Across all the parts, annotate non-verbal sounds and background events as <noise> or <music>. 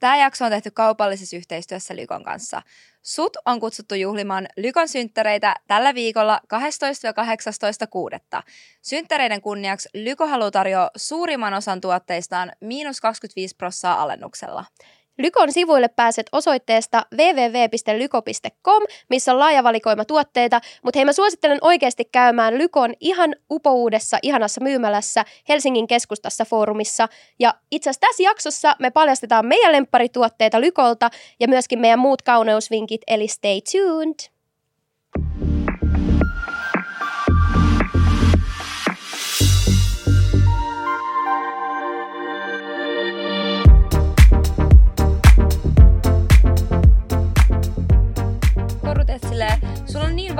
Tämä jakso on tehty kaupallisessa yhteistyössä Lykon kanssa. Sut on kutsuttu juhlimaan Lykon synttäreitä tällä viikolla 12-18.6. Synttäreiden kunniaksi Lyko haluaa tarjoa suurimman osan tuotteistaan miinus 25 prossaa alennuksella. Lykon sivuille pääset osoitteesta www.lyko.com, missä on laaja valikoima tuotteita, mutta hei mä suosittelen oikeasti käymään Lykon ihan upouudessa, ihanassa myymälässä Helsingin keskustassa foorumissa. Ja itse asiassa tässä jaksossa me paljastetaan meidän lempparituotteita Lykolta ja myöskin meidän muut kauneusvinkit, eli stay tuned!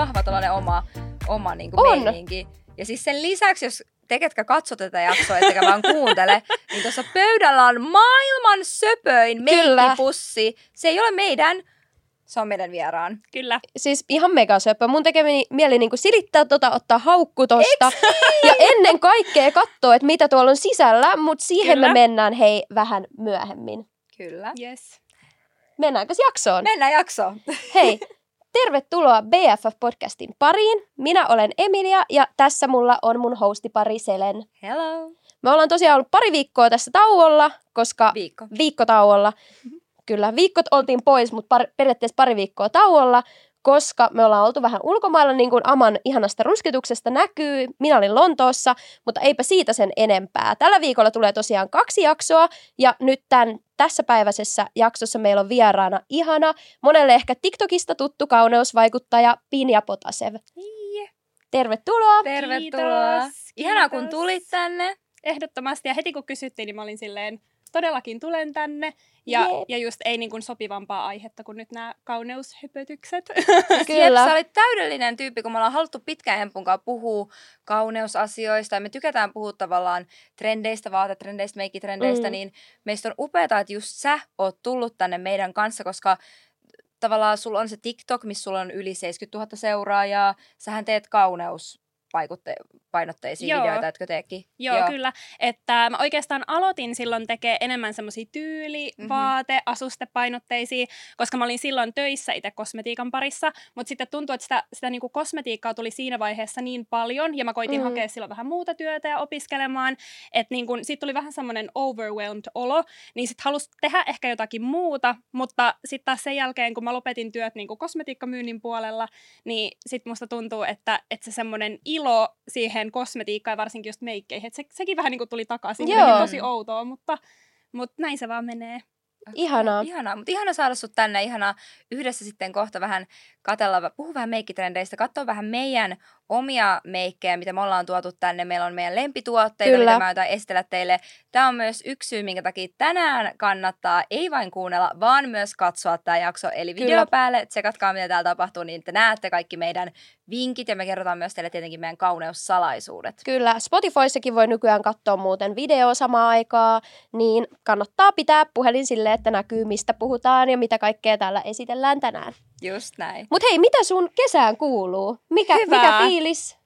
Vahva tällainen oma, oma niin kuin On. meininki. Ja siis sen lisäksi, jos te, ketkä katso tätä jaksoa, ettekä vaan kuuntele, <laughs> niin tuossa pöydällä on maailman söpöin meikkipussi. Se ei ole meidän, se on meidän vieraan. Kyllä. Siis ihan megasöpö. Mun tekee mi- mieli niinku silittää tota, ottaa haukku tosta. Ja ennen kaikkea katsoa, että mitä tuolla on sisällä, mutta siihen Kyllä. me mennään hei vähän myöhemmin. Kyllä. Yes. Mennäänkö jaksoon? Mennään jaksoon. Hei, <laughs> tervetuloa BFF-podcastin pariin. Minä olen Emilia ja tässä mulla on mun hostipari Selen. Hello. Me ollaan tosiaan ollut pari viikkoa tässä tauolla, koska Viikko. viikkotauolla. Kyllä, viikot oltiin pois, mutta par, periaatteessa pari viikkoa tauolla, koska me ollaan oltu vähän ulkomailla, niin kuin Aman ihanasta rusketuksesta näkyy. Minä olin Lontoossa, mutta eipä siitä sen enempää. Tällä viikolla tulee tosiaan kaksi jaksoa, ja nyt tämän, tässä päiväisessä jaksossa meillä on vieraana ihana, monelle ehkä TikTokista tuttu kauneusvaikuttaja Pinja Potasev. Tervetuloa! Tervetuloa. Kiitos, Ihanaa, kun tulit tänne. Ehdottomasti. Ja heti kun kysyttiin, niin mä olin silleen, todellakin tulen tänne. Ja, Jep. ja just ei niin kuin sopivampaa aihetta kuin nyt nämä kauneushöpötykset. <laughs> Jep, Kyllä. sä olit täydellinen tyyppi, kun me ollaan haluttu pitkään Empun kanssa puhua kauneusasioista ja me tykätään puhua tavallaan trendeistä, vaatetrendeistä, meikkitrendeistä, Mm. niin meistä on upeaa, että just sä oot tullut tänne meidän kanssa, koska tavallaan sulla on se TikTok, missä sulla on yli 70 000 seuraajaa, sähän teet kauneus painotteisia Joo. videoita, etkö teekin? Joo, Joo, kyllä. Että mä oikeastaan aloitin silloin tekee enemmän semmoisia tyyli, Mhm. vaate, asustepainotteisia, koska mä olin silloin töissä itse kosmetiikan parissa, mutta sitten tuntui, että sitä, sitä niinku kosmetiikkaa tuli siinä vaiheessa niin paljon, ja mä koitin Mhm. mm. hakea silloin vähän muuta työtä ja opiskelemaan, että niinku, siitä tuli vähän semmoinen overwhelmed olo, niin sitten halusi tehdä ehkä jotakin muuta, mutta sitten taas sen jälkeen, kun mä lopetin työt niinku kosmetiikkamyynnin puolella, niin sitten musta tuntuu, että, että se semmoinen ilo siihen kosmetiikkaan ja varsinkin just meikkeihin, että se, sekin vähän niin kuin tuli takaisin. Joo. Tosi outoa, mutta, mutta näin se vaan menee. Ihanaa. Ihanaa, mutta ihana saada sut tänne, ihana yhdessä sitten kohta vähän katella, puhua vähän meikkitrendeistä, katsoa vähän meidän omia meikkejä, mitä me ollaan tuotu tänne. Meillä on meidän lempituotteita, Kyllä. mitä mä aion esitellä teille. Tämä on myös yksi syy, minkä takia tänään kannattaa ei vain kuunnella, vaan myös katsoa tämä jakso. Eli video Kyllä. päälle, tsekatkaa mitä täällä tapahtuu, niin te näette kaikki meidän vinkit ja me kerrotaan myös teille tietenkin meidän kauneussalaisuudet. Kyllä, Spotifyssakin voi nykyään katsoa muuten video samaan aikaa, niin kannattaa pitää puhelin silleen, että näkyy mistä puhutaan ja mitä kaikkea täällä esitellään tänään. Just näin. Mut hei, mitä sun kesään kuuluu? Mikä, Hyvä. mikä fiilis?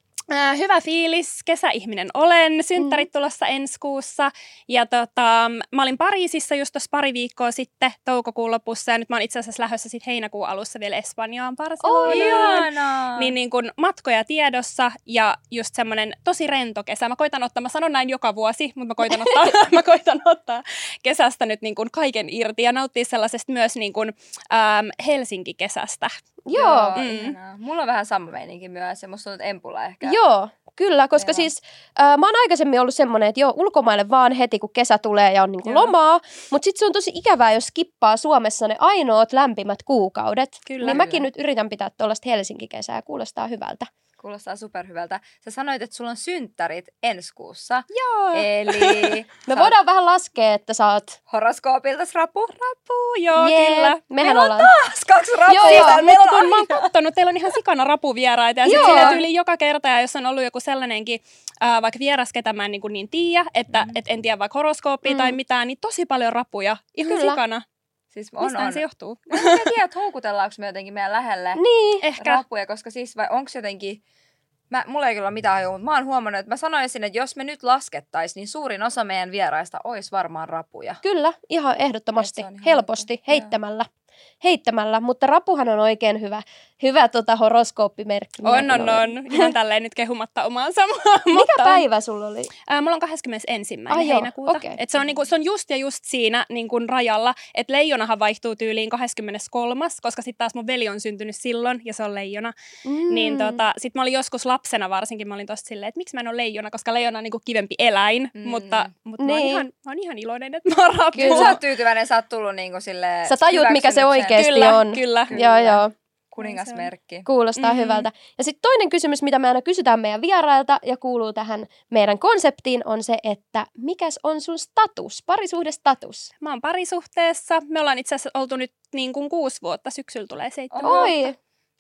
Hyvä fiilis, kesäihminen olen, synttärit tulossa ensi kuussa. Ja tota, mä olin Pariisissa just tuossa pari viikkoa sitten toukokuun lopussa ja nyt mä oon itse asiassa lähdössä sit heinäkuun alussa vielä Espanjaan Barcelonaan. Ihanaa! Niin, niin kun matkoja tiedossa ja just semmoinen tosi rento kesä. Mä koitan ottaa, mä sanon näin joka vuosi, mutta mä koitan ottaa, <laughs> <laughs> mä koitan ottaa kesästä nyt niin kun kaiken irti ja nauttia sellaisesta myös niin kun, ähm, Helsinki-kesästä. Joo, Mm. Mulla on vähän sama meininki myös ja musta tuntuu, että Empulla ehkä. joo, kyllä, koska Joo. siis äh, mä oon aikaisemmin ollut semmoinen, että joo, ulkomaille vaan heti, kun kesä tulee ja on niinku Joo. lomaa, mutta sitten se on tosi ikävää, jos skippaa Suomessa ne ainoat lämpimät kuukaudet. Kyllä. niin mäkin Kyllä. nyt yritän pitää tuollaista Helsinki-kesää, kuulostaa hyvältä. Kuulostaa superhyvältä. Sä sanoit, että sulla on synttärit ensi kuussa. Joo. Eli <laughs> Me voidaan vähän laskea, että sä oot... horoskoopilta rapu. Rappu, joo, Jee, kyllä. Mehän Meillä on ollaan... Taas kaksi rapua. Joo, joo, Meillä on kun mä oon kattonut, teillä on ihan sikana rapuvieraita ja sitten tyyli joka kerta, ja jos on ollut joku sellainenkin äh, vaikka vieras, ketä mä en niin, niin tiedä, että Mm. et en tiedä vaikka horoskooppia Mm. tai mitään, niin tosi paljon rapuja. Ihan Kyllä. sikana. Siis on, Mistähän on. se johtuu? Mä en tiedä, että houkutellaanko me jotenkin meidän lähelle Niin, Ehkä. rapuja, koska siis vai onko jotenkin... Mä, mulla ei kyllä ole mitään hajua, mutta mä oon huomannut, että mä sanoisin, että jos me nyt laskettaisiin, niin suurin osa meidän vieraista olisi varmaan rapuja. Kyllä, ihan ehdottomasti, ihan helposti, oikein, joo. heittämällä. heittämällä, mutta rapuhan on oikein hyvä, hyvä tota horoskooppimerkki. On, on, olen. on. Ihan <laughs> tälleen nyt kehumatta omaansa. Mikä mutta, päivä sulla oli? Ää, mulla on 21. Ai joo, heinäkuuta. okei. Et se, on niinku, se on just ja just siinä niinku rajalla, että leijonahan vaihtuu tyyliin 23. Koska sitten taas mun veli on syntynyt silloin ja se on leijona. Mm. Niin tota, sit mä olin joskus lapsena varsinkin, mä olin tosta silleen, että miksi mä en ole leijona, koska leijona on niinku kivempi eläin. Mm. Mutta, mutta mä, oon Niin. ihan, mä oon ihan iloinen, että mä oon rapu. Kyllä sä oot tyytyväinen, sä oot tullut niinku sille Sä tajut, mikä se oikeesti kyllä, on. Kyllä. Kyllä. Joo, joo. Kuningasmerkki. Kuulostaa Mhm. mm-hmm. hyvältä. Ja sitten toinen kysymys, mitä me aina kysytään meidän vierailta ja kuuluu tähän meidän konseptiin, on se, että mikäs on sun status, parisuhdestatus? Mä oon parisuhteessa. Me ollaan itse asiassa oltu nyt niin kuin kuusi vuotta. Syksyllä tulee seitsemän. Oi,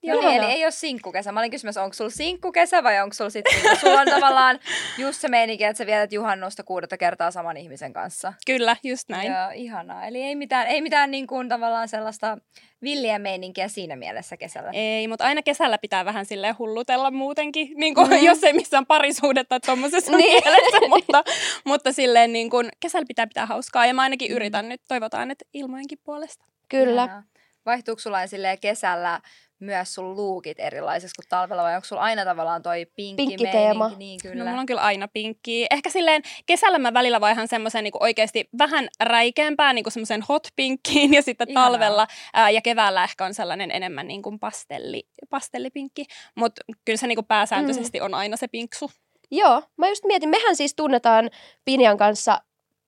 Joo, Ihanaa. eli ei ole sinkkukesä. Mä olin kysymässä, onko sulla sinkkukesä vai onko sulla sitten, niinku, sulla on tavallaan <laughs> just se meininki, että sä vietät juhannusta kuudetta kertaa saman ihmisen kanssa. Kyllä, just näin. Joo, ihanaa. Eli ei mitään, ei mitään niin kuin, tavallaan sellaista villiä meininkiä siinä mielessä kesällä. Ei, mutta aina kesällä pitää vähän sille hullutella muutenkin, <laughs> niin kuin, mm. jos ei missään parisuhdetta tuommoisessa Niin. mielessä, <laughs> mutta, mutta silleen niin kuin, kesällä pitää pitää hauskaa ja mä ainakin yritän nyt, toivotaan, että ilmojenkin puolesta. kyllä. Ihanaa. Vaihtuuko sulla silleen kesällä myös sun luukit erilaisiksi kuin talvella vai onko sulla aina tavallaan toi pinkki Pinkkiteema. meininki? Niin, Kyllä. kyllä. No, mulla on kyllä aina pinkkiä. Ehkä silleen kesällä mä välillä vaihan semmoisen niin oikeasti vähän räikeämpää niin semmoisen hot pinkkiin ja sitten Ihanaa. talvella ää, ja keväällä ehkä on sellainen enemmän niin kuin pastelli, pastellipinkki. Mutta kyllä se niin kuin pääsääntöisesti Mm. on aina se pinksu. Joo, mä just mietin, mehän siis tunnetaan Pinjan kanssa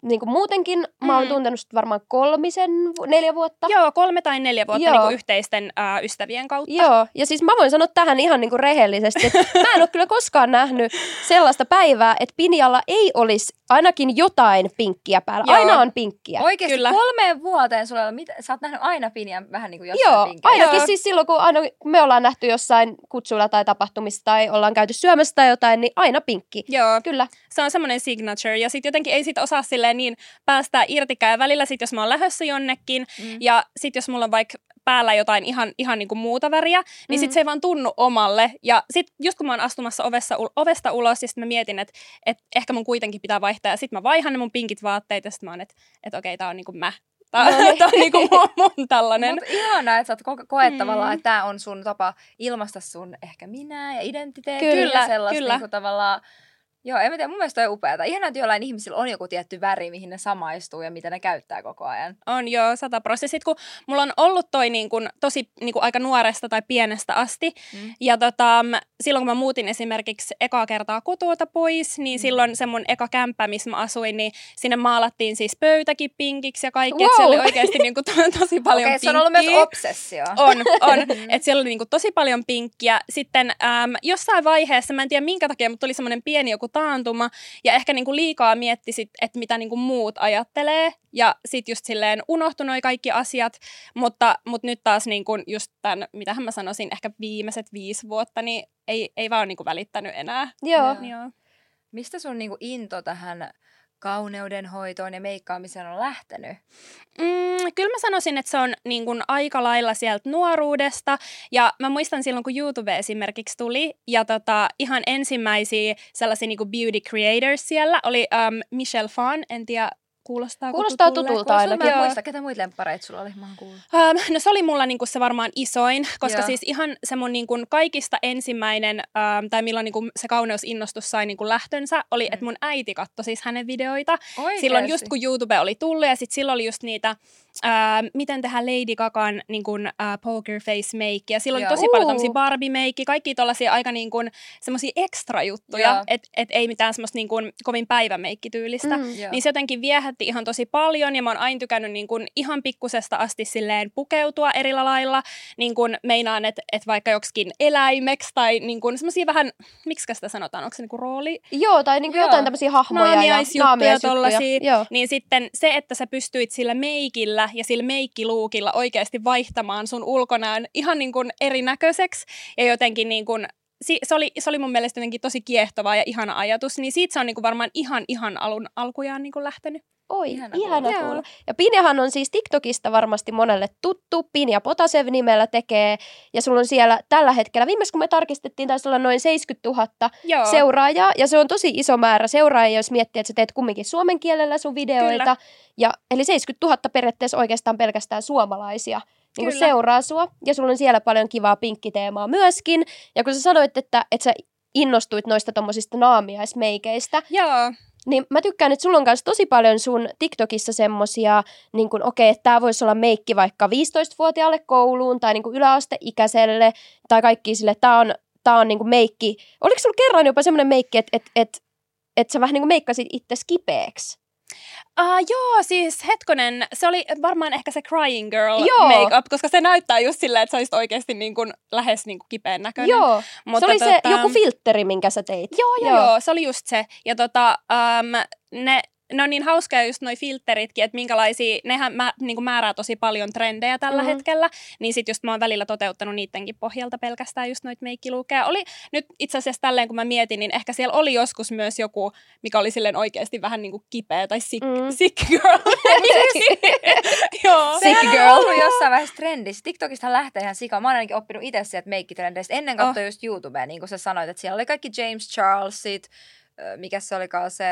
niin kuin muutenkin. Mä oon Mm. tuntenut varmaan kolmisen, neljä vuotta. Joo, kolme tai neljä vuotta Joo. niin kuin yhteisten ää, ystävien kautta. Joo, ja siis mä voin sanoa tähän ihan niin kuin rehellisesti, että <laughs> mä en ole kyllä koskaan nähnyt sellaista päivää, että Pinjalla ei olisi ainakin jotain pinkkiä päällä. Joo. Aina on pinkkiä. Oikeasti Kyllä. kolmeen vuoteen sulla mit... Sä oot nähnyt aina Pinjan vähän niin kuin jossain Joo, pinkeissä. ainakin Joo. siis silloin, kun aina me ollaan nähty jossain kutsuilla tai tapahtumissa tai ollaan käyty syömässä tai jotain, niin aina pinkki. Joo, Kyllä. se on semmoinen signature. Ja sitten jotenkin ei sit osaa silleen niin päästää irtikään. Ja välillä sit, jos mä oon lähdössä jonnekin, Mm. ja sitten jos mulla on vaikka päällä jotain ihan, ihan niinku muuta väriä, niin sit Mhm. se ei vaan tunnu omalle. Ja sitten just kun mä oon astumassa ovessa, ovesta ulos, ja sit mä mietin, että et ehkä mun kuitenkin pitää vaihtaa. Ja sitten mä vaihan ne mun pinkit vaatteet, ja sitten mä oon, että et okei, tää on niinku mä. Tää, No niin. <laughs> tää on niinku mun, mun tällainen. Mutta ihanaa, että sä oot ko- koet Mm. tavallaan, että tämä on sun tapa ilmaista sun ehkä minä ja identiteetti Kyllä, ja sellaista kyllä. Niin kuin tavallaan, Joo, en mä tiedä, mun mielestä toi on upeata. Ihanaa, että jollain ihmisillä on joku tietty väri, mihin ne samaistuu ja mitä ne käyttää koko ajan. On joo, sata prosenttia. Sitten kun mulla on ollut toi niin kun, tosi niin kun aika nuoresta tai pienestä asti, Mm. ja tota, silloin kun mä muutin esimerkiksi ekaa kertaa kotoa pois, niin Mm. silloin se mun eka kämppä, missä mä asuin, niin sinne maalattiin siis pöytäkin pinkiksi ja kaikki, wow. Että siellä oli oikeasti niin kuin, to, tosi paljon Okei, se on ollut myös pinkkiä. obsessio. On, on. <laughs> Mm. että siellä oli niinku tosi paljon pinkkiä. Sitten äm, jossain vaiheessa, mä en tiedä minkä takia, mutta tuli semmoinen pieni joku taantuma. Ja ehkä niinku liikaa mietti sit, että mitä niinku muut ajattelee. Ja sitten just silleen unohtui noi kaikki asiat. Mutta, mutta nyt taas niinku just tämän, mitähän mä sanoisin, ehkä viimeiset viisi vuotta, niin ei, ei vaan niinku välittänyt enää. Joo. Joo. Joo. Mistä sun niinku into tähän kauneudenhoitoon ja meikkaamiseen on lähtenyt? Mm, kyllä mä sanoisin, että se on niin kuin aika lailla sieltä nuoruudesta. Ja mä muistan silloin, kun YouTube esimerkiksi tuli, ja tota, ihan ensimmäisiä sellaisia niin kuin beauty creators siellä oli um, Michelle Fan, en tiedä, kuulostaa Kuulostaa tutulta Kuulostaa, ainakin. Mä muista, ketä muita lemppareita sulla oli, mä. Um, no se oli mulla niinku se varmaan isoin, koska Joo. siis ihan se mun niinku kaikista ensimmäinen, um, tai milloin niinku se kauneusinnostus sai niinku lähtönsä, oli, Mm. että mun äiti katsoi siis hänen videoita. Oikeesti? Silloin just kun YouTube oli tullut ja sitten silloin oli just niitä, ää, miten tehdä Lady Gagan niin kun, ää, poker face make ja silloin Joo. oli tosi paljon Uu. tämmöisiä Barbie make, kaikki tollaisia aika niin kun, semmoisia extra juttuja, että et ei mitään semmoista niin kun, kovin päivämeikkityylistä. Mm. Niin se jotenkin viehätti ihan tosi paljon ja mä oon aina tykännyt niin kun ihan pikkusesta asti silleen pukeutua eri lailla. Niin kun meinaan, että et vaikka joksikin eläimeksi tai niin kun semmoisia vähän, miksi sitä sanotaan, onko se niin kuin rooli? Joo, tai niinku Joo. jotain tämmöisiä hahmoja Naamiaisjuttuja, ja naamiaisjuttuja. tollasia. Joo. Niin sitten se, että sä pystyit sillä meikillä ja sillä meikkiluukilla oikeasti vaihtamaan sun ulkonäön ihan niin kuin erinäköiseksi ja jotenkin niin kuin se, oli, se oli mun mielestä jotenkin tosi kiehtova ja ihana ajatus, niin siitä se on niinku varmaan ihan, ihan alun alkujaan niinku lähtenyt. Oi, Ihana ihana, kuulla. Ja Pinjahan on siis TikTokista varmasti monelle tuttu. Pinja Potasev nimellä tekee. Ja sulla on siellä tällä hetkellä, viimeis kun me tarkistettiin, taisi olla noin 70 000 Joo. seuraajaa. Ja se on tosi iso määrä seuraajia, jos miettii, että sä teet kumminkin suomen kielellä sun videoita. Kyllä. Ja, eli 70 000 periaatteessa oikeastaan pelkästään suomalaisia niin kuin Kyllä. seuraa sua. Ja sulla on siellä paljon kivaa pinkkiteemaa myöskin. Ja kun sä sanoit, että, että sä innostuit noista tommosista naamiaismeikeistä, Joo. Niin mä tykkään, että sulla on kanssa tosi paljon sun TikTokissa semmosia, niin okei, että tää voisi olla meikki vaikka 15-vuotiaalle kouluun tai niin yläasteikäiselle tai kaikki sille, että tää on, tää on niin meikki. Oliko sulla kerran jopa semmoinen meikki, että et, et, et sä vähän niin meikkasit itse kipeäksi? Uh, joo, siis hetkonen, se oli varmaan ehkä se Crying Girl Joo. makeup, koska se näyttää just silleen, että sä olisit oikeasti niin kuin, lähes niin kuin kipeän näköinen. Joo, Mutta se oli se tota- joku filtteri, minkä sä teit. Joo, joo, joo, se oli just se. Ja tota, um, ne, ne on niin hauskoja just noi filteritkin, että minkälaisia, nehän mä, niin määrää tosi paljon trendejä tällä Mhm. mm-hmm. hetkellä, niin sit just mä oon välillä toteuttanut niidenkin pohjalta pelkästään just noita meikkilukeja. Oli nyt itse asiassa tälleen, kun mä mietin, niin ehkä siellä oli joskus myös joku, mikä oli silleen oikeasti vähän niin kuin kipeä tai sick, Mm. sick girl. <laughs> <laughs> Joo. Sick Sehän girl. on ollut jossain vaiheessa trendissä. TikTokista lähtee ihan sika. Mä oon ainakin oppinut itse sieltä meikkitrendeistä. Ennen katsoin oh. just YouTubea, niin kuin sä sanoit, että siellä oli kaikki James Charlesit, mikä se olikaan se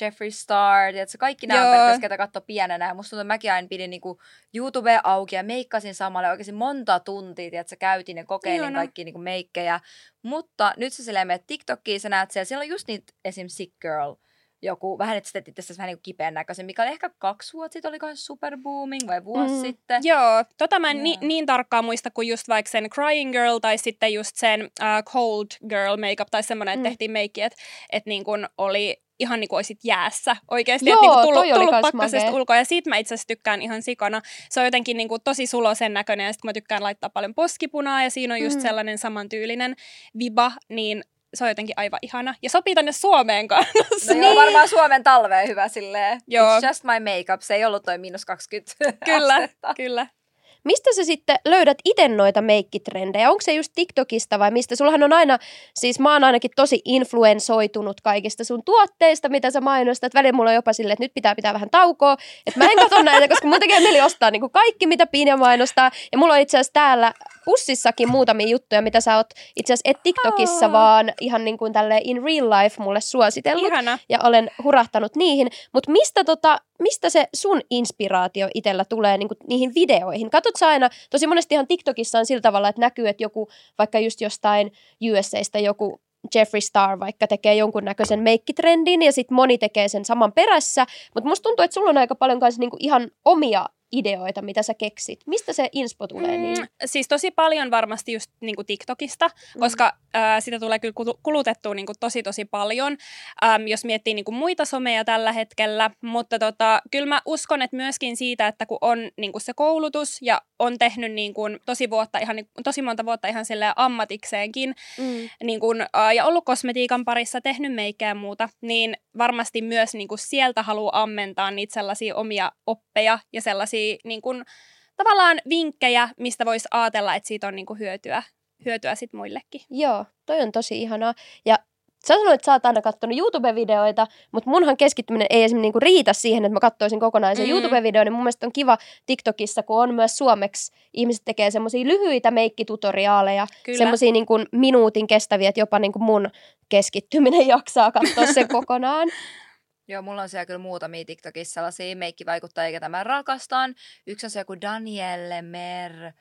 Jeffree Star, että se kaikki nämä on Joo. periaatteessa, ketä katsoi pienenä. Ja musta tuntuu, että mäkin aina pidin niinku YouTubea auki ja meikkasin samalle oikeasti monta tuntia, että sä käytin ja kokeilin Ihana. kaikki niinku meikkejä. Mutta nyt sä silleen menet TikTokiin, sä näet siellä, siellä on just niitä esim. Sick Girl, joku, vähän että sä teet itse asiassa vähän niin kipeän näköisen, mikä oli ehkä kaksi vuotta sitten, olikohan super booming vai vuosi Mm. sitten. Joo, tota mä en Joo. ni, niin tarkkaan muista kuin just vaikka sen Crying Girl tai sitten just sen uh, Cold Girl makeup tai semmoinen, että Mm. tehtiin meikki, että et niin kun oli ihan niin kuin olisit jäässä oikeasti, Joo, että niin kuin tullut, tullut pakkasesta makea. ulkoa ja siitä mä itse asiassa tykkään ihan sikana. Se on jotenkin niin kuin tosi sulosen näköinen ja sitten mä tykkään laittaa paljon poskipunaa ja siinä on just Mm. sellainen samantyylinen viba, niin se on jotenkin aivan ihana. Ja sopii tänne Suomeen kanssa. <laughs> No joo, varmaan Suomen talveen hyvä silleen. Joo. It's just my makeup. Se ei ollut toi miinus 20 Kyllä, astetta. kyllä. Mistä sä sitten löydät itse noita meikkitrendejä? Onko se just TikTokista vai mistä? Sullahan on aina, siis mä oon ainakin tosi influensoitunut kaikista sun tuotteista, mitä sä mainostat. Välillä mulla on jopa silleen, että nyt pitää pitää vähän taukoa. Että mä en katso <laughs> näitä, koska mun tekee mieli ostaa niinku kaikki, mitä Pinja mainostaa. Ja mulla on itse asiassa täällä pussissakin muutamia juttuja, mitä sä oot itse asiassa et TikTokissa, Aa. vaan ihan niin kuin tälleen in real life mulle suositellut Ihana. ja olen hurahtanut niihin. Mutta mistä, tota, mistä se sun inspiraatio itsellä tulee niinku niihin videoihin? Katsot sä aina, tosi monesti ihan TikTokissa on sillä tavalla, että näkyy, että joku vaikka just jostain USAista joku Jeffree Star vaikka tekee jonkunnäköisen meikkitrendin ja sitten moni tekee sen saman perässä. Mutta musta tuntuu, että sulla on aika paljon kanssa niinku ihan omia ideoita, mitä sä keksit. Mistä se inspo tulee niin? Mm, siis tosi paljon varmasti just niin kuin TikTokista, koska ää, sitä tulee kyllä kulu- kulutettua niin kuin tosi tosi paljon, äm, jos miettii niin kuin muita someja tällä hetkellä. Mutta tota, kyllä mä uskon, että myöskin siitä, että kun on niin kuin se koulutus ja on tehnyt niin kuin tosi, vuotta, ihan, niin- tosi monta vuotta ihan silleen ammatikseenkin, Mm. niin kun, ää, ja ollut kosmetiikan parissa, tehnyt meikkää ja muuta, niin varmasti myös niin kun sieltä haluaa ammentaa niitä sellaisia omia oppeja ja sellaisia niin kun, tavallaan vinkkejä, mistä voisi ajatella, että siitä on niin kun hyötyä, hyötyä sit muillekin. Joo, toi on tosi ihanaa. Ja sä sanoit, että sä oot aina katsonut YouTube-videoita, mutta munhan keskittyminen ei esimerkiksi niinku riitä siihen, että mä katsoisin kokonaisen Mm. YouTube-videon. Niin mun mielestä on kiva TikTokissa, kun on myös suomeksi, ihmiset tekee semmoisia lyhyitä meikkitutoriaaleja, semmoisia niinku minuutin kestäviä, että jopa niinku mun keskittyminen <laughs> jaksaa katsoa sen kokonaan. Joo, mulla on siellä kyllä muutamia TikTokissa sellaisia meikkivaikuttajia, ketä mä rakastan. Yksi on se joku Danielle Mer...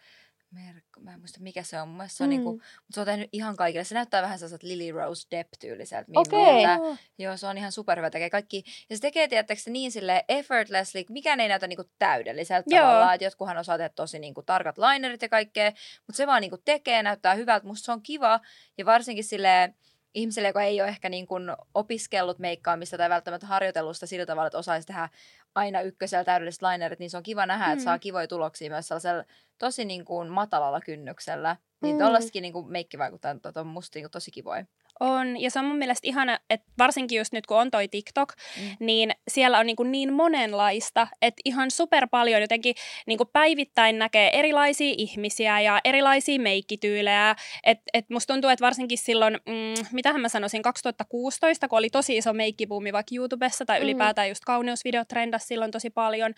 Mer... Mä en muista mikä se on. Mun mielestä se on Mm. niinku, mutta se on tehnyt ihan kaikille. Se näyttää vähän sellaiselta Lily Rose Depp-tyyliseltä. Okei. mimiltä. Joo, se on ihan superhyvä. Tekee kaikki. Ja se tekee, tiedättekö, se niin sille effortlessly. Mikään ei näytä niinku täydelliseltä Joo. tavallaan. Että jotkuhan osaa tehdä tosi niinku tarkat linerit ja kaikkea. Mutta se vaan niinku tekee, näyttää hyvältä. Musta se on kiva. Ja varsinkin sille ihmiselle, joka ei ole ehkä niin kuin opiskellut meikkaamista tai välttämättä harjoitellut sitä sillä tavalla, että osaisi tehdä aina ykkösellä täydelliset linerit, niin se on kiva nähdä, että Mm. saa kivoja tuloksia myös sellaisella tosi niin kuin matalalla kynnyksellä. Niin Mm. mm. tollastakin niin kuin meikkivaikuttajat on musta niin kuin tosi kivoja. On, ja se on mun mielestä ihana, että varsinkin just nyt kun on toi TikTok, mm. niin siellä on niin, kuin niin monenlaista, että ihan super paljon jotenkin niin kuin päivittäin näkee erilaisia ihmisiä ja erilaisia meikkityylejä. Että et musta tuntuu, että varsinkin silloin, mm, mitähän mä sanoisin, 2016, kun oli tosi iso meikkibuumi vaikka YouTubessa tai mm. ylipäätään just kauneusvideot trendas silloin tosi paljon,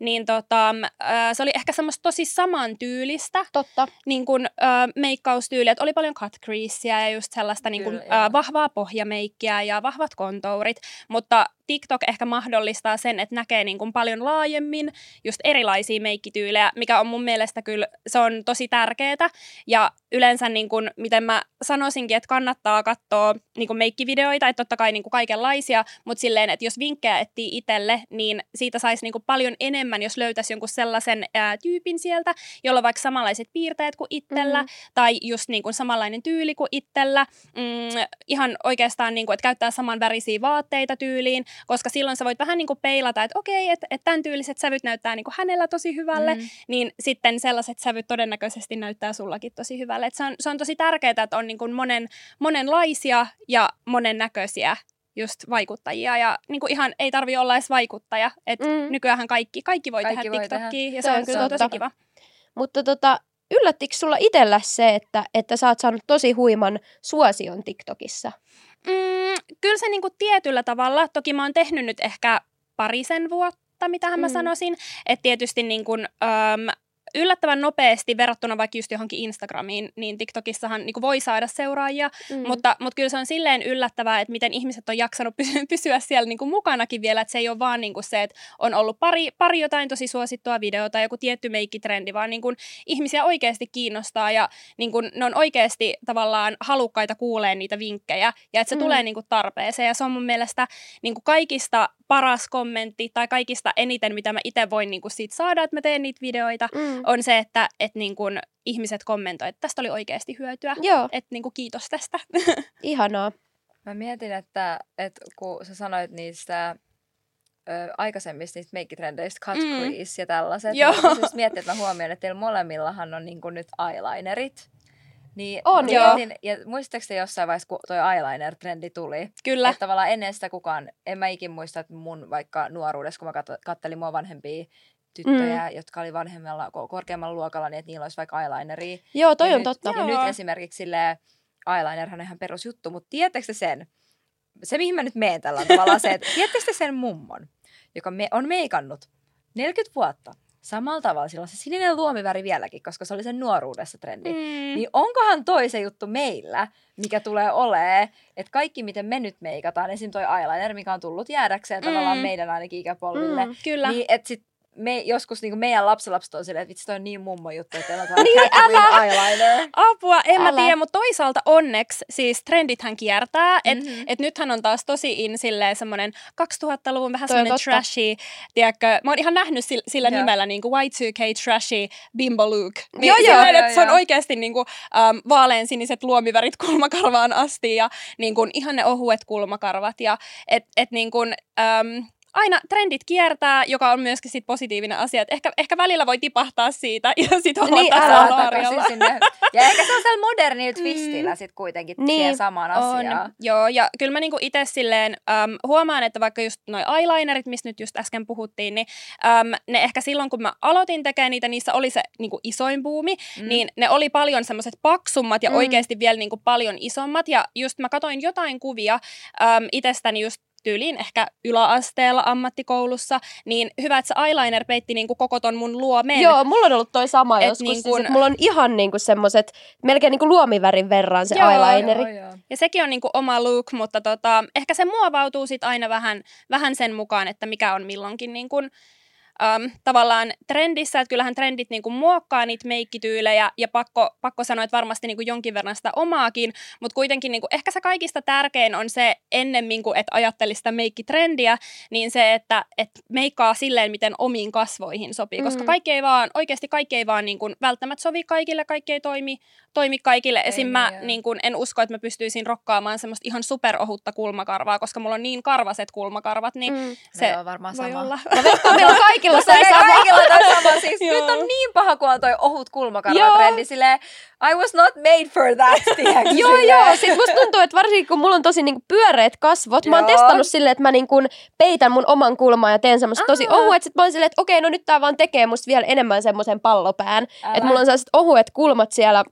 niin tota, äh, se oli ehkä semmoista tosi samantyylistä Totta. Niin kuin, äh, meikkaustyyliä, että oli paljon cut creasea ja just sellaista niin kuin, Äh, vahvaa pohjameikkiä ja vahvat kontourit, mutta TikTok ehkä mahdollistaa sen, että näkee niin kuin paljon laajemmin just erilaisia meikkityylejä, mikä on mun mielestä kyllä, se on tosi tärkeää. Ja yleensä niin kuin, miten mä sanoisinkin, että kannattaa katsoa niin kuin meikkivideoita, että totta kai niin kuin kaikenlaisia, mutta silleen, että jos vinkkejä etsii itselle, niin siitä saisi niin kuin paljon enemmän, jos löytäisi jonkun sellaisen ää, tyypin sieltä, jolla on vaikka samanlaiset piirteet kuin itsellä, mm. tai just niin kuin samanlainen tyyli kuin itsellä. Mm, ihan oikeastaan, niin kuin, että käyttää saman värisiä vaatteita tyyliin, koska silloin sä voit vähän niin kuin peilata, että okei, että, että tämän tyyliset sävyt näyttää niin kuin hänellä tosi hyvälle, mm. niin sitten sellaiset sävyt todennäköisesti näyttää sullakin tosi hyvälle. Et se, on, se on tosi tärkeää, että on niin kuin monen, monenlaisia ja monennäköisiä just vaikuttajia ja niin kuin ihan ei tarvi olla edes vaikuttaja. Et mm. Nykyään kaikki, kaikki voi kaikki tehdä TikTokia ja se, se on kyllä tosi kiva. Mutta tota, yllättikö sulla itsellä se, että, että sä oot saanut tosi huiman suosion TikTokissa? Mm, kyllä se niinku tietyllä tavalla. Toki mä oon tehnyt nyt ehkä parisen vuotta, mitä mm. mä sanoisin. Että tietysti niin kun, äm, yllättävän nopeasti verrattuna vaikka just johonkin Instagramiin, niin TikTokissahan niin voi saada seuraajia, mm. mutta, mutta kyllä se on silleen yllättävää, että miten ihmiset on jaksanut <laughs> pysyä siellä niin kuin mukanakin vielä, että se ei ole vaan niin kuin se, että on ollut pari, pari jotain tosi suosittua videota, joku tietty meikkitrendi, vaan niin kuin ihmisiä oikeasti kiinnostaa ja niin kuin ne on oikeasti tavallaan halukkaita kuulee niitä vinkkejä ja että se mm. tulee niin kuin tarpeeseen ja se on mun mielestä niin kuin kaikista paras kommentti tai kaikista eniten, mitä mä itse voin niin kuin siitä saada, että mä teen niitä videoita, mm. on se, että et niin kuin ihmiset kommentoivat, että tästä oli oikeasti hyötyä. Joo. Että niin kuin kiitos tästä. <laughs> Ihanaa. Mä mietin, että, että kun sä sanoit niistä ö, aikaisemmista niistä meikkitrendeistä, cut mm. crease ja tällaiset, Joo. niin siis mietin, että mä huomioon, että teillä molemmillahan on niin kuin nyt eyelinerit. Niin, on, joo. Mietin, ja muistatteko te jossain vaiheessa, kun toi eyeliner-trendi tuli? Kyllä. Että tavallaan ennen sitä kukaan, en mä ikin muista, että mun vaikka nuoruudessa, kun mä kat- kattelin mua vanhempia tyttöjä, mm. jotka oli vanhemmalla, korkeammalla luokalla, niin että niillä olisi vaikka eyelineri. Joo, toi ja on nyt, totta. Ja joo. nyt esimerkiksi sille eyelinerhan on ihan perusjuttu, mutta tiedättekö sen, se mihin mä nyt menen tällä tavalla se, että <laughs> sen mummon, joka me, on meikannut 40 vuotta, samalla tavalla, sillä on se sininen luomiväri vieläkin, koska se oli sen nuoruudessa trendi. Mm. Niin onkohan toi se juttu meillä, mikä tulee olee, että kaikki miten me nyt meikataan, esim. toi eyeliner, mikä on tullut jäädäkseen mm. tavallaan meidän ainakin ikäpolville. Mm, kyllä. Niin, että sit me, joskus niin meidän lapsenlapset on silleen, että vitsi toi on niin mummo juttu, että on <laughs> niin, älä. eyeliner. Apua, en älä. mä tiedä, mutta toisaalta onneksi siis trendithän kiertää, että mm-hmm. et nythän on taas tosi in silleen semmoinen 2000-luvun vähän semmoinen trashy, tiedätkö, mä oon ihan nähnyt sillä, sillä nimellä niin kuin Y2K trashy bimbo look. Niin joo, joo, joo, että se on oikeasti niin kuin, um, vaalean siniset luomivärit kulmakarvaan asti ja niin kuin, ihan ne ohuet kulmakarvat ja et, et niin kuin, um, aina trendit kiertää, joka on myöskin sit positiivinen asia. Et ehkä, ehkä välillä voi tipahtaa siitä <laughs> ja sitten olla niin, taas sinne. Ja ehkä se on siellä modernilla <laughs> mm. twistillä mm. sitten kuitenkin niin, siihen samaan asiaan. Joo, ja kyllä mä niinku itse silleen äm, huomaan, että vaikka just noi eyelinerit, mistä nyt just äsken puhuttiin, niin äm, ne ehkä silloin, kun mä aloitin tekemään niitä, niissä oli se niinku isoin buumi, mm. niin ne oli paljon semmoiset paksummat ja mm. oikeasti vielä niinku paljon isommat. Ja just mä katoin jotain kuvia äm, itsestäni just tyyliin ehkä yläasteella ammattikoulussa, niin hyvä, että se eyeliner peitti niin kuin koko ton mun luomen. Joo, mulla on ollut toi sama et joskus. Niin kun... siis, mulla on ihan niin kuin semmoset, melkein niin kuin luomivärin verran se joo, eyelineri. Joo, joo. Ja sekin on niin kuin oma look, mutta tota, ehkä se muovautuu sit aina vähän, vähän sen mukaan, että mikä on milloinkin niin kuin, um, tavallaan trendissä, että kyllähän trendit niin kuin muokkaa niitä meikkityylejä ja pakko, pakko sanoa, että varmasti niin kuin jonkin verran sitä omaakin, mutta kuitenkin niin kuin, ehkä se kaikista tärkein on se ennemmin kuin, että ajattelisi sitä meikkitrendiä, niin se, että, että meikkaa silleen, miten omiin kasvoihin sopii, koska mm. kaikki ei vaan, oikeasti kaikki ei vaan niin kuin, välttämättä sovi kaikille, kaikki ei toimi, toimi kaikille. Ei Esim. mä niin kuin, en usko, että mä pystyisin rokkaamaan semmoista ihan superohutta kulmakarvaa, koska mulla on niin karvaset kulmakarvat, niin mm. se on varmaan voi sama. olla. No, meillä on kaikilla se sama. Kaikilla toi sama. Siis nyt on <laughs> niin paha kuin on toi ohut kulmakarva-trendi, silleen, I was not made for that, <laughs> tiedätkö, Joo, joo. Sitten musta tuntuu, että varsinkin kun mulla on tosi niinku pyöreät kasvot, mä oon testannut silleen, että mä niinku peitän mun oman kulman ja teen semmoista tosi ohuet. Sitten mä oon silleen, että okei, no nyt tää vaan tekee musta vielä enemmän semmoisen pallopään. Että mulla on sellaiset ohuet kulmat siellä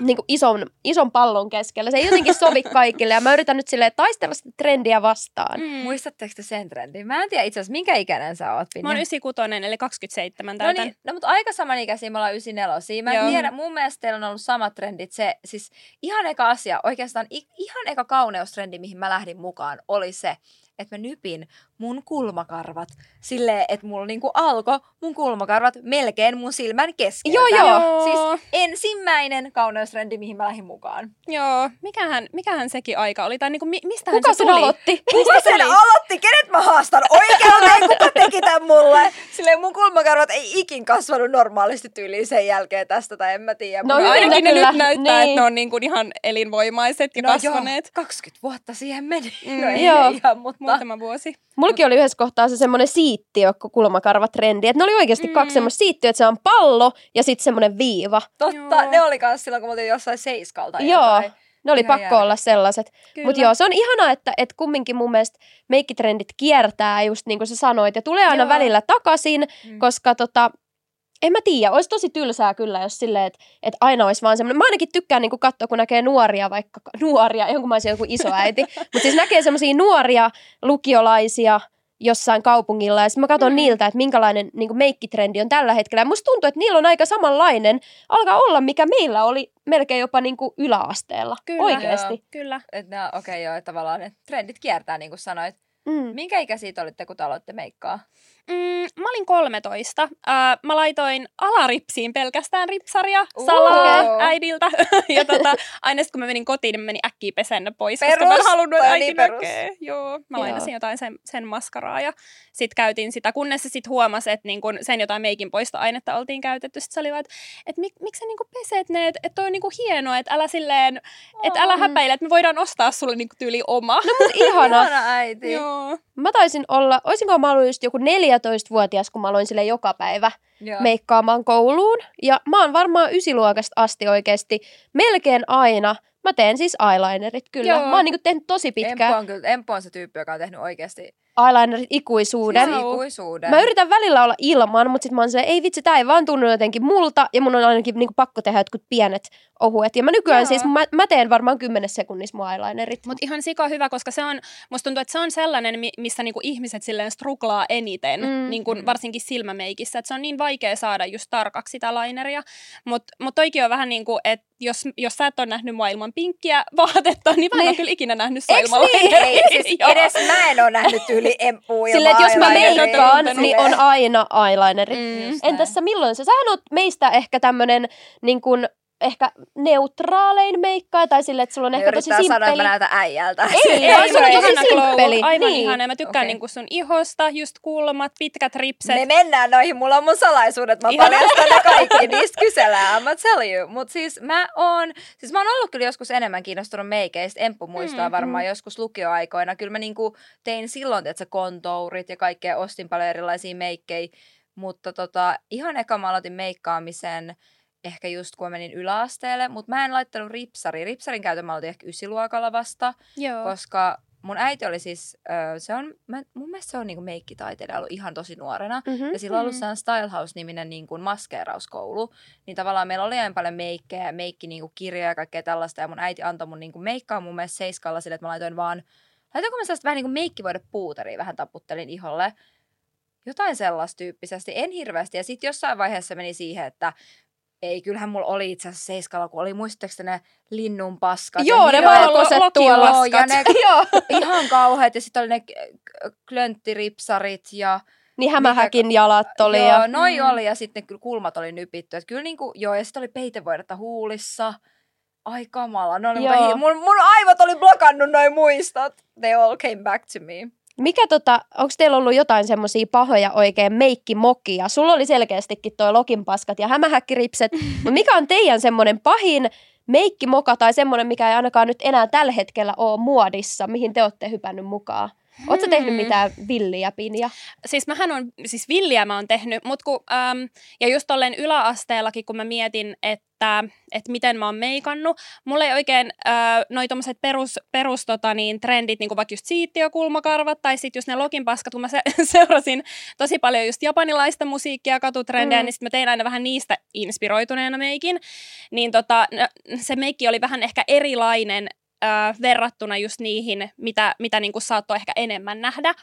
niinku ison, ison pallon keskellä. Se ei jotenkin sovi <laughs> kaikille ja mä yritän nyt silleen taistella sitä trendiä vastaan. Mm. Muistatteko te sen trendin? Mä en tiedä itse asiassa, minkä ikäinen sä oot, Pinja? Mä oon 96, eli 27 No täytän. niin, no mutta aika samanikäisiä, me ollaan 94. Mä Joo. tiedän, mun mielestä teillä on ollut samat trendit. Se, siis ihan eka asia, oikeastaan ihan eka kauneustrendi, mihin mä lähdin mukaan, oli se, että mä nypin mun kulmakarvat silleen, että mulla niinku alkoi mun kulmakarvat melkein mun silmän keskeltä. Joo, joo. Siis ensimmäinen kauneustrendi, mihin mä lähdin mukaan. Joo, mikähän, mikähän sekin aika oli? Tai niinku, mi- mistähän Kuka se sen tuli? aloitti? Kuka sen tuli? aloitti? Kenet mä haastan? Oikealta kuka teki tän mulle? Silleen mun kulmakarvat ei ikin kasvanut normaalisti tyyliin sen jälkeen tästä, tai en mä tiedä. No ainakin ne nyt näyttää, Niin. että ne on niinku ihan elinvoimaiset ja no kasvaneet. Joo, 20 vuotta siihen meni. Mm, no ei joo. ihan, mutta... Muutama vuosi. Mullakin oli yhdessä kohtaa se semmoinen siittiö, kulmakarvatrendi. Että ne oli oikeasti Mm. kaksi semmoista siittiöä, että se on pallo ja sitten semmoinen viiva. Totta, Joo. ne oli kans silloin, kun me oltiin jossain seiskalta. Joo. jotain. Ne oli Ihan pakko järkeä. olla sellaiset. Mutta joo, se on ihanaa, että et kumminkin mun mielestä meikkitrendit kiertää just niin kuin sä sanoit. Ja tulee aina Joo. välillä takaisin, Mm. koska tota, en mä tiedä, olisi tosi tylsää kyllä, jos silleen, että et aina olisi vaan semmoinen. Mä ainakin tykkään niinku katsoa, kun näkee nuoria, vaikka nuoria, jonkun mä olisin joku isoäiti. <laughs> Mutta siis näkee semmoisia nuoria lukiolaisia jossain kaupungilla ja sitten mä katson Mm. niiltä, että minkälainen niin meikkitrendi on tällä hetkellä. Ja musta tuntuu, että niillä on aika samanlainen, alkaa olla mikä meillä oli melkein jopa niin kuin yläasteella. Kyllä. Oikeasti. Kyllä. Et ne, okei okay, joo, että tavallaan ne trendit kiertää, niin kuin sanoit. Mm. Minkä ikäisiä te olitte, kun te aloitte meikkaa? Mm, mä olin 13. Äh, mä laitoin alaripsiin pelkästään ripsaria salaa äidiltä. <laughs> ja tota, aina sit kun mä menin kotiin, niin mä menin äkkiä pesennä pois, koska mä en Perus, halunnut, että äiti niin perus. näkee. Joo, mä Joo. lainasin jotain sen, sen maskaraa ja sit käytin sitä, kunnes se sit huomasi, että niin kun sen jotain meikin poistoainetta oltiin käytetty. Sitten se oli vaan, että et mik, miksi sä niinku peset ne, että et toi on niinku hienoa, että älä silleen, että älä Mm. häpäile, että me voidaan ostaa sulle niinku tyyli oma. No mut ihana. <laughs> Ihana äiti. Joo. Mä taisin olla, olisinko mä ollut just joku 14-vuotias, kun mä aloin sille joka päivä Joo. meikkaamaan kouluun. Ja mä oon varmaan ysiluokasta asti oikeasti melkein aina. Mä teen siis eyelinerit kyllä. Joo. Mä oon niinku tehnyt tosi Empo pitkään on, kyllä, Empo on se tyyppi, joka on tehnyt oikeasti eyelinerit ikuisuuden. siis Wow. ikuisuuden. Mä yritän välillä olla ilman, mutta sitten mä oon se, ei vitsi, tää ei vaan tunnu jotenkin multa, ja mun on ainakin niinku pakko tehdä jotkut pienet ohuet. Ja mä nykyään Joo. siis, mä, mä teen varmaan 10 sekunnissa mun eyelinerit. Mutta ihan sika hyvä, koska se on, musta tuntuu, että se on sellainen, mi- missä niinku ihmiset silleen struglaa eniten, Mm. niinku varsinkin silmämeikissä. Et se on niin vaikea saada just tarkaksi sitä lineria. Mutta mut toikin on vähän niin kuin, että jos, jos sä et ole nähnyt mua ilman pinkkiä vaatetta, niin mä en Niin. ole kyllä ikinä nähnyt sua Eiks ilman niin? Ei, siis <laughs> edes mä en ole nähnyt yli Empua ja Silleen, että jos mä meikkaan, niin on aina eyelinerit. Mm. Entäs sä milloin sä? Sähän oot meistä ehkä tämmönen niin kun, ehkä neutraalein meikkaa, tai silleen, että sulla on Ne ehkä tosi yrittää sanoa, että mä simppeli. näytän äijältä. Ei, Ei, vaan se on tosi simppeli. aivan Niin. ihana. Mä tykkään Okei. niinku sun ihosta, just kulmat, pitkät ripset. Me mennään noihin, mulla on mun salaisuudet, mä paljastan ne kaikki, niistä kysellään, mä tell you. Mut siis mä oon, siis mä oon ollut kyllä joskus enemmän kiinnostunut meikeistä, Emppu muistaa Mm, varmaan joskus lukioaikoina. Kyllä mä niinku tein silloin, että se kontourit ja kaikkea, ostin paljon erilaisia meikkejä, mutta tota, ihan eka mä aloitin meikkaamisen ehkä just kun menin yläasteelle, mutta mä en laittanut ripsari. Ripsarin käytön mä ehkä ysiluokalla vasta, Joo. koska mun äiti oli siis, se on, mä, mun mielestä se on niinku meikkitaiteilija ollut ihan tosi nuorena. Mm-hmm. Ja sillä on ollut Mm. sellainen Stylehouse-niminen niin kuin maskeerauskoulu. Niin tavallaan meillä oli aina paljon meikkejä, meikki niin kuin kirjoja ja kaikkea tällaista. Ja mun äiti antoi mun niin kuin meikkaa mun mielestä seiskalla sille, että mä laitoin vaan, laitoinko mä sellaista vähän niin kuin meikkivoidepuuteria vähän taputtelin iholle. Jotain sellaista tyyppisesti, en hirveästi. Ja sitten jossain vaiheessa meni siihen, että ei, kyllähän mulla oli itse asiassa seiskalla, kun oli, muistatteko te ne linnun paskat? Joo, ne valkoiset Lokin tuolla. Ja ne <laughs> ihan kauheat. Ja sitten oli ne klönttiripsarit ja Niin hämähäkin jalat oli. Joo, Ja... noi Mm. oli ja sitten kyllä kulmat oli nypitty. Et kyllä niinku, joo, ja sitten oli peitevoidetta huulissa. Ai kamala, Joo. hi- mun, mun aivot oli blokannut noin muistot. They all came back to me. Mikä tota, onko teillä ollut jotain semmoisia pahoja oikein meikkimokia? Sulla oli selkeästikin toi lokinpaskat ja hämähäkkiripset, <laughs> mutta mikä on teidän semmoinen pahin meikkimoka tai semmoinen, mikä ei ainakaan nyt enää tällä hetkellä ole muodissa, mihin te olette hypännyt mukaan? Oletko tehnyt Hmm. mitään villiä pinia? siis mähän on, siis villiä mä oon tehnyt, mut kun, äm, ja just tolleen yläasteellakin, kun mä mietin, että, että miten mä oon meikannut, mulla ei oikein äh, noi tommoset perus, perus tota, niin, trendit, niin kuin vaikka just siittiökulmakarvat tai sitten just ne lokinpaskat, kun mä se, <laughs> seurasin tosi paljon just japanilaista musiikkia, katutrendejä, Mm. mm. niin sitten mä tein aina vähän niistä inspiroituneena meikin, niin tota, se meikki oli vähän ehkä erilainen äh, verrattuna just niihin, mitä, mitä niin kuin saattoi ehkä enemmän nähdä.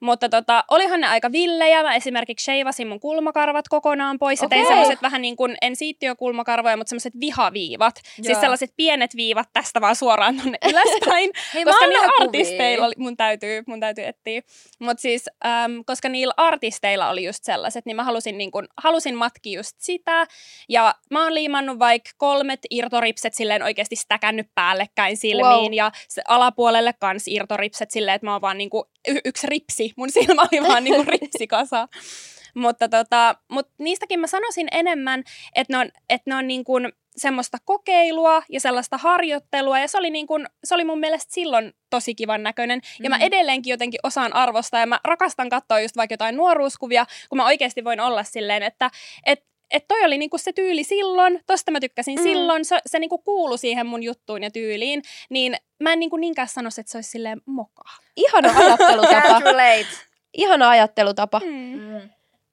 Mutta tota, olihan ne aika villejä. Mä esimerkiksi sheivasin mun kulmakarvat kokonaan pois ja tein Okei. semmoiset vähän niin kuin, en siittiökulmakarvoja, mutta semmoiset vihaviivat. Joo. Siis Joo. sellaiset pienet viivat tästä vaan suoraan tonne <laughs> ylöspäin. Hei, koska niillä nähnyt artisteilla kuvia. oli, mun täytyy, mun täytyy etsiä. Mutta siis, äm, koska niillä artisteilla oli just sellaiset, niin mä halusin, niin kun, halusin matkia just sitä. Ja mä oon liimannut vaikka kolmet irtoripset silleen oikeasti stäkännyt päällekkäin silmiin. Wow. Ja se alapuolelle kans irtoripset silleen, että mä oon vaan niinku y- yksi ripsi. Mun silmä oli vaan niinku <laughs> ripsikasa. Mutta tota, mut niistäkin mä sanoisin enemmän, että ne on, että ne on niin kuin semmoista kokeilua ja sellaista harjoittelua, ja se oli, niin kuin, se oli mun mielestä silloin tosi kivan näköinen. Ja mä Mm. edelleenkin jotenkin osaan arvostaa, ja mä rakastan katsoa just vaikka jotain nuoruuskuvia, kun mä oikeasti voin olla silleen, että et, et toi oli niinku se tyyli silloin, tosta mä tykkäsin Mm. silloin, se, se niinku kuulu siihen mun juttuun ja tyyliin, niin mä en niinku niinkään sanoisi, että se olisi silleen moka. Ihana <laughs> ajattelutapa. Ihana ajattelutapa. Mm. Mm.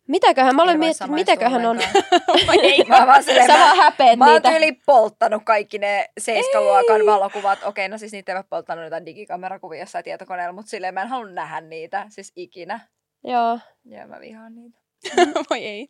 Mitäköhän, mä olen miettinyt, mitäköhän on. <laughs> Ei. Mä vaan silleen, Sä mä, vaan häpeät mä oon niitä. tyyli polttanut kaikki ne seiskaluokan valokuvat. Okei, no siis niitä ei ole polttanut jotain digikamerakuvia jossain tietokoneella, mutta silleen mä en halunnut nähdä niitä, siis ikinä. Joo. Ja mä vihaan niitä. <laughs> Voi ei.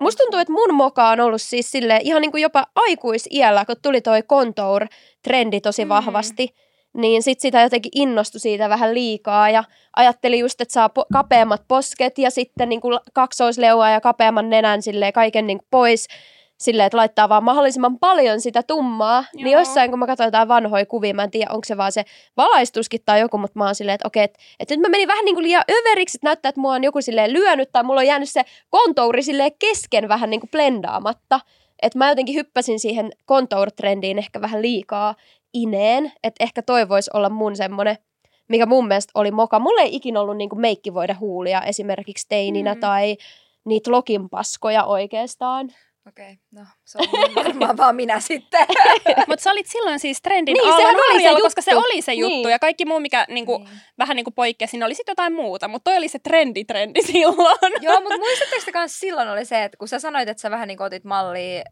Musta tuntuu, että mun moka on ollut siis sille ihan niin kuin jopa aikuisiällä, kun tuli toi contour-trendi tosi Mm. vahvasti, niin sit sitä jotenkin innostui siitä vähän liikaa ja ajatteli just, että saa po- kapeammat posket ja sitten niin kuin kaksoisleua ja kapeamman nenän silleen kaiken niin kuin pois silleen, että laittaa vaan mahdollisimman paljon sitä tummaa. Joo. Niin Joo. jossain, kun mä katsoin jotain vanhoja kuvia, mä en tiedä, onko se vaan se valaistuskin tai joku, mutta mä oon silleen, että okei, että, että nyt mä menin vähän niin kuin liian överiksi, että näyttää, että mua on joku silleen lyönyt tai mulla on jäänyt se kontouri silleen kesken vähän niin kuin blendaamatta. Että mä jotenkin hyppäsin siihen contour-trendiin ehkä vähän liikaa ineen, että ehkä toi voisi olla mun semmonen, mikä mun mielestä oli moka. Mulla ei ikinä ollut niinku meikki voida huulia esimerkiksi teininä. Mm. tai niitä lokinpaskoja oikeastaan. Okei, no se on <laughs> varmaan vaan minä sitten. <laughs> Mutta sä olit silloin siis trendin Niin, alla sehän oli se Norjalla, koska se juttu. oli se juttu. Niin. Ja kaikki muu, mikä niinku, Niin. vähän niinku poikkesi, siinä oli sitten jotain muuta. Mutta toi oli se trendi trendi <laughs> silloin. Joo, mutta muistatteko te silloin oli se, että kun sä sanoit, että sä vähän niin otit mallia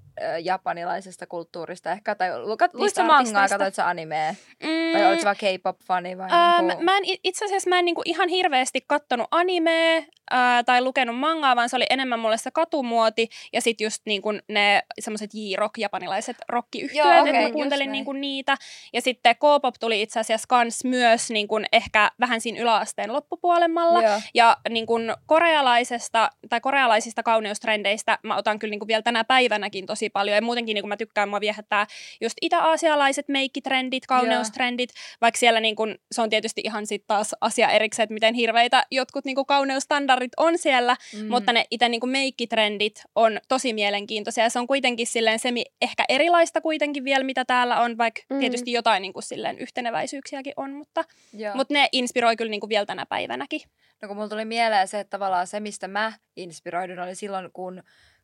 japanilaisesta kulttuurista ehkä, tai luit sä mangaa, katsoit sä animea, Mm, vai olit sä vaan K-pop-fani vai Ähm, niinku... mä en, itse asiassa mä en niinku ihan hirveästi kattonut animea äh, tai lukenut mangaa, vaan se oli enemmän mulle se katumuoti ja sitten just niinku ne semmoiset J-rock, japanilaiset rockiyhtiöt, Joo, että mä kuuntelin niinku niitä. Ja sitten K-pop tuli itse asiassa kans myös niinku ehkä vähän siinä yläasteen loppupuolemmalla. Joo. Ja niin kun korealaisesta, tai korealaisista kauneustrendeistä mä otan kyllä niin kun vielä tänä päivänäkin tosi paljon. Ja muutenkin niin kun mä tykkään, mua viehättää just itä-aasialaiset meikkitrendit, kauneustrendit. Vaikka siellä niin kun, se on tietysti ihan sitten taas asia erikseen, että miten hirveitä jotkut niin kun kauneustandardit on siellä. Mm. Mutta ne itse niin meikkitrendit on tosi mielenkiintoisia. Ja se on kuitenkin silleen semi ehkä erilaista kuitenkin vielä, mitä täällä on. Vaikka Mm. tietysti jotain niin kun silleen yhteneväisyyksiäkin on. Mutta, Joo. mutta ne inspiroi kyllä niin kun vielä tänä päivänäkin. No kun mulla tuli mieleen se, että tavallaan se, mistä mä inspiroidun, oli silloin, kun,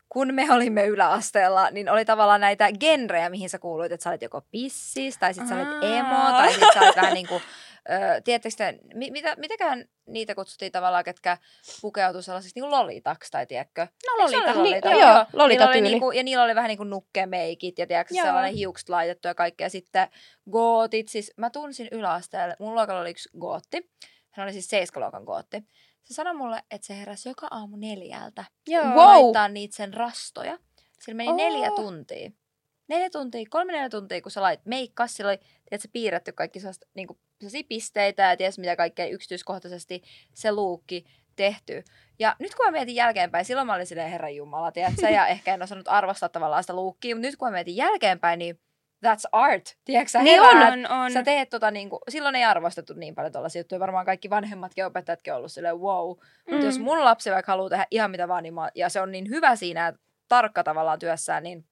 kun me olimme yläasteella, niin oli tavallaan näitä genrejä, mihin sä kuuluit, että sä olit joko pissis, tai sit sä olit emo, tai sit sä olit vähän niin kuin, ö, tiedättekö te, mi, mitä, mitäkään niitä kutsuttiin tavallaan, ketkä pukeutuu sellaisiksi niin lolitaksi, tai tiedätkö? No Lolita. ole Niin, lolita? joo, Niillä Lolita-tyyli. oli niinku, ja niillä oli vähän niin kuin nukkemeikit ja tiedätkö, Joo. sellainen hiukset laitettu ja kaikkea. Ja sitten gootit, siis mä tunsin yläasteelle, mun luokalla oli yksi gootti. Hän oli siis seiskaluokan gootti. Se sanoi mulle, että se heräsi joka aamu neljältä Joo. Wow. laittaa niitä sen rastoja. Sillä meni Oo. neljä tuntia. Neljä tuntia, kolme neljä tuntia, kun sä lait meikkas, sillä oli tiedätkö, piirretty kaikki sellaista, niin kuin, pisteitä ja ties mitä kaikkea yksityiskohtaisesti se luukki tehty. Ja nyt kun mä mietin jälkeenpäin, silloin mä olin silleen herran jumala, tiedätkö, ja <laughs> ehkä en osannut arvostaa tavallaan sitä luukkia, mutta nyt kun mä mietin jälkeenpäin, niin that's art, tiedätkö Niin heräät, on, on. Sä teet tota niinku, silloin ei arvostettu niin paljon tuollaisia juttuja. Varmaan kaikki vanhemmatkin opettajatkin on ollut silleen wow. Mm. Mutta jos mun lapsi vaikka haluaa tehdä ihan mitä vaan, niin mä, ja se on niin hyvä siinä, että tarkka tavallaan työssään, niin,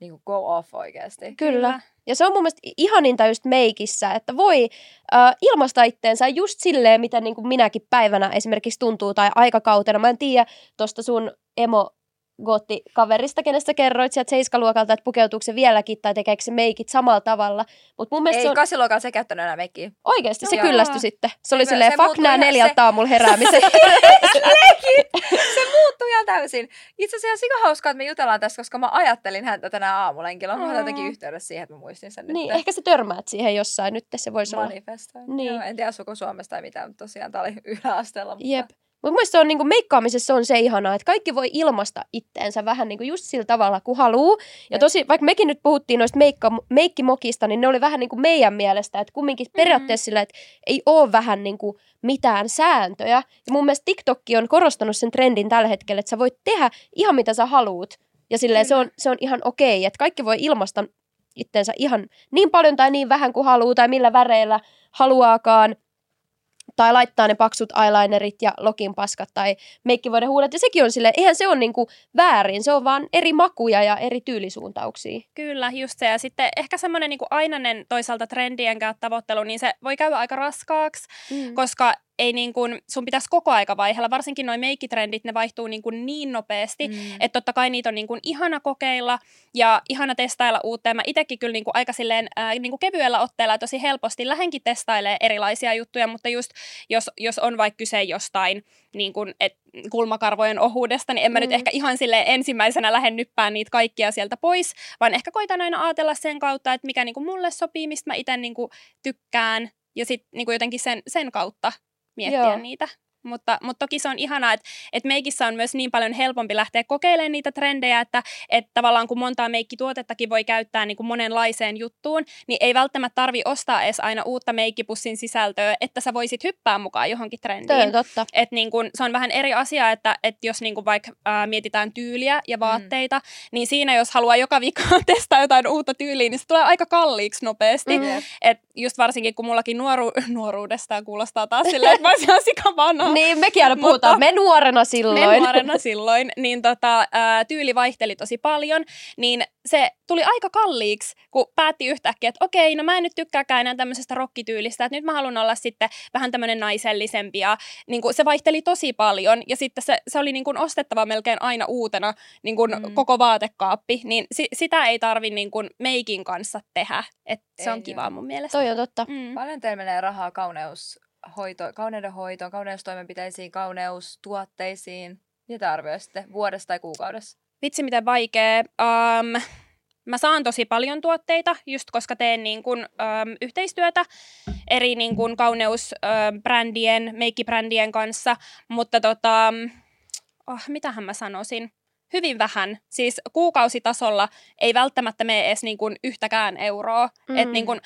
niin kuin go off oikeasti. Kyllä. Ja se on mun mielestä ihaninta just meikissä, että voi äh, ilmaista itteensä just silleen, mitä niin kuin minäkin päivänä esimerkiksi tuntuu tai aikakautena. Mä en tiedä tuosta sun emo gootti kaverista, kenestä kerroit sieltä seiskaluokalta, että pukeutuuko se vieläkin tai tekeekö se meikit samalla tavalla. Mut mun mielestä Ei, se on... kasiluokalla se käyttänyt enää meikkiä. Oikeasti, se Joo. kyllästyi sitten. Se oli Se- silleen, se fuck nää ihan- neljältä se- aamulla heräämisen. <laughs> se muuttui ihan täysin. Itse asiassa sika hauskaa, että me jutellaan tästä, koska mä ajattelin häntä tänään aamulla. Enkin on Mm. jotenkin yhteydessä siihen, että mä muistin sen niin, nyt. ehkä se törmäät siihen jossain. Nyt se voisi olla. Manifestoin. Niin. Joo, en tiedä asuuko Suomessa tai mitään, mutta tosiaan tää oli yläasteella. Mutta... Jep. Mutta mun mielestä se on niinku, meikkaamisessa on se ihanaa, että kaikki voi ilmaista itteensä vähän niinku just sillä tavalla, kun haluu. Ja tosi, vaikka mekin nyt puhuttiin noista meikka, meikkimokista, niin ne oli vähän niinku meidän mielestä, että kumminkin periaatteessa sillä, että ei ole vähän niinku mitään sääntöjä. Ja mun mielestä TikTokki on korostanut sen trendin tällä hetkellä, että sä voit tehdä ihan mitä sä haluut. Ja silleen se on, se on ihan okei, että kaikki voi ilmaista itteensä ihan niin paljon tai niin vähän kuin haluaa tai millä väreillä haluaakaan. Tai laittaa ne paksut eyelinerit ja lokin paskat tai meikkivoiden huulet. Ja sekin on sille, eihän se ole niinku väärin, se on vaan eri makuja ja eri tyylisuuntauksia. Kyllä, just se. Ja sitten ehkä semmoinen niin ainainen toisaalta trendien tavoittelu, niin se voi käydä aika raskaaksi, Mm. koska ei niin kuin, sun pitäisi koko aika vaihella, varsinkin noin meikkitrendit, ne vaihtuu niin, kuin niin nopeasti, mm. että totta kai niitä on niin kuin ihana kokeilla ja ihana testailla uutta. Ja mä itsekin kyllä niin kuin aika silleen, ää, niin kuin kevyellä otteella tosi helposti lähenkin testailee erilaisia juttuja, mutta just jos, jos on vaikka kyse jostain niin kuin, et, kulmakarvojen ohuudesta, niin en mä mm. nyt ehkä ihan sille ensimmäisenä lähde nyppään niitä kaikkia sieltä pois, vaan ehkä koitan aina ajatella sen kautta, että mikä niin kuin mulle sopii, mistä mä itse niin kuin tykkään ja sitten niin kuin jotenkin sen, sen kautta miettiä Joo. Niitä. Mutta, mutta toki se on ihanaa, että, että meikissä on myös niin paljon helpompi lähteä kokeilemaan niitä trendejä, että, että tavallaan kun montaa meikkituotettakin voi käyttää niin kuin monenlaiseen juttuun, niin ei välttämättä tarvi ostaa edes aina uutta meikkipussin sisältöä, että sä voisit hyppää mukaan johonkin trendiin. Toi totta. Et niin kun, se on vähän eri asia, että et jos niin kun vaikka ää, mietitään tyyliä ja vaatteita, mm. niin siinä jos haluaa joka viikko <laughs> testaa jotain uutta tyyliä, niin se tulee aika kalliiksi nopeasti. Mm. Mm. Et just varsinkin kun mullakin nuoru- nuoruudestaan kuulostaa taas silleen, että mä olisin. Niin, mekin aina puhutaan, Mutta- me nuorena silloin. Me nuorena silloin, niin tota, ää, tyyli vaihteli tosi paljon, niin se tuli aika kalliiksi, kun päätti yhtäkkiä, että okei, no mä en nyt tykkääkään enää tämmöisestä rokkityylistä, että nyt mä haluan olla sitten vähän tämmöinen naisellisempi ja niin kuin, se vaihteli tosi paljon ja sitten se, se oli niin kuin ostettava melkein aina uutena niin kuin Mm. koko vaatekaappi, niin si, sitä ei tarvi niin kuin meikin kanssa tehdä, että se on Ei kivaa mun mielestä. Toi on totta. Mm. Paljon teillä menee rahaa kauneushoito, kauneudenhoitoon, kauneustoimenpiteisiin, kauneustuotteisiin? Mitä arvioisitte vuodessa tai kuukaudessa? Vitsi, miten vaikea. Um, mä saan tosi paljon tuotteita, just koska teen niin kun, um, yhteistyötä eri niin kun, kauneusbrändien, meikkibrändien kanssa, mutta tota, oh, mitähän mä sanoisin? Hyvin vähän. Siis kuukausitasolla ei välttämättä mene edes niin kuin yhtäkään euroa. Mm. Mm. Et niin kuin,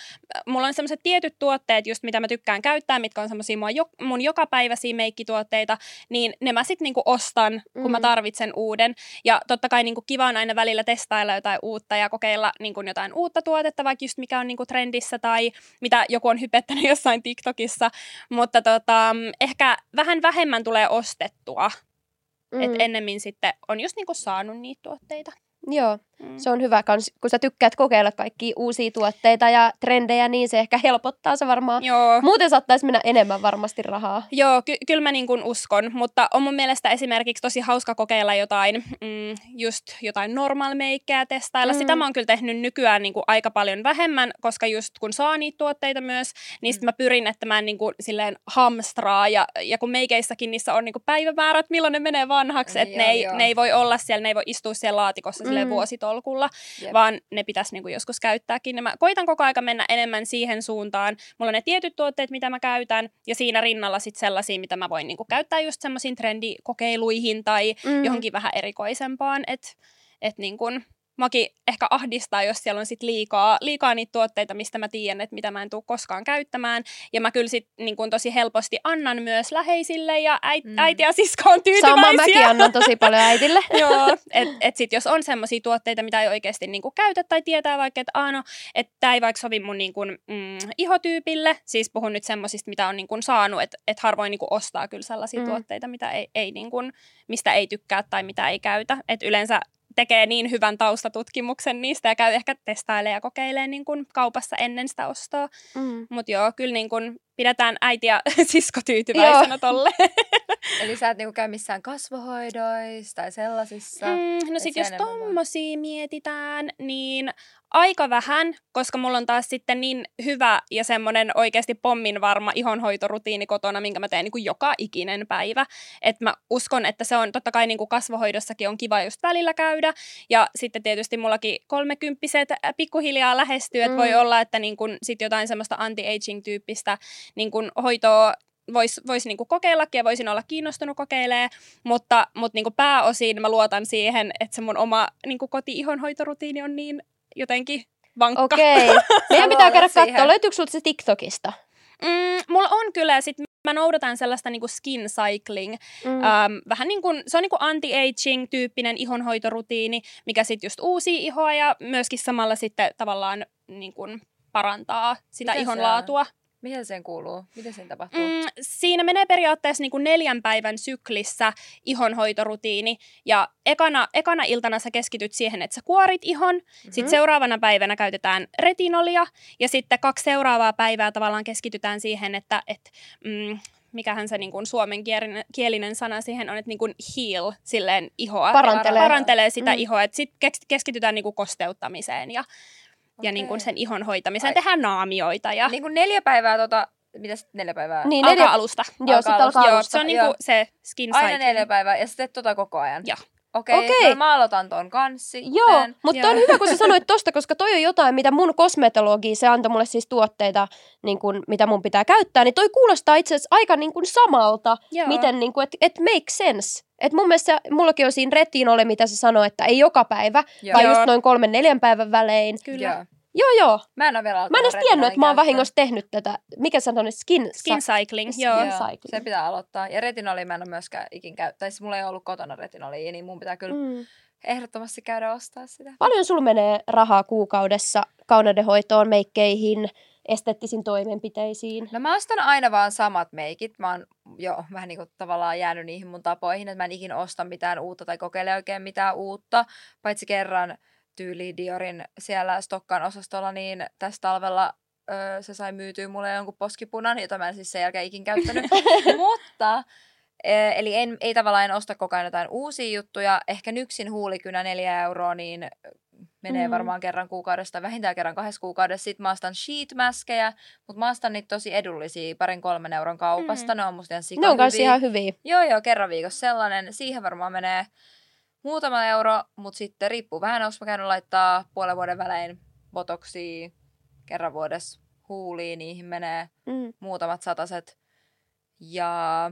mulla on sellaiset tietyt tuotteet, just mitä mä tykkään käyttää, mitkä on semmoisia mun, jo, mun jokapäiväisiä meikkituotteita, niin ne mä sitten niinku ostan, kun mm. mä Mm. tarvitsen uuden. Ja totta kai niinku kiva on aina välillä testailla jotain uutta ja kokeilla niinku jotain uutta tuotetta, vaikka just mikä on niinku trendissä tai mitä joku on hypettänyt <laughs> jossain TikTokissa. Mutta tota, ehkä vähän vähemmän tulee ostettua. Mm. Et ennemmin sitten on just niinku saanut niitä tuotteita. Joo, Mm. se on hyvä, kans, kun sä tykkäät kokeilla kaikkia uusia tuotteita ja trendejä, niin se ehkä helpottaa se varmaan. Joo. Muuten saattaisi mennä enemmän varmasti rahaa. Joo, ky- kyllä mä niin kuin uskon, mutta on mun mielestä esimerkiksi tosi hauska kokeilla jotain, mm, just jotain normal meikkejä testailla. Mm. Mm. Sitä mä oon kyllä tehnyt nykyään niin kuin aika paljon vähemmän, koska just kun saa niitä tuotteita myös, niin sit mä pyrin, että mä en niin kuin silleen hamstraa. Ja, ja kun meikeissäkin niissä on niin kuin päivämäärät, milloin ne menee vanhaksi, että ne, ei, ne ei voi olla siellä, ne ei voi istua siellä laatikossa silleen Mm. Vuositolkulla, Jep. vaan ne pitäisi niinku joskus käyttääkin. Ja mä koitan koko aika mennä enemmän siihen suuntaan. Mulla on ne tietyt tuotteet, mitä mä käytän, ja siinä rinnalla sitten sellaisia, mitä mä voin niinku käyttää just semmoisiin trendikokeiluihin tai Mm. johonkin vähän erikoisempaan. Että et niinku, Maki ehkä ahdistaa, jos siellä on sit liikaa, liikaa niitä tuotteita, mistä mä tiedän, että mitä mä en tule koskaan käyttämään. Ja mä kyllä sit niin kun tosi helposti annan myös läheisille ja äit, Mm. äiti ja sisko on tyytyväisiä. Sama mäkin annan tosi paljon äitille. <laughs> Joo, että et sit jos on semmoisia tuotteita, mitä ei oikeasti niinku käytä tai tietää vaikka, että no, että tämä ei vaikka sovi mun niinku, mm, ihotyypille, siis puhun nyt semmoisista, mitä on niinku saanut, että et harvoin niinku ostaa kyllä sellaisia Mm. tuotteita, mitä ei, ei niinku, mistä ei tykkää tai mitä ei käytä. Et yleensä tekee niin hyvän taustatutkimuksen niistä ja käy ehkä testailemaan ja kokeilemaan niin kuin kaupassa ennen sitä ostoa. Mm. Mutta joo, kyllä niin kuin pidetään äiti ja <laughs> sisko tyytyväisenä tolle. <laughs> Eli sä et niinku käy missään kasvohoidoissa tai sellaisissa. Mm, no sit jos tommosia mietitään, niin aika vähän, koska mulla on taas sitten niin hyvä ja semmoinen oikeasti pommin varma ihonhoitorutiini kotona, minkä mä teen niin kuin joka ikinen päivä. Että mä uskon, että se on totta kai niin kuin kasvohoidossakin on kiva just välillä käydä. Ja sitten tietysti mullakin kolmekymppiset äh, pikkuhiljaa lähestyy, että voi Mm. olla, että niin kuin sit jotain semmoista anti-aging-tyyppistä niin kuin hoitoa voisi vois niinku kokeillakin ja voisin olla kiinnostunut kokeilemaan, mutta, mutta niinku pääosin mä luotan siihen, että se mun oma niinku koti-ihonhoitorutiini on niin jotenkin vankka. Okei. <laughs> Meidän pitää käydä katsoa, löytyykö sulta se TikTokista? Mm, mulla on kyllä, ja sit mä noudatan sellaista niinku skin cycling, Mm. ähm, vähän niin kuin, se on niin kuin anti-aging-tyyppinen ihonhoitorutiini, mikä sitten just uusia ihoa ja myöskin samalla sitten tavallaan niin kuin parantaa sitä Mitä se ihon on? Miten sen kuuluu? Miten sen tapahtuu? Mm, siinä menee periaatteessa niin kuin neljän päivän syklissä ihonhoitorutiini. Ja ekana, ekana iltana sä keskityt siihen, että sä kuorit ihon. Mm-hmm. Sitten seuraavana päivänä käytetään retinolia. Ja sitten kaksi seuraavaa päivää tavallaan keskitytään siihen, että et, mm, mikähän se niin kuin suomenkielinen kielinen sana siihen on, että niin kuin heal silleen ihoa. Parantelee. Parantelee sitä mm. ihoa. Sitten keskitytään niin kuin kosteuttamiseen ja, ja niin kuin sen ihon hoitamiseen. Ai. Tehdään naamioita ja Niin kuin neljä päivää tota, mitäs neljä päivää? Niin, alkaa neljä... alusta. Joo, Alkaa sitten alkaa Joo, alusta. se on Joo. niinku se skin Aina cycling. neljä päivää ja sitten tota koko ajan? Joo. Okei, Okei. okay. mä aloitan ton kanssi. Joo, mutta on hyvä, kun sä sanoit tosta, koska toi on jotain, mitä mun kosmetologi, se antoi mulle siis tuotteita, niin kun, mitä mun pitää käyttää, niin toi kuulostaa itse asiassa aika niin kun samalta, Joo. miten niin kun, et, et make sense. Et mun mielestä mullakin on siinä retinole, mitä se sanoi, että ei joka päivä, Joo. vaan just noin kolmen neljän päivän välein. Kyllä. Joo. Joo, joo. Mä en ole vielä Mä en edes tiennyt, että mä oon vahingossa tehnyt tätä. Mikä sä sanoit? Skin, Skin cycling, Skin joo. cycling. Se pitää aloittaa. Ja retinoli mä en ole myöskään ikin käyttänyt. Tai siis mulla ei ollut kotona retinolia, niin mun pitää kyllä mm. Ehdottomasti käydä ostaa sitä. Paljon sulla menee rahaa kuukaudessa kauneudenhoitoon, meikkeihin, esteettisiin toimenpiteisiin? No mä ostan aina vaan samat meikit. Mä oon jo vähän niin kuin tavallaan jäänyt niihin mun tapoihin, että mä en ikin osta mitään uutta tai kokeile oikein mitään uutta. Paitsi kerran tyyli Diorin siellä Stokkan osastolla, niin tässä talvella öö, se sai myytyä mulle jonkun poskipunan, jota mä en siis sen jälkeen ikin käyttänyt. <laughs> Mutta Eli en, ei tavallaan en osta koko ajan jotain uusia juttuja. Ehkä nyksin huulikynä neljä euroa, niin menee Mm. varmaan kerran kuukaudesta, vähintään kerran kahdessa kuukaudessa. Sitten mä ostan sheet-mäskejä, mutta mä ostan niitä tosi edullisia, parin kolmen euron kaupasta. Mm. Ne on musta ihan sika Ne on ihan hyviä. Joo, joo, kerran viikossa sellainen. Siihen varmaan menee muutama euro, mutta sitten riippuu vähän, onko mä käynyt laittaa puolen vuoden välein botoksia kerran vuodessa huuliin, niihin menee Mm. muutamat sataset. Ja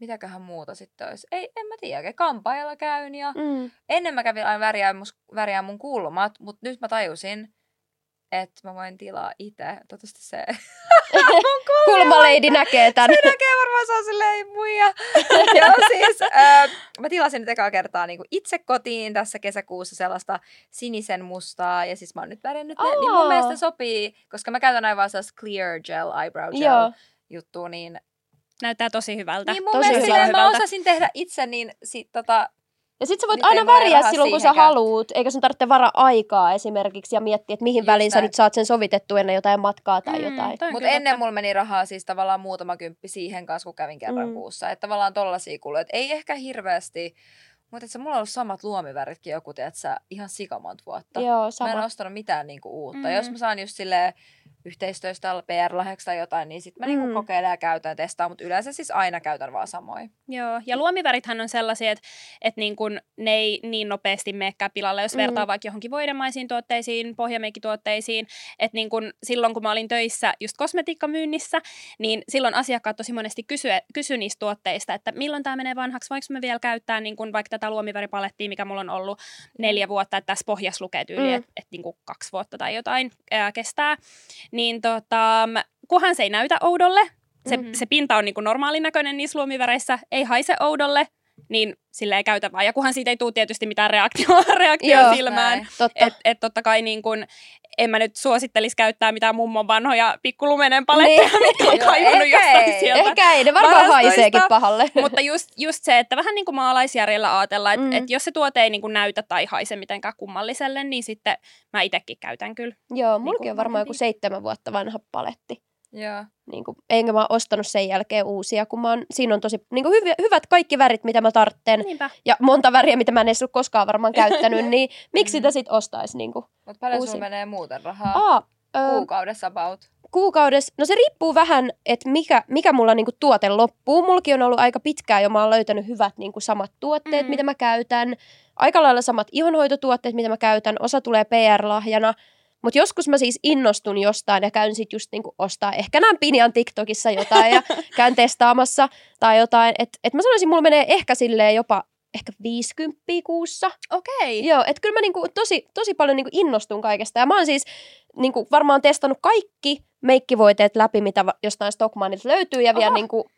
mitäköhän muuta sitten olisi? Ei, en mä tiedä, oikein kampaajalla käyn ja Mm. ennen mä kävin aina väriää, mus, mun kulmat, mutta nyt mä tajusin, että mä voin tilaa itse. Toivottavasti se <laughs> Kulmaleidi näkee tän. se näkee varmaan, se on silleen muija. <laughs> Joo, siis äh, mä tilasin nyt ekaa kertaa niin itse kotiin tässä kesäkuussa sellaista sinisen mustaa, ja siis mä oon nyt värjännyt ne, niin mun mielestä sopii, koska mä käytän aivan sellaista clear gel, eyebrow gel Joo. juttua, niin, Näyttää tosi hyvältä. niin mun Tosi mielestä hyvältä. mä osasin tehdä itse, niin sit tota, Ja sit sä voit Nyt ei aina väriä silloin, kun sä haluut, eikä sun tarvitse varaa aikaa esimerkiksi ja miettiä, että mihin Just väliin sä nyt saat sen sovitettua ennen jotain matkaa tai Mm, jotain. Mutta ennen totta. mulla meni rahaa siis tavallaan muutama kymppi siihen kanssa, kun kävin kerran Mm. kuussa. Että tavallaan tollasia kuluja. Et ei ehkä hirveästi, mutta se mulla on ollut samat luomiväritkin joku, tiedät sä, ihan sikamonta vuotta. Joo, Mä en sama. ostanut mitään niinku uutta. Mm. Jos mä saan just silleen yhteistyöstä PR-lahjaksi tai jotain, niin sit mä niinku Mm. kokeilen ja käytän ja testaan, mutta yleensä siis aina käytän vaan samoin. Joo, ja luomivärithän on sellaisia, että, että niin kun ne ei niin nopeasti meekään pilalle, jos Mm. vertaa vaikka johonkin voidemaisiin tuotteisiin, pohjameikkituotteisiin. Että niin kun silloin, kun mä olin töissä just kosmetiikkamyynnissä, niin silloin asiakkaat tosi monesti kysy, kysy niistä tuotteista, että milloin tämä menee vanhaksi, voinko mä vielä käyttää niin kun vaikka tätä luomiväripalettia, mikä mulla on ollut neljä vuotta, että tässä pohjassa lukee tyyli, Mm. mm. että, että niin kun kaksi vuotta tai jotain ää, kestää. Niin tota, kunhan se ei näytä oudolle, se, Mhm. mm-hmm. se pinta on niin kuin normaalin näköinen niissä luomiväreissä, ei haise oudolle, niin sille ei käytä vaan. Ja kunhan siitä ei tule tietysti mitään <laughs> reaktioa, Joo, silmään. näin. Totta. Että et totta kai niin kun, en mä nyt suosittelisi käyttää mitään mummon vanhoja pikkulumenen paletteja, Niin. mitkä on kaivannut jostain ei. sieltä. Ehkä ei, ne varmaan haiseekin pahalle. <laughs> Mutta just, just se, että vähän niin kuin maalaisjärjellä ajatella, että Mm. mm. et jos se tuote ei niin kuin näytä tai haise mitenkään kummalliselle, niin sitten mä itsekin käytän kyllä. Joo, mullakin kuin on varmaan joku seitsemän vuotta vanha paletti. Joo. Niin kuin, enkä mä ostanut sen jälkeen uusia, kun mä oon, siinä on tosi niin kuin hyviä, hyvät kaikki värit, mitä mä tartten. Niinpä. Ja monta väriä, mitä mä en edes ole koskaan varmaan käyttänyt, <laughs> niin miksi Mm. sitä sit ostaisi? Niin kuin? Mutta paljon Uusi. sulla menee muuten rahaa? Aa, ö, Kuukaudessa about. kuukaudessa, no se riippuu vähän, että mikä, mikä mulla niinku tuote loppuu. Mullakin on ollut aika pitkään jo, mä oon löytänyt hyvät niinku samat tuotteet, Mm. mitä mä käytän. Aika lailla samat ihonhoitotuotteet, mitä mä käytän. Osa tulee PR-lahjana. Mutta joskus mä siis innostun jostain ja käyn sit just niinku ostaa, ehkä näen Pinian TikTokissa jotain ja <laughs> käyn testaamassa tai jotain. Että et mä sanoisin, mulla menee ehkä silleen jopa ehkä 50 kuussa. Okei. Joo, että kyllä mä niinku tosi, tosi paljon niinku innostun kaikesta. Ja mä oon siis niinku varmaan testannut kaikki meikkivoiteet läpi, mitä jostain Stockmannilta löytyy, ja vielä Oho. niinku,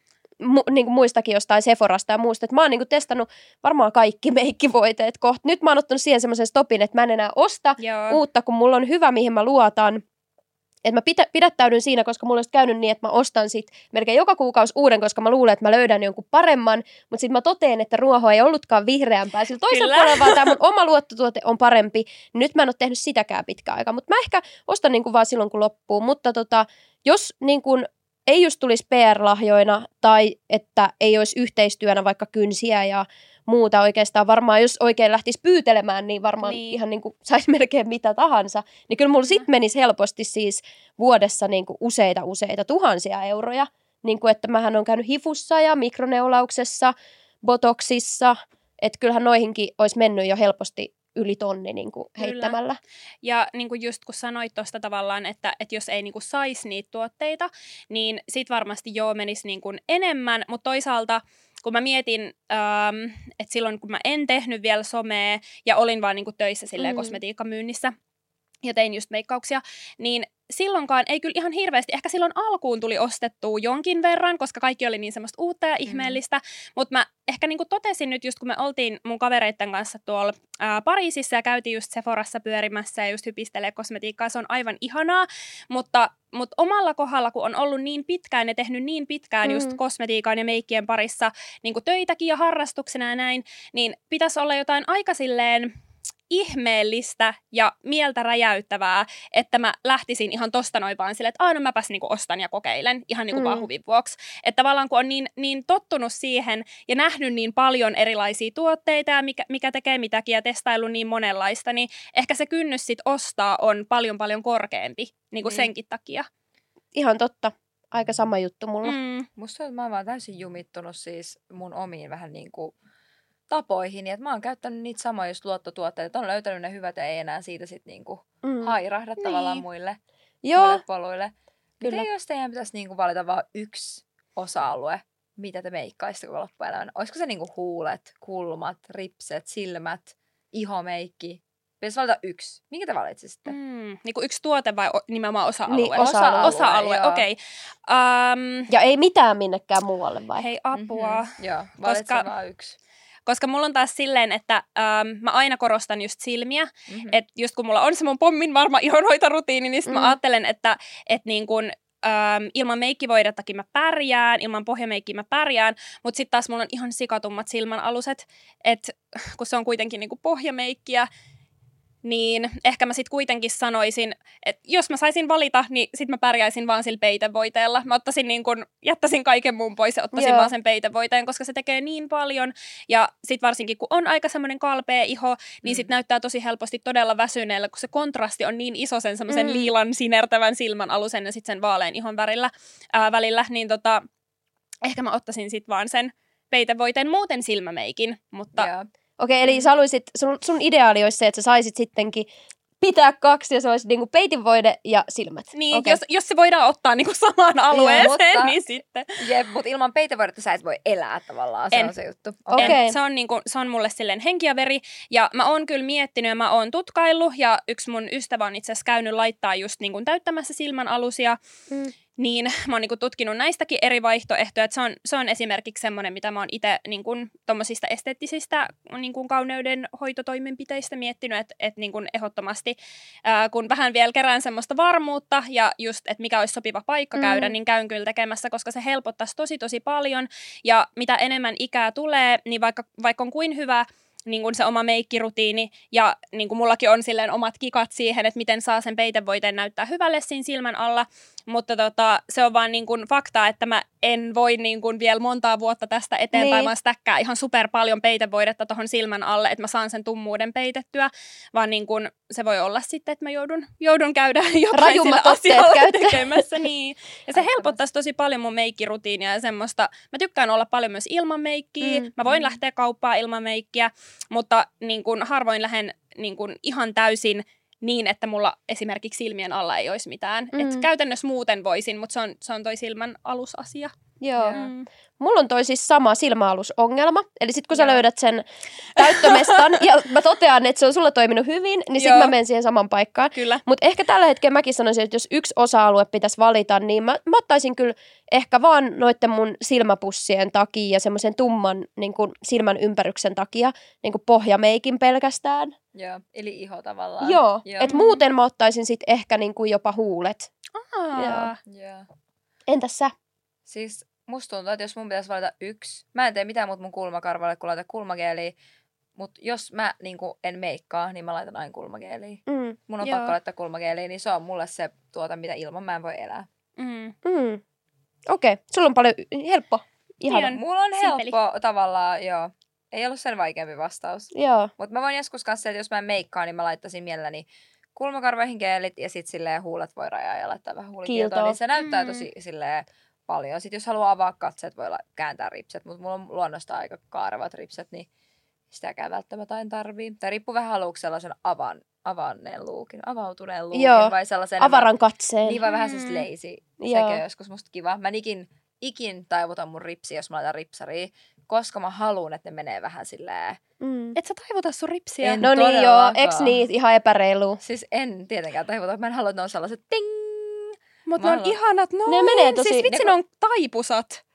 mu, niinku muistakin jostain Sephorasta ja muusta. Et mä oon niinku testannut varmaan kaikki <laughs> meikkivoiteet kohta. Nyt mä oon ottanut siihen semmoisen stopin, että mä en enää osta Joo. uutta, kun mulla on hyvä, mihin mä luotan. Että mä pitä, pidättäydyn siinä, koska mulla olisi käynyt niin, että mä ostan sit melkein joka kuukausi uuden, koska mä luulen, että mä löydän jonkun paremman. Mutta sitten mä toteen, että ruoho ei ollutkaan vihreämpää. Sillä toisella puolella vaan tämä mun <laughs> oma luottotuote on parempi. Nyt mä en ole tehnyt sitäkään pitkään aikaa. Mutta mä ehkä ostan niinku vaan silloin, kun loppuu. Mutta tota, jos niinku ei just tulisi PR-lahjoina tai että ei olisi yhteistyönä vaikka kynsiä ja muuta oikeastaan varmaan, jos oikein lähtisi pyytelemään, niin varmaan niin. Ihan niin kuin saisi <laughs> melkein mitä tahansa. Niin kyllä mulla sit menisi helposti siis vuodessa niin kuin useita useita tuhansia euroja. Niin kuin, että mähän on käynyt hifussa ja mikroneulauksessa, botoksissa, että kyllähän noihinkin olisi mennyt jo helposti yli tonni niin kuin Kyllä. heittämällä. Ja niin kuin just kun sanoit tuosta tavallaan, että, että jos ei niin kuin saisi niitä tuotteita, niin sit varmasti joo menisi niin kuin enemmän, mutta toisaalta kun mä mietin, ähm, että silloin kun mä en tehnyt vielä somea ja olin vaan niin kuin töissä silleen mm. kosmetiikkamyynnissä ja tein just meikkauksia, niin silloinkaan ei kyllä ihan hirveästi, ehkä silloin alkuun tuli ostettua jonkin verran, koska kaikki oli niin semmoista uutta ja ihmeellistä, mutta mä ehkä niin kuin totesin nyt just kun me oltiin mun kavereitten kanssa tuolla ää, Pariisissa ja käytiin just Sephorassa pyörimässä ja just hypistelee kosmetiikkaa, se on aivan ihanaa, mutta, mutta omalla kohdalla, kun on ollut niin pitkään ja tehnyt niin pitkään Mm. just kosmetiikan ja meikkien parissa niin kuin töitäkin ja harrastuksena ja näin, niin pitäisi olla jotain aika silleen ihmeellistä ja mieltä räjäyttävää, että mä lähtisin ihan tosta noin vaan silleen, että aah no mäpäs niinku ostan ja kokeilen ihan niinku Mm. mm. vaan huvin vuoksi. Että tavallaan kun on niin, niin tottunut siihen ja nähnyt niin paljon erilaisia tuotteita ja mikä, mikä tekee mitäkin ja testailu niin monenlaista, niin ehkä se kynnys sit ostaa on paljon paljon korkeampi niin kuin Niin. senkin takia. Ihan totta. Aika sama juttu mulla. Mm. Mm. Musta mä oon vaan täysin jumittunut siis mun omiin vähän niin kuin tapoihin. Että mä oon käyttänyt niitä samoja just luottotuotteita. On löytänyt ne hyvät ja ei enää siitä sit niin kuin Mm. hairahda Niin. tavallaan muille, Joo, muille poluille. Kyllä. Miten jos teidän pitäisi niin kuin valita vain yksi osa-alue, mitä te meikkaisitte koko loppuelämän? Olisiko se niin kuin huulet, kulmat, ripset, silmät, ihomeikki? Pitäisi valita yksi. Minkä te valitsisitte? Mm. Niin kuin yksi tuote vai o- nimenomaan osa-alue? Niin, osa-alue, Osa-alue, okei. Okay. Um, ja ei mitään minnekään muualle vai? hei, apua. Mhm. Joo, valitse Koska- vaan yksi. Koska mulla on taas silleen, että ähm, mä aina korostan just silmiä. Mm-hmm. Että just kun mulla on se mun pommin varma <laughs> ihonhoitorutiini, niin sit Mm. mä ajattelen, että et niin kun, ähm, ilman meikkivoidettakin mä pärjään, ilman pohjameikkiä mä pärjään, mutta sitten taas mulla on ihan sikatummat silmän aluset, että kun se on kuitenkin niinku pohjameikkiä, niin ehkä mä sitten kuitenkin sanoisin, että jos mä saisin valita, niin sitten mä pärjäisin vaan sillä peitevoiteella. Mä ottaisin niin kun, jättäisin kaiken muun pois ja ottaisin Joo. vaan sen peitevoiteen, koska se tekee niin paljon. Ja sitten varsinkin, kun on aika semmoinen kalpea iho, niin Mm. sit näyttää tosi helposti todella väsyneellä, kun se kontrasti on niin iso sen semmoisen Mm. mm. liilan sinertävän silmän alusen ja sitten sen vaalean ihon värillä, ää, välillä, niin tota, ehkä mä ottaisin sitten vaan sen peitevoiteen muuten silmämeikin, mutta Joo. Okei, eli sä haluaisit, sun, sun ideaali olisi se, että sä saisit sittenkin pitää kaksi ja se olisi niinku peitinvoide ja silmät. niin, Okei. jos, jos se voidaan ottaa niinku samaan alueeseen, mutta- niin sitten. Jep, mutta ilman peitevoidetta sä et voi elää tavallaan, se En. on se juttu. Okei. Okay. En. Se, on niinku, se on mulle silleen henki ja veri. Ja mä oon kyllä miettinyt ja mä oon tutkaillut. Ja yksi mun ystävä on itse asiassa käynyt laittaa just niinku täyttämässä silmän alusia. Mm. Niin mä oon niinku tutkinut näistäkin eri vaihtoehtoja. Et se, on, se on esimerkiksi semmoinen, mitä mä oon itse niinku, tuommoisista esteettisistä niinku, kauneuden hoitotoimenpiteistä miettinyt, että et, niinku, ehdottomasti ää, kun vähän vielä kerään semmoista varmuutta ja just, että mikä olisi sopiva paikka mm. käydä, niin käyn kyllä tekemässä, koska se helpottaisi tosi tosi paljon. Ja mitä enemmän ikää tulee, niin vaikka, vaikka on kuin hyvä niin kuin se oma meikkirutiini ja niin kuin mullakin on silleen omat kikat siihen, että miten saa sen peitevoiteen näyttää hyvälle siinä silmän alla, mutta tota, se on vaan niin kuin fakta, että mä en voi niin kuin vielä montaa vuotta tästä eteenpäin, niin. vaan ihan super paljon peitevoidetta tuohon silmän alle, että mä saan sen tummuuden peitettyä, vaan niin kuin se voi olla sitten, että mä joudun, joudun käydä <laughs> jotain sillä asialla tekemässä. Niin. Ja se helpottaisi tosi paljon mun meikkirutiinia ja semmoista. Mä tykkään olla paljon myös ilman meikkiä. Mm. Mä voin mm. lähteä kauppaan ilman meikkiä, mutta niin kuin harvoin lähden niin kuin ihan täysin niin, että mulla esimerkiksi silmien alla ei olisi mitään. Mm. Et käytännössä muuten voisin, mutta se on, se on toi silmän alusasia. Joo. Mm. Mulla on toi siis sama silmäalusongelma. Eli sit kun sä löydät sen täyttömestan <laughs> ja mä totean, että se on sulla toiminut hyvin, niin sit Joo. mä menen siihen saman paikkaan. Kyllä. Mutta ehkä tällä hetkellä mäkin sanoisin, että jos yksi osa-alue pitäisi valita, niin mä, mä ottaisin kyllä ehkä vaan noitten mun silmäpussien takia ja semmoisen tumman niin kun silmän ympäryksen takia niin kun pohjameikin pelkästään. Joo, eli iho tavallaan. Joo, Joo. että muuten mä ottaisin sit ehkä niin kuin jopa huulet. Aa. Joo. Joo. Entäs sä? Siis musta tuntuu, että jos mun pitäisi valita yksi, mä en tee mitään muuta mun kulmakarvalle kuin laita kulmageeliä, mutta jos mä niin en meikkaa, niin mä laitan aina kulmageeliä. Mm, mun on joo. pakko laittaa kulmageeliä, niin se on mulle se tuota, mitä ilman mä en voi elää. Mm. Mm. Okei, okay. sulla on paljon helppo. Ihan. Niin mulla on helppo Simpeli. tavallaan, joo. Ei ollut sen vaikeampi vastaus. Joo. Mutta mä voin joskus kanssa, että jos mä en meikkaa, niin mä laittaisin mielelläni kulmakarvoihin geelit ja sitten silleen huulet voi rajaa ja laittaa vähän huulikiiltoa. Niin se näyttää mm. tosi silleen paljon. Sitten jos haluaa avaa katseet, voi kääntää ripset, mutta mulla on luonnosta aika kaarevat ripset, niin sitäkään välttämättä en tarvii. Tai riippuu vähän haluuksi sellaisen avan, avanneen luukin, avautuneen luukin Joo, vai sellaisen... avaran katseen. Niin vai vähän sellaista lazy. Sekin on joskus musta kiva. Mä ikin, ikin taivutan mun ripsi, jos mä laitan ripsaria, koska mä haluan, että ne menee vähän silleen... Mm. Et sä taivuta sun ripsiä? En no niin joo, eks niin, ihan epäreilu. Siis en tietenkään taivuta. Mä en halua, että ne on sellaiset ting mutta ne on ihanat noin. Ne menee tosi... Siis vitsi, ne on taipusat.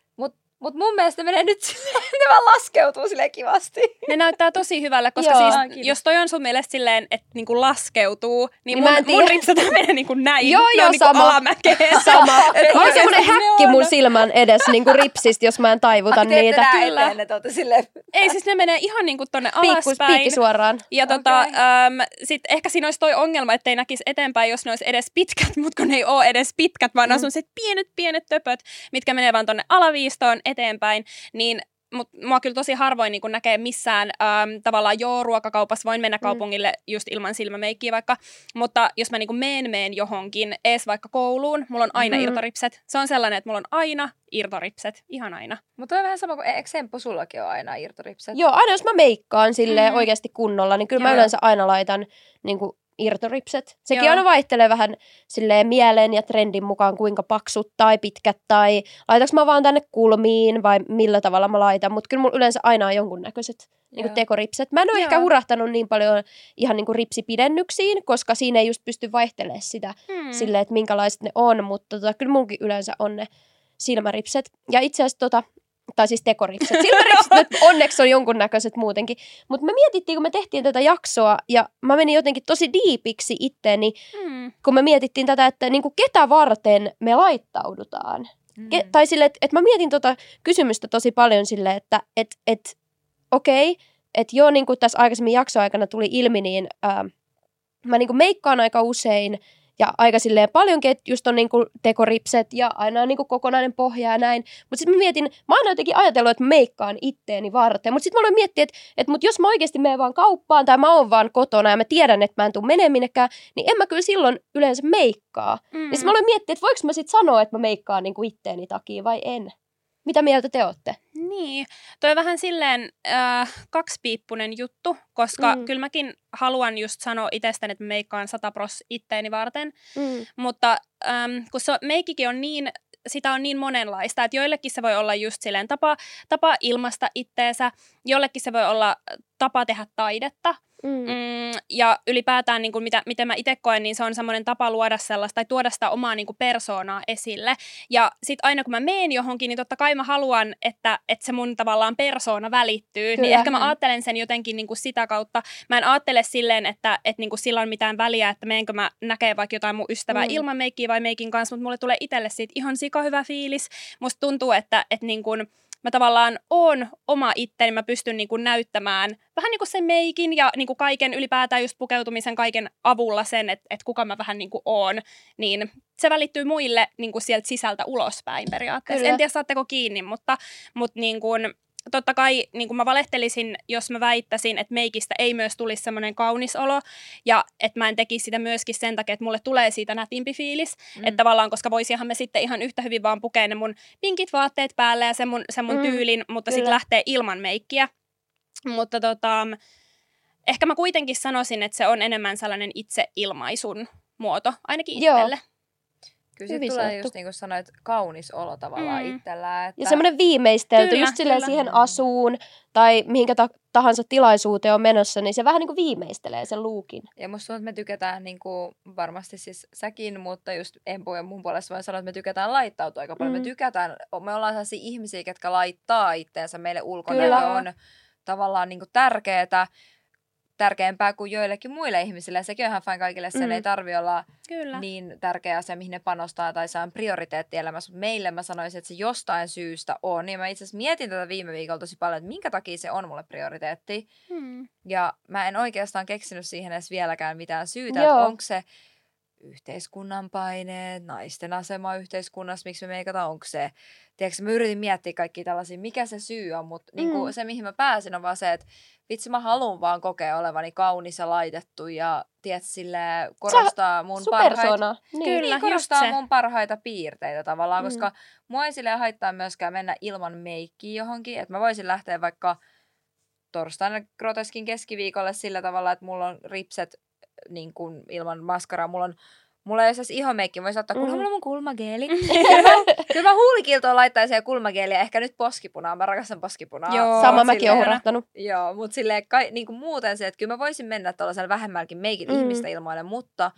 Mutta mun mielestä menee nyt silleen, <laughs> ne vaan laskeutuu sille kivasti. Ne näyttää tosi hyvälle, koska Joo, siis, kiitos. jos toi on sun mielestä silleen, että niinku laskeutuu, niin, niin mun, mun ripset menee niinku näin. Joo, joo, niinku sama. alamäkeen. <laughs> Sama. mä <laughs> oon semmonen häkki mun silmän edessä niinku ripsistä, jos mä en taivuta Ai, niitä. Kyllä. Eteen, että silleen... Ei, siis ne menee ihan niinku tonne alaspäin. Piikki suoraan. Ja tota, okay. ähm, sit ehkä siinä olisi toi ongelma, että ei näkisi eteenpäin, jos ne olisi edes pitkät, mutta kun ne ei ole edes pitkät, vaan mm. ne on sellaiset pienet, pienet töpöt, mitkä menee vaan tonne alaviistoon eteenpäin, niin mutta mua kyllä tosi harvoin niin näkee missään äm, tavallaan joo ruokakaupassa, voin mennä mm. kaupungille mm. just ilman silmämeikkiä vaikka, mutta jos mä niin meen meen johonkin, ees vaikka kouluun, mulla on aina mm. irtoripset. Se on sellainen, että mulla on aina irtoripset, ihan aina. Mutta on vähän sama kuin, eikö Semppu sullakin ole aina irtoripset? Joo, aina jos mä meikkaan sille mm. oikeasti kunnolla, niin kyllä Joo. mä yleensä aina laitan niin kuin irtoripset. Sekin Joo. aina vaihtelee vähän silleen mieleen ja trendin mukaan, kuinka paksut tai pitkät tai laitaks mä vaan tänne kulmiin vai millä tavalla mä laitan. Mutta kyllä mulla yleensä aina on jonkunnäköiset niin tekoripset. Mä en ole Joo. ehkä hurahtanut niin paljon ihan niin kuin ripsipidennyksiin, koska siinä ei just pysty vaihtelemaan sitä hmm. silleen, että minkälaiset ne on. Mutta tota, kyllä munkin yleensä on ne silmäripset. Ja itse asiassa tota, tai siis tekoripset. Silmäripset <laughs> onneksi on jonkunnäköiset muutenkin. Mutta me mietittiin, kun me tehtiin tätä jaksoa, ja mä menin jotenkin tosi diipiksi itteeni, mm. kun me mietittiin tätä, että niinku ketä varten me laittaudutaan. Mm. Ke- tai sille, että et mä mietin tota kysymystä tosi paljon sille, että et, et, okei, okay, että joo, niin kuin tässä aikaisemmin jaksoaikana tuli ilmi, niin ää, mä niinku meikkaan aika usein, ja aika silleen paljonkin, että just on niinku tekoripset ja aina niinku kokonainen pohja ja näin. Mutta sitten mä mietin, mä oon jotenkin ajatellut, että mä meikkaan itteeni varten. Mutta sitten mä aloin miettiä, että, että mut jos mä oikeasti menen vaan kauppaan tai mä oon vaan kotona ja mä tiedän, että mä en tule menemään minnekään, niin en mä kyllä silloin yleensä meikkaa. Mm. Niin sitten mä aloin miettiä, että voiko mä sitten sanoa, että mä meikkaan niinku itteeni takia vai en. Mitä mieltä te olette? Niin, toi on vähän silleen äh, kaksipiippunen juttu, koska mm. kyllä mäkin haluan just sanoa itsestäni, että meikkaan 100 pros itteeni varten, mm. mutta ähm, kun se meikikin on niin sitä on niin monenlaista, että joillekin se voi olla just silleen tapa, tapa ilmasta itteensä, jollekin se voi olla tapa tehdä taidetta. Mm. Mm, ja ylipäätään, niin kuin mitä, miten mä itse koen, niin se on semmoinen tapa luoda sellaista tai tuoda sitä omaa niin kuin persoonaa esille. Ja sitten aina kun mä meen johonkin, niin totta kai mä haluan, että, että se mun tavallaan persoona välittyy. Kyllä. Niin Kyllä. ehkä mä ajattelen sen jotenkin niin kuin sitä kautta. Mä en ajattele silleen, että, että niin kuin sillä on mitään väliä, että meenkö mä näkee vaikka jotain mun ystävää mm. ilman meikkiä vai meikin kanssa, mutta mulle tulee itselle siitä ihan sika hyvä fiilis. Musta tuntuu, että, että niin kuin, mä tavallaan oon oma itteni, mä pystyn niin kuin näyttämään vähän niin kuin sen meikin ja niin kuin kaiken ylipäätään just pukeutumisen kaiken avulla sen, että, että kuka mä vähän niin kuin oon, niin se välittyy muille niin kuin sieltä sisältä ulospäin periaatteessa. Kyllä. En tiedä saatteko kiinni, mutta, mutta niin kuin, totta kai niin kuin mä valehtelisin, jos mä väittäisin, että meikistä ei myös tulisi semmoinen kaunis olo ja että mä en tekisi sitä myöskin sen takia, että mulle tulee siitä nätimpi fiilis. Mm. Että tavallaan, koska voisihan me sitten ihan yhtä hyvin vaan pukea ne mun pinkit vaatteet päälle ja sen mun, sen mun Mm, tyylin, mutta sitten lähtee ilman meikkiä. Mutta tota, ehkä mä kuitenkin sanoisin, että se on enemmän sellainen itseilmaisun muoto, ainakin Joo. Kyllä Hyvin tulee sanottu. just niin kuin sanoit, kaunis olo tavallaan Mm. itsellä. Että... Ja semmoinen viimeistelty, Kyllä, just silleen kyllä. siihen asuun tai mihinkä ta- tahansa tilaisuuteen on menossa, niin se vähän niin kuin viimeistelee sen luukin. Ja musta tuntuu, että me tykätään niin kuin, varmasti siis säkin, mutta just Empu ja mun puolesta voin sanoa, että me tykätään laittautua aika paljon. Mm. Me tykätään, me ollaan sellaisia ihmisiä, ketkä laittaa itteensä meille ulkona, on tavallaan niin kuin tärkeää, tärkeämpää kuin joillekin muille ihmisille. Sekin on ihan fine kaikille, sen Mm. ei tarvi olla Kyllä. niin tärkeä asia, mihin ne panostaa tai on prioriteetti elämässä. Mutta meille mä sanoisin, että se jostain syystä on. Ja mä itse asiassa mietin tätä viime viikolla tosi paljon, että minkä takia se on mulle prioriteetti. Hmm. Ja mä en oikeastaan keksinyt siihen edes vieläkään mitään syytä, Joo. että onko se yhteiskunnan paineet, naisten asema yhteiskunnassa, miksi me meikataan, onko se, tiedätkö, mä yritin miettiä kaikki tällaisia, mikä se syy on, mutta mm. niin Mm. se, mihin mä pääsin, on vaan se, että vitsi, mä haluan vaan kokea olevani kaunis ja laitettu ja tiedät, sille korostaa mun Sun parhaita. Niin. Kyllä. niin, korostaa se. mun parhaita piirteitä tavallaan, Mm. koska mua ei silleen haittaa myöskään mennä ilman meikkiä johonkin, että mä voisin lähteä vaikka torstaina groteskin keskiviikolle sillä tavalla, että mulla on ripset niin kuin ilman maskaraa, mulla on Mulla ei ole ihomeikki, voisi ottaa, kunhan Mm. mulla on mun kulmageeli. <laughs> kyllä, mä, huulikiltoon laittaisin kulmageeliä, ehkä nyt poskipunaa, mä rakastan poskipunaa. Joo, Sama mäkin olen unohtanut. Joo, mutta silleen kai, niin kuin muuten se, että kyllä mä voisin mennä tuollaisella vähemmälläkin meikit Mm. ihmistä ilmoille, mutta,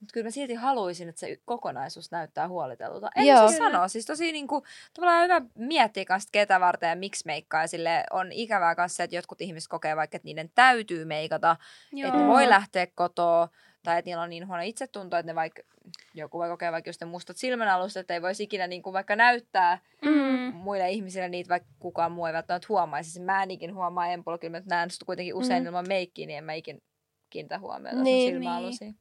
mutta kyllä mä silti haluaisin, että se kokonaisuus näyttää huolitelulta. En Joo. Siis sanoa, siis tosi niin kuin, tavallaan hyvä miettiä kanssa, ketä varten ja miksi meikkaa. Ja sille on ikävää kanssa se, että jotkut ihmiset kokee vaikka, että niiden täytyy meikata, Joo. että voi lähteä kotoa, tai että niillä on niin huono itsetunto, että ne vaikka, joku voi kokea vaikka just ne mustat silmänalustat, että ei voisi ikinä niin kuin vaikka näyttää Mm. muille ihmisille niitä, vaikka kukaan muu ei välttämättä huomaisi. Siis Mä en ikin huomaa Empolla, kyllä mä näen sitä kuitenkin usein Mm. ilman meikkiä, niin en mä ikin kiinnitä huomiota Niin. niin, silmäalusiin.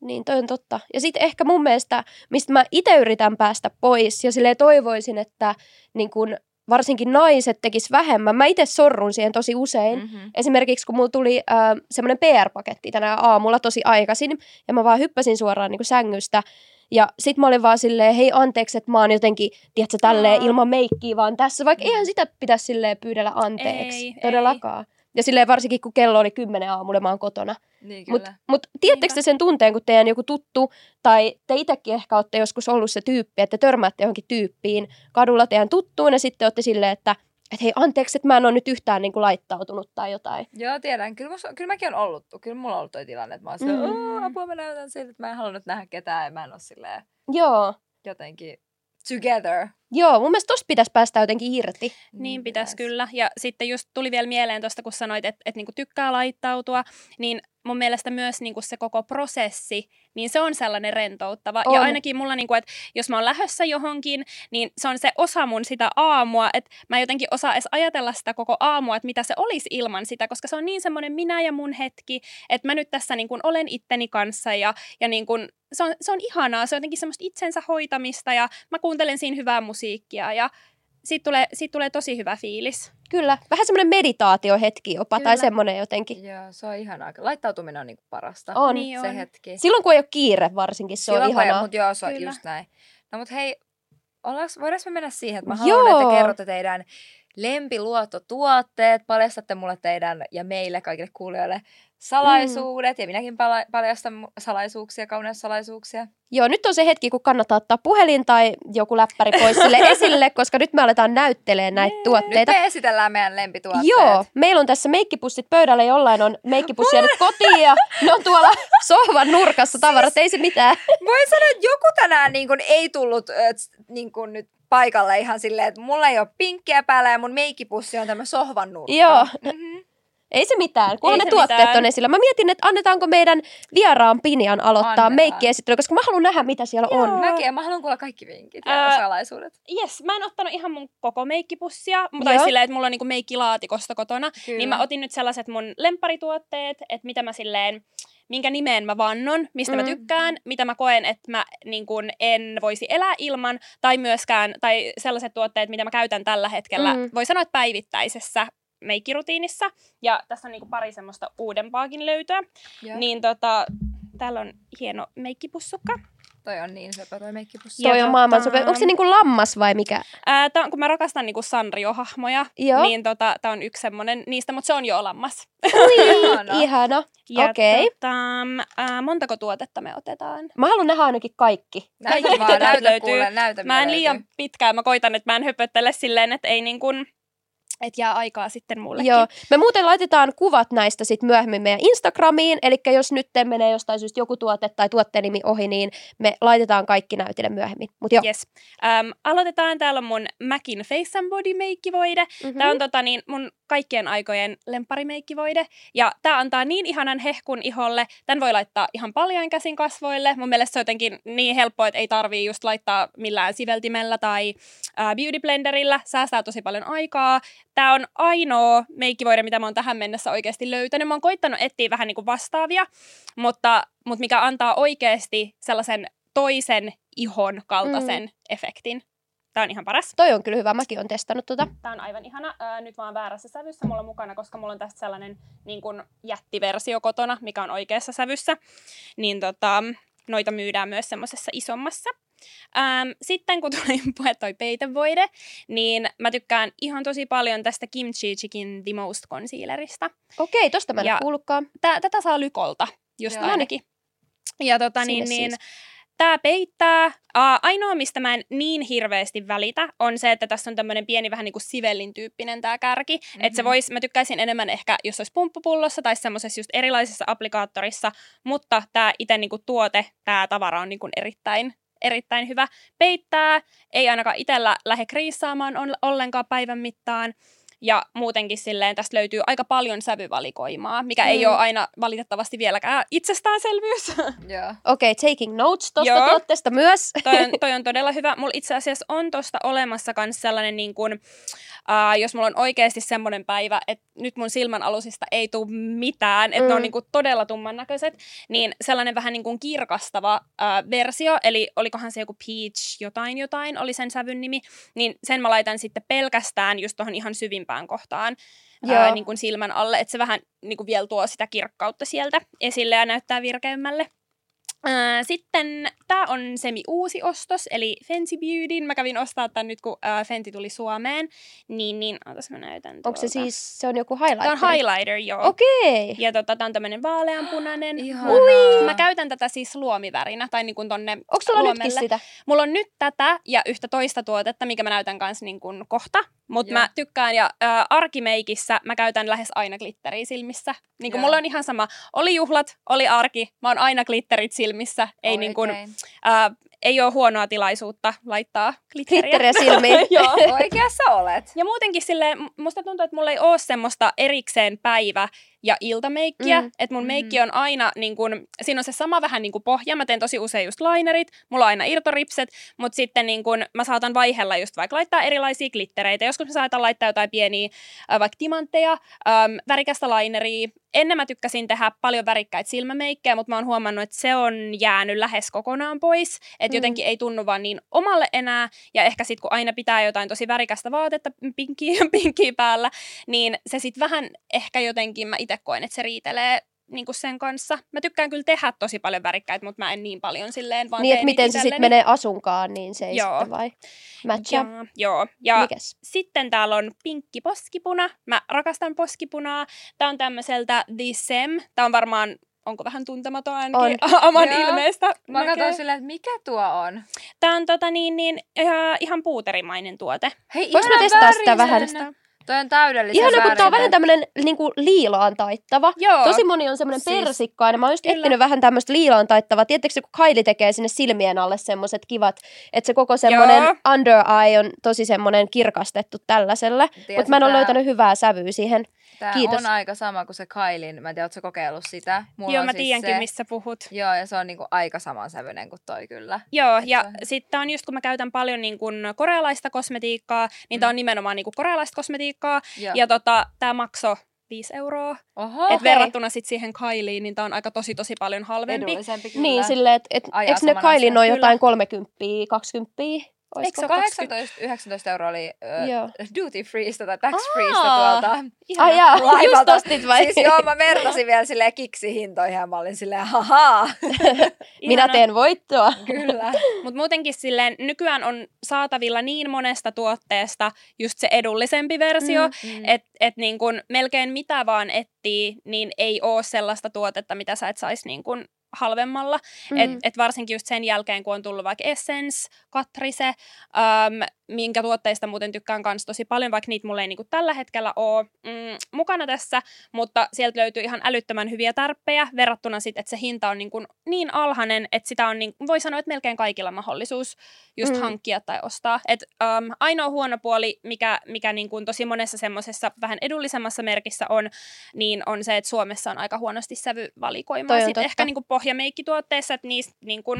Niin, toi on totta. Ja sitten ehkä mun mielestä, mistä mä itse yritän päästä pois, ja silleen toivoisin, että niin kun, varsinkin naiset tekis vähemmän. Mä itse sorrun siihen tosi usein. Mm. Mm-hmm. Esimerkiksi kun mulla tuli äh, semmoinen PR-paketti tänä aamulla tosi aikaisin, ja mä vaan hyppäsin suoraan niin sängystä, ja sit mä olin vaan silleen, hei anteeksi, että mä oon jotenkin, tiedätkö, tälleen ilman meikkiä vaan tässä, vaikka Mm. eihän sitä pitäisi silleen pyydellä anteeksi, Ei, todellakaan. Ja silleen varsinkin, kun kello oli kymmenen aamulla, mä oon kotona. Niin. Mutta mut, tiedättekö te sen tunteen, kun teidän joku tuttu, tai te itsekin ehkä olette joskus ollut se tyyppi, että te törmäätte johonkin tyyppiin kadulla teidän tuttuun, ja sitten olette silleen, että et hei anteeksi, että mä en ole nyt yhtään niin kuin laittautunut tai jotain. Joo, tiedän. Kyllä, musta, kyllä mäkin on ollut. Kyllä mulla on ollut toi tilanne, että mä oon Mm. mm. apua mä näytän siltä, että mä en halunnut nähdä ketään ja mä en ole silleen Joo. jotenkin together. Joo, mun mielestä tosta pitäisi päästä jotenkin irti. Niin pitäisi kyllä. Ja sitten just tuli vielä mieleen tuosta, kun sanoit, että, että niinku tykkää laittautua, niin mun mielestä myös niinku se koko prosessi, niin se on sellainen rentouttava. On. Ja ainakin mulla, niinku, että jos mä oon lähdössä johonkin, niin se on se osa mun sitä aamua, että mä jotenkin osaa edes ajatella sitä koko aamua, että mitä se olisi ilman sitä, koska se on niin semmoinen minä ja mun hetki, että mä nyt tässä niinku olen itteni kanssa ja, ja niinku, se, on, se on ihanaa, se on jotenkin semmoista itsensä hoitamista ja mä kuuntelen siinä hyvää musiikkia ja siitä tulee, siitä tulee tosi hyvä fiilis. Kyllä, vähän semmoinen meditaatiohetki jopa, Kyllä. tai semmoinen jotenkin. Joo, se on ihanaa. Laittautuminen on niinku parasta. On. Niin se on. hetki. Silloin kun ei ole kiire varsinkin, se on Silloin, ei- ihanaa. Mut joo, se on Kyllä. just näin. No mut hei, ollaanko, voidaanko me mennä siihen, että mä Joo. haluan, että te kerrotte teidän lempiluottotuotteet, paljastatte mulle teidän ja meille kaikille kuulijoille salaisuudet, mm. ja minäkin pala- paljastan salaisuuksia, kauneussalaisuuksia. Joo, nyt on se hetki, kun kannattaa ottaa puhelin tai joku läppäri pois sille <laughs> esille, koska nyt me aletaan näyttelemään näitä Nyt tuotteita. me esitellään meidän lempituotteet. Joo, meillä on tässä meikkipussit pöydällä, jollain on meikkipussi jäänyt kotiin ja ne on tuolla <laughs> sohvan nurkassa tavarat, ei se mitään. Voin sanoa, että joku tänään niin kun, ei tullut niin kun, nyt paikalle ihan silleen, että mulla ei ole pinkkiä päällä ja mun meikkipussi on tämä sohvan nurkka. Joo. Mm-hmm. Ei se mitään, kunhan Ei ne se tuotteet mitään. on esillä. Mä mietin, että annetaanko meidän vieraan Pinian aloittaa meikkiesittely, koska mä haluan nähdä, mitä siellä on. Joo. Mäkin, ja mä haluan kuulla kaikki vinkit ja Ää, salaisuudet. Yes, mä en ottanut ihan mun koko meikkipussia, Joo. silleen, että mulla on niinku meikkilaatikosta kotona. Kyllä. Niin mä otin nyt sellaiset mun lempparituotteet, että mitä mä silleen, minkä nimeen mä vannon, mistä mm. mä tykkään, mitä mä koen, että mä niin kun en voisi elää ilman, tai myöskään, tai sellaiset tuotteet, mitä mä käytän tällä hetkellä, mm. voi sanoa, että päivittäisessä meikkirutiinissa. Ja tässä on niinku pari semmoista uudempaakin löytöä. Joo. Niin tota, täällä on hieno meikkipussukka. Toi on niin söpö toi meikkipussi. Toi Ja on maailman tota- sope. Onko se niinku lammas vai mikä? Ää, tää on, kun mä rakastan niinku Sanrio-hahmoja, Joo. niin tota, tää on yksi semmonen niistä, mutta se on jo olemassa. <laughs> Ihana. Ihana. Ja Okei. tota, ää, montako tuotetta me otetaan? Mä haluan nähdä ainakin kaikki. Näytä Kaikki vaan, näytä löytyy. kuule, näytä Mä en mitä liian löytyy. pitkään, mä koitan, että mä en höpöttele silleen, että ei niin kuin, että jää aikaa sitten mullekin. Joo. Me muuten laitetaan kuvat näistä sit myöhemmin meidän Instagramiin, eli jos nyt menee jostain syystä joku tuote tai tuotteen nimi ohi, niin me laitetaan kaikki näytille myöhemmin. Mut joo. Yes. Ähm, aloitetaan. Täällä on mun Macin Face and Body meikkivoide. Mhm. Tämä on tota, niin, mun kaikkien aikojen lempparimeikkivoide. Ja tämä antaa niin ihanan hehkun iholle. Tän voi laittaa ihan paljon käsin kasvoille. Mun mielestä se on jotenkin niin helppoa, että ei tarvii just laittaa millään siveltimellä tai beauty blenderillä. Säästää tosi paljon aikaa. Tämä on ainoa meikkivoide, mitä mä oon tähän mennessä oikeasti löytänyt. Mä oon koittanut etsiä vähän niin kuin vastaavia, mutta, mutta mikä antaa oikeasti sellaisen toisen ihon kaltaisen mm. efektin. Tämä on ihan paras. Toi on kyllä hyvä, mäkin on testannut tota. Tämä on aivan ihana. Ää, nyt mä oon väärässä sävyssä mulla mukana, koska mulla on tästä sellainen niin kun jättiversio kotona, mikä on oikeassa sävyssä. Niin tota, noita myydään myös semmoisessa isommassa. Ähm, sitten kun tuli <laughs> puhe toi peitevoide, niin mä tykkään ihan tosi paljon tästä Kimchi Chicken The Most Concealerista. Okei, tosta mä en Ja- kuullutkaan. Tätä saa Lykolta, just Joo. ainakin. Ja tota, Sinne niin, niin, siis. Tämä peittää. Uh, ainoa, mistä mä en niin hirveästi välitä, on se, että tässä on tämmöinen pieni vähän niin kuin sivellin tyyppinen tämä kärki. Mm-hmm. Että se Mhm. vois, mä tykkäisin enemmän ehkä, jos olisi pumppupullossa tai semmoisessa just erilaisessa applikaattorissa, mutta tämä itse niin kuin tuote, tämä tavara on niin kuin erittäin, erittäin hyvä. Peittää, ei ainakaan itsellä lähde kriissaamaan on, ollenkaan päivän mittaan. Ja muutenkin silleen tästä löytyy aika paljon sävyvalikoimaa, mikä mm. ei ole aina valitettavasti vieläkään itsestäänselvyys. <laughs> Joo. Okei, taking notes tosta Joo. tuotteesta myös. <laughs> toi, on, toi on todella hyvä. Mulla itse asiassa on tosta olemassa myös sellainen, niin kun, uh, jos mulla on oikeasti semmoinen päivä, että nyt mun silmän alusista ei tule mitään, että mm. ne on Mm. niin kun, todella tumman näköiset, niin sellainen vähän niin kun kirkastava uh, versio, eli olikohan se joku Peach jotain jotain, oli sen sävyn nimi, niin sen mä laitan sitten pelkästään just tuohon ihan syvimpään kohtaan. Ää, niin kuin silmän alle, että se vähän niin kuin vielä tuo sitä kirkkautta sieltä esille ja näyttää virkeämmälle. Ää, Sitten tämä on semi-uusi ostos, eli Fenty Beautyn. Mä kävin ostaa tämän nyt, kun ää, Fenty tuli Suomeen. Niin, niin, otas mä näytän Onko se tuolta. siis, se on joku highlighter? Tämä on highlighter, joo. Okei. Ja tota, tämä on tämmöinen vaaleanpunainen. Ihanaa. Mä käytän tätä siis luomivärinä, tai niin kuin tonne Onko sulla nytkin sitä? Mulla on nyt tätä ja yhtä toista tuotetta, mikä mä näytän kanssa niin kuin kohta. Mutta mä tykkään ja ä, arkimeikissä mä käytän lähes aina glitteriä silmissä. Niin kuin mulla on ihan sama. Oli juhlat, oli arki, mä oon aina glitterit silmissä. Ei, niin kuin, Oikein. ä, ei ole huonoa tilaisuutta laittaa glitteriä. Glitteriä <laughs> silmiin. Joo. Oikeassa olet. Ja muutenkin silleen, m- musta tuntuu, että mulla ei ole semmoista erikseen päivä- ja iltameikkiä. Mm. Mm. Että mun Mhm. meikki on aina, niin kun, siinä on se sama vähän niin kuin pohja. Mä teen tosi usein just linerit, mulla on aina irtoripset, mutta sitten niin kun, mä saatan vaihella just vaikka laittaa erilaisia glittereitä. Joskus mä saatan laittaa jotain pieniä äh, vaikka timantteja, ähm, värikästä lineria. Ennen mä tykkäsin tehdä paljon värikkäitä silmämeikkejä, mutta mä oon huomannut, että se on jäänyt lähes kokonaan pois. Että Mm. jotenkin ei tunnu vaan niin omalle enää. Ja ehkä sitten kun aina pitää jotain tosi värikästä vaatetta <laughs> pinkkiä, pinkkiä päällä, niin se sitten vähän ehkä jotenkin mä itse koen, että se riitelee niin kuin sen kanssa. Mä tykkään kyllä tehdä tosi paljon värikkäitä, mutta mä en niin paljon silleen vaan Niin, että miten se sitten menee asunkaan, niin se ei Joo. sitten vai matchaa. Ja, joo, ja Mikäs? sitten täällä on pinkki poskipuna. Mä rakastan poskipunaa. Tää on tämmöiseltä The Sem. Tää on varmaan, onko vähän tuntematon ainakin Aman <laughs> Joo. ilmeestä. Mä katsoin silleen, että mikä tuo on. Tää on tota niin, niin ihan, ihan puuterimainen tuote. Hei, Voinko mä testaa sitä vähän? Toi on täydellisen Ihana, kun tää on vähän tämmönen niinku liilaan taittava. Joo. Tosi moni on semmoinen Siis- persikkainen. Mä oon just Kyllä. etsinyt vähän tämmöistä liilaan taittavaa. Tiedättekö, se, kun Kylie tekee sinne silmien alle semmoiset kivat, että se koko semmoinen under eye on tosi semmoinen kirkastettu tällaiselle. Mutta mä en ole löytänyt hyvää sävyä siihen. Tää Kiitos. on aika sama kuin se Kailin. Mä en tiedä, ootko kokeillut sitä? Mulla Joo, mä siis tiedänkin, se. missä puhut. Joo, ja se on niinku aika samansävyinen kuin toi kyllä. Joo, Et ja se on- sitten on just kun mä käytän paljon niin kun korealaista kosmetiikkaa, niin tää Mm. on nimenomaan niin kun korealaista kosmetiikkaa. Joo. Ja tota, tää maksoi 5 euroa. Oho, Et verrattuna sit siihen Kylieen, niin tää on aika tosi tosi paljon halvempi. edullisempi kyllä. Niin, silleen, että et, Ajaa eikö ne noin Kyllä. jotain 30, 20? Eikö Olisiko? se ole 18, 19 euroa oli Joo. duty freesta tai tax freesta Aa. tuolta. Ihana. Ai jaa, just laivalta. ostit vai? Siis joo, mä vertasin vielä silleen kiksi-hintoihin ja mä olin silleen, hahaa. <laughs> Minä teen voittoa. Kyllä. <laughs> Mutta muutenkin silleen nykyään on saatavilla niin monesta tuotteesta just se edullisempi versio, Mm, mm, että et niin kun melkein mitä vaan etsii, niin ei ole sellaista tuotetta, mitä sä et saisi niin kun halvemmalla. Mm. Et, et varsinkin just sen jälkeen, kun on tullut vaikka Essence, Katrise, äm, minkä tuotteista muuten tykkään kans tosi paljon, vaikka niitä mulla ei niinku tällä hetkellä ole mm, mukana tässä, mutta sieltä löytyy ihan älyttömän hyviä tärppejä verrattuna sitten, että se hinta on niinku niin alhainen, että sitä on, niin, voi sanoa, että melkein kaikilla mahdollisuus just Mm. hankkia tai ostaa. Et, äm, ainoa huono puoli, mikä, mikä niinku tosi monessa semmoisessa vähän edullisemmassa merkissä on, niin on se, että Suomessa on aika huonosti sävyvalikoimaa. Sitten ehkä niinku pohjameikkituotteissa, että niistä niinku,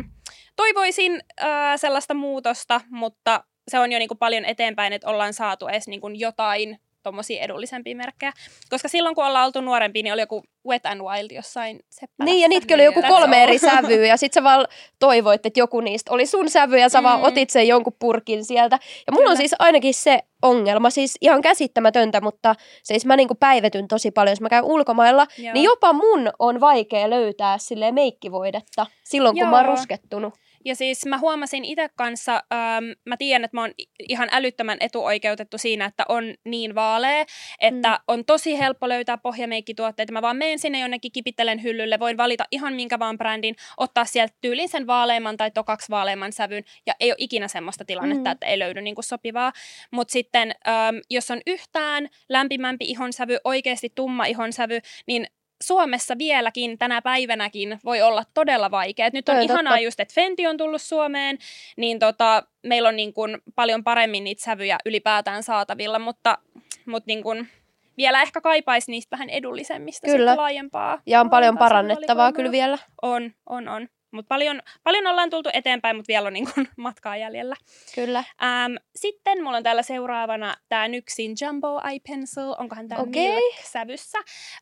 toivoisin ää, sellaista muutosta, mutta se on jo niinku paljon eteenpäin, että ollaan saatu edes niinku jotain tommosia edullisempia merkkejä. Koska silloin, kun ollaan oltu nuorempia, niin oli joku Wet and Wild jossain seppälässä. Niin, ja niitäkin oli joku Niin, kolme eri sävyä, ja sit sä vaan toivoit, että joku niistä oli sun sävy, ja sä vaan Mm. otit sen jonkun purkin sieltä. Ja mulla on siis ainakin se ongelma, siis ihan käsittämätöntä, mutta siis mä niinku päivetyn tosi paljon, jos mä käyn ulkomailla, Joo. niin jopa mun on vaikea löytää silleen meikkivoidetta silloin, kun mä oon Joo. ruskettunut. Ja siis mä huomasin itse kanssa, ähm, mä tiedän, että mä oon ihan älyttömän etuoikeutettu siinä, että on niin vaalea, että mm. on tosi helppo löytää pohjameikkituotteita. Mä vaan menen sinne jonnekin, kipittelen hyllylle, voin valita ihan minkä vaan brändin, ottaa sieltä tyylin sen vaaleimman tai tokaksi vaaleimman sävyn, ja ei ole ikinä semmoista tilannetta, Mm. mm. että ei löydy niinku sopivaa. Mutta sitten, ähm, jos on yhtään lämpimämpi ihonsävy, oikeasti tumma ihonsävy, niin Suomessa vieläkin tänä päivänäkin voi olla todella vaikea. Et Nyt on Toi on ihanaa totta. just, että Fenty on tullut Suomeen, niin tota, meillä on niin kun paljon paremmin niitä sävyjä ylipäätään saatavilla, mutta, mutta niin kun vielä ehkä kaipaisi niistä vähän edullisemmista Kyllä. laajempaa. Ja on paljon parannettavaa kyllä vielä. On, on, on. Mutta paljon, paljon ollaan tultu eteenpäin, mutta vielä on niin kun <laughs> matkaa jäljellä. Kyllä. Ähm, sitten mulla on täällä seuraavana tämä Nyksin Jumbo Eye Pencil. Onkohan tämä Okei. Milk-sävyssä?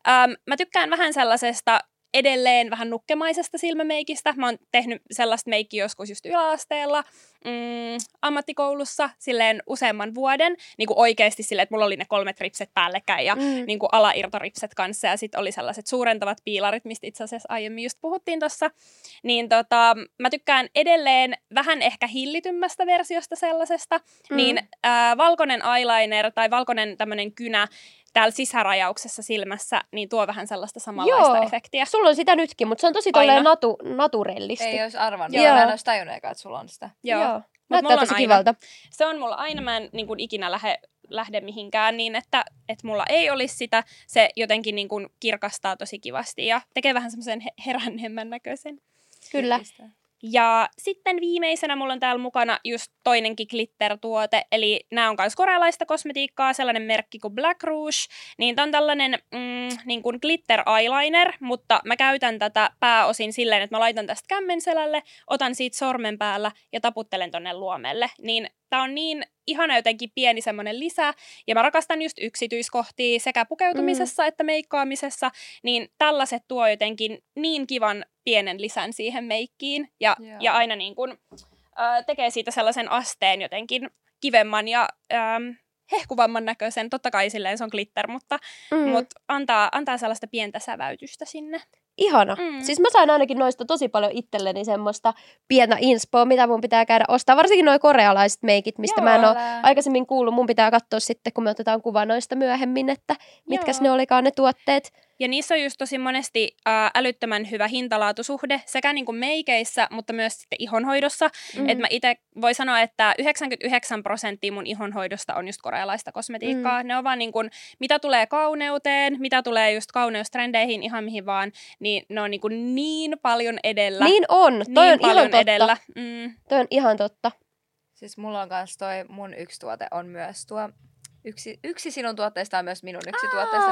Ähm, mä tykkään vähän sellaisesta edelleen vähän nukkemaisesta silmämeikistä. Mä oon tehnyt sellaista meikkiä joskus just yläasteella, mm, ammattikoulussa silleen useamman vuoden. Niin kuin oikeasti silleen, että mulla oli ne kolmet ripset päällekkäin ja Mm. niin kuin alairtoripset kanssa ja sitten oli sellaiset suurentavat piilarit, mistä itse asiassa aiemmin just puhuttiin tuossa. Niin tota, mä tykkään edelleen vähän ehkä hillitymmästä versiosta sellaisesta, mm. niin äh, valkoinen eyeliner tai valkoinen tämmöinen kynä täällä sisärajauksessa silmässä, niin tuo vähän sellaista samanlaista Joo. efektiä. Sulla on sitä nytkin, mutta se on tosi tolleen natu, naturellisti. Ei olisi arvannut. Joo. Mä en olisi tajunnut eka, että sulla on sitä. Joo. Joo. Mut Näyttää tosi aina. kivalta. Se on mulla aina, mä en niin kuin, ikinä lähde, lähde mihinkään niin, että, että mulla ei olisi sitä. Se jotenkin niin kuin, kirkastaa tosi kivasti ja tekee vähän semmoisen he- heränneemmän näköisen. Kyllä. Ja sitten viimeisenä mulla on täällä mukana just toinenkin glitter-tuote, eli nämä on myös korealaista kosmetiikkaa, sellainen merkki kuin Black Rouge, niin tämä on tällainen mm, niin kuin glitter eyeliner, mutta mä käytän tätä pääosin silleen, että mä laitan tästä kämmenselälle, otan siitä sormen päällä ja taputtelen tonne luomelle, niin tämä on niin ihana jotenkin pieni semmoinen lisä, ja mä rakastan just yksityiskohtia sekä pukeutumisessa mm. että meikkaamisessa, niin tällaiset tuo jotenkin niin kivan pienen lisän siihen meikkiin, ja, Joo. ja aina niin kuin, äh, tekee siitä sellaisen asteen jotenkin kivemman ja ähm, hehkuvamman näköisen. Totta kai silleen se on glitter, mutta, Mm. mutta antaa, antaa sellaista pientä säväytystä sinne. Ihana. Mm. Siis mä sain ainakin noista tosi paljon itselleni semmoista pientä inspoa, mitä mun pitää käydä ostaa. Varsinkin nuo korealaiset meikit, mistä mä en ole aikaisemmin kuullut. Mun pitää katsoa sitten, kun me otetaan kuva noista myöhemmin, että mitkäs Joo. ne olikaan ne tuotteet. Ja niissä on just tosi monesti ää, älyttömän hyvä hintalaatusuhde sekä niin kuin meikeissä, mutta myös sitten ihonhoidossa. Mm. Et mä itse voi sanoa, että 99 prosenttia mun ihonhoidosta on just korealaista kosmetiikkaa. Mm. Ne on vaan niin kuin, mitä tulee kauneuteen, mitä tulee just kauneustrendeihin, ihan mihin vaan, niin ne on niin, kuin niin paljon edellä. Niin on. niin Toi on paljon ihan totta. edellä. Mm. Toi on ihan totta. Siis mulla on kans toi mun yksi tuote on myös tuo, yksi, yksi sinun tuotteista on myös minun yksi tuotteista. on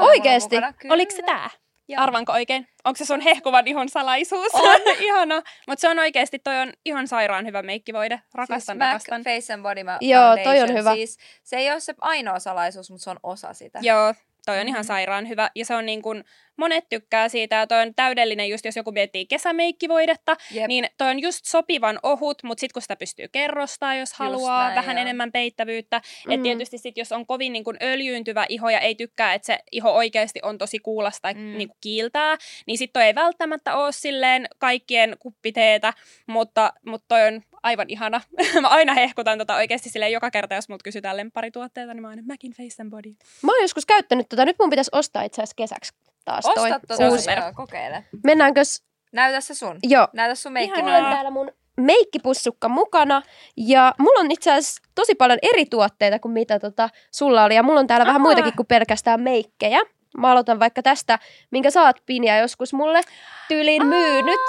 mukana. Kyllä. Oliko se tää? Joo. Arvanko oikein? Onko se sun hehkuvan ihon salaisuus? On. <laughs> Ihana. Mutta se on oikeasti, toi on ihan sairaan hyvä meikkivoide. Rakastan, siis MAC rakastan. Face and Body Ma- Joo, toi on Foundation. hyvä. Siis se ei ole se ainoa salaisuus, mutta se on osa sitä. Joo, toi on ihan Mhm. sairaan hyvä. Ja se on niin kuin, monet tykkää siitä ja toi on täydellinen just, jos joku miettii kesämeikkivoidetta, Jep. niin toi on just sopivan ohut, mutta sitten kun sitä pystyy kerrostaa, jos haluaa, näin, vähän joo. enemmän peittävyyttä. Mm. Mm. Et tietysti sit, jos on kovin niin kuin öljyyntyvä iho ja ei tykkää, että se iho oikeasti on tosi kuulas tai Mm. mm. niin kuin kiiltää, niin sitten toi ei välttämättä ole silleen kaikkien kuppiteetä, mutta, mutta toi on aivan ihana. <laughs> Mä aina hehkutan tota oikeasti silleen joka kerta, jos mut kysytään lempparituotteita, niin mä aina Macin Face and Body. Mä oon joskus käyttänyt tota. Nyt mun pitäisi ostaa itse asiassa kesäksi taas toi Osta tuota uusi. joo, kokeile. Mennäänkös? Näytä se sun. Joo. Näytä sun meikki. Mulla on täällä mun meikkipussukka mukana ja mulla on itse asiassa tosi paljon eri tuotteita kuin mitä tota sulla oli ja mulla on täällä vähän Aa. muitakin kuin pelkästään meikkejä. Mä aloitan vaikka tästä, minkä sä oot Pinja joskus mulle tyyliin myynyt.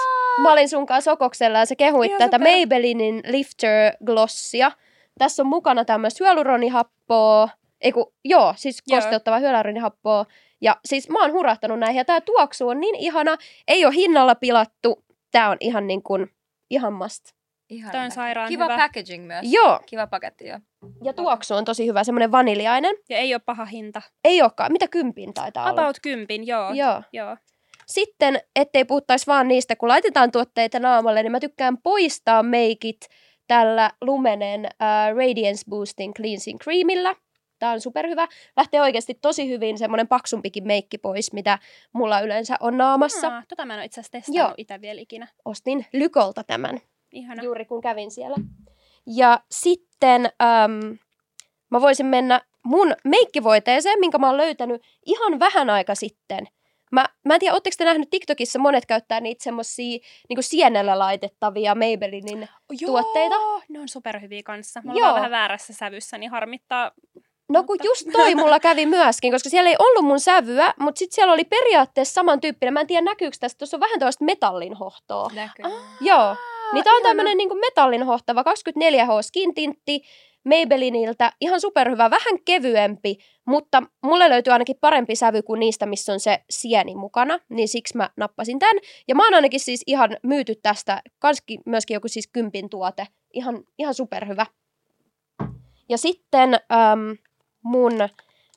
Mä olin sun kanssa Sokoksella ja sä kehuit Ihan tätä super. Maybellinin Lifter Glossia. Tässä on mukana tämmöistä hyaluronihappoa, ei kun, joo, siis kosteuttava hyaluronihappoa. Ja siis mä oon hurahtanut näihin ja tää tuoksu on niin ihana, ei ole hinnalla pilattu. Tää on ihan niin kuin, ihan must. Ihana Toi on sairaan Kiva hyvä. packaging myös. Joo, Kiva paketti, joo. ja tuoksu on tosi hyvä, semmoinen vaniljainen. Ja ei ole paha hinta. Ei olekaan, mitä kympin taitaa olla. About kympin, joo. Joo. joo. Sitten, ettei puhuttaisi vaan niistä, kun laitetaan tuotteita naamalle, niin mä tykkään poistaa meikit tällä Lumenen äh, Radiance Boosting Cleansing Creamillä. Tämä on superhyvä. Lähtee oikeasti tosi hyvin semmoinen paksumpikin meikki pois, mitä mulla yleensä on naamassa. Aa, tota mä en ole itse asiassa Joo. testannut itse vielä ikinä. Ostin Lykolta tämän. Ihana. juuri kun kävin siellä. Ja sitten äm, mä voisin mennä mun meikkivoiteeseen, minkä mä oon löytänyt ihan vähän aika sitten. Mä, mä en tiedä, ootteko te nähnyt TikTokissa, monet käyttää niitä semmosia niin sienellä laitettavia Maybellinin. tuotteita. Ne on superhyviä kanssa. Mä Joo. vähän väärässä sävyssä, niin harmittaa. No kun Mutta- just toi mulla kävi <laughs> myöskin, koska siellä ei ollut mun sävyä, mutta sitten siellä oli periaatteessa samantyyppinen. Mä en tiedä näkyykö tästä, tuossa on vähän tällaista metallin hohtoa. Näkyy. Joo. Niin tää on tämmönen niinku metallin hohtava 24H skin tintti Maybelliniltä. Ihan superhyvä, vähän kevyempi, mutta mulle löytyy ainakin parempi sävy kuin niistä, missä on se sieni mukana. Niin siksi mä nappasin tän. Ja mä oon ainakin siis ihan myyty tästä, kanski myöskin joku siis kympin tuote. Ihan, ihan superhyvä. Ja sitten äm, mun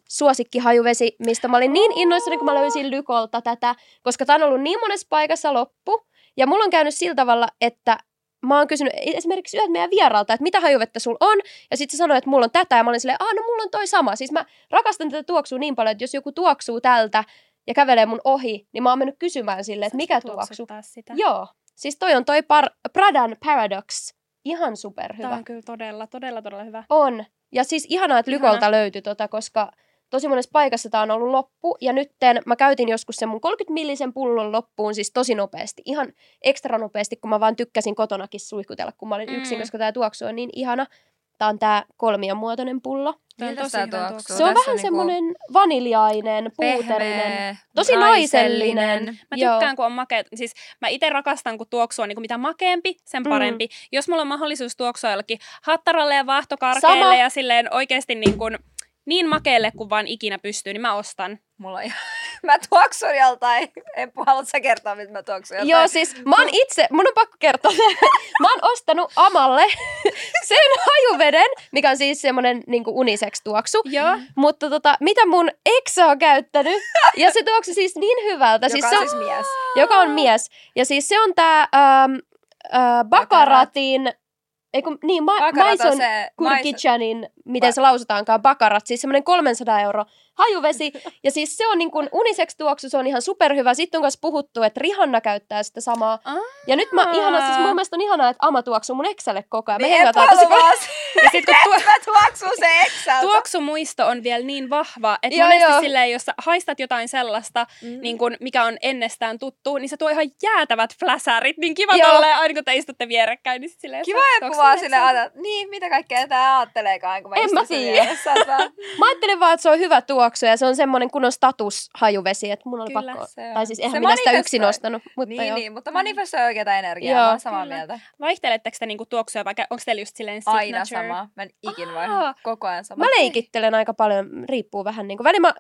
suosikkihajuvesi, mistä mä olin niin innoissani, kun mä löysin Lykolta tätä, koska tää on ollut niin monessa paikassa loppu. Ja mulla on käynyt sillä tavalla, että mä oon kysynyt esimerkiksi yhdeltä meidän vieraalta, että mitä hajuvettä sulla on, ja sitten se sanoi, että mulla on tätä, ja mä olin silleen, ah no mulla on toi sama. Siis mä rakastan tätä tuoksua niin paljon, että jos joku tuoksuu tältä ja kävelee mun ohi, niin mä oon mennyt kysymään sille, että mikä tuoksu. sitä. Joo, siis toi on toi par- Pradan Paradox. Ihan superhyvä. Tämä on kyllä todella, todella, todella hyvä. On. Ja siis ihanaa, että Ihana. Lykolta löytyi tota, koska tosi monessa paikassa tämä on ollut loppu. Ja nytten mä käytin joskus sen mun 30 millisen pullon loppuun siis tosi nopeasti. Ihan ekstra nopeasti, kun mä vaan tykkäsin kotonakin suihkutella, kun mä olin yksin, Mm. koska tämä tuoksu on niin ihana. Tämä on tämä kolmion muotoinen pullo. Tämä on tosi tuoksu. Se on tässä vähän on niinku semmoinen vaniljainen, puuterinen. Pehmeä, Tosi naisellinen. Mä Joo. tykkään, kun on makea. Siis mä itse rakastan, kun tuoksua niin kuin mitä makeampi, sen Mm. parempi. Mm. Jos mulla on mahdollisuus tuoksua jollekin hattaralle ja vaahtokarkeille Sama. ja silleen oikeasti niin, kuin, niin makeelle kuin vaan ikinä pystyy, niin mä ostan. Mulla on ihan... <laughs> mä tuoksun joltain. En haluat sä kertoa, mitä mä tuoksun joltain. Joo, siis mä oon itse, mun on pakko kertoa, <laughs> mä oon ostanut Amalle <laughs> sen hajuveden, mikä on siis semmonen niinku unisex tuoksu. Joo. Mutta tota, mitä mun eksä on käyttänyt, ja se tuoksi siis niin hyvältä, Joka siis on se on, siis mies. joka on mies. Ja siis se on tää ähm, äh, Bakaratin ei kun, niin, ma- Bakarat on Maison se... Kurkichanin, miten se lausutaankaan, bakarat, siis semmoinen 300 euro hajuvesi. Ja siis se on niin kuin unisex tuoksu, se on ihan superhyvä. Sitten on myös puhuttu, että Rihanna käyttää sitä samaa. Ah. Ja nyt mä ihana, siis mun mielestä on ihanaa, että Ama tuoksuu mun Excelle koko ajan. Me Me hengataan tosi paljon. Ja sit kun tuo, tuoksuu se Exceltä. tuoksumuisto on vielä niin vahva, että Joo, monesti joo. silleen, jos sä haistat jotain sellaista, Mm. niin kun, mikä on ennestään tuttu, niin se tuo ihan jäätävät fläsärit. Niin kiva Joo. tolleen, aina kun te istutte vierekkäin, niin sit silleen... Kiva, tuoksut kuvaa ajatella, niin, mitä kaikkea tää ajatteleekaan, kun mä En istun mä tiedä. Mä ajattelin vaan, että se on hyvä tuoksu ja se on semmoinen kunnon statushajuvesi, että mun oli Kyllä, pakko. se on. Tai siis eihän Se minä sitä yksin ostanut, mutta niin, joo. niin, mutta manifestoi oikeata energiaa, Joo. mä oon samaa Kyllä. mieltä. Vaihteletteko te niinku tuoksuja vai onko teillä just silleen signature? Aina sama. Mä en ikin vaihda. Koko ajan sama. Mä leikittelen aika paljon, riippuu vähän niin kuin, välillä mä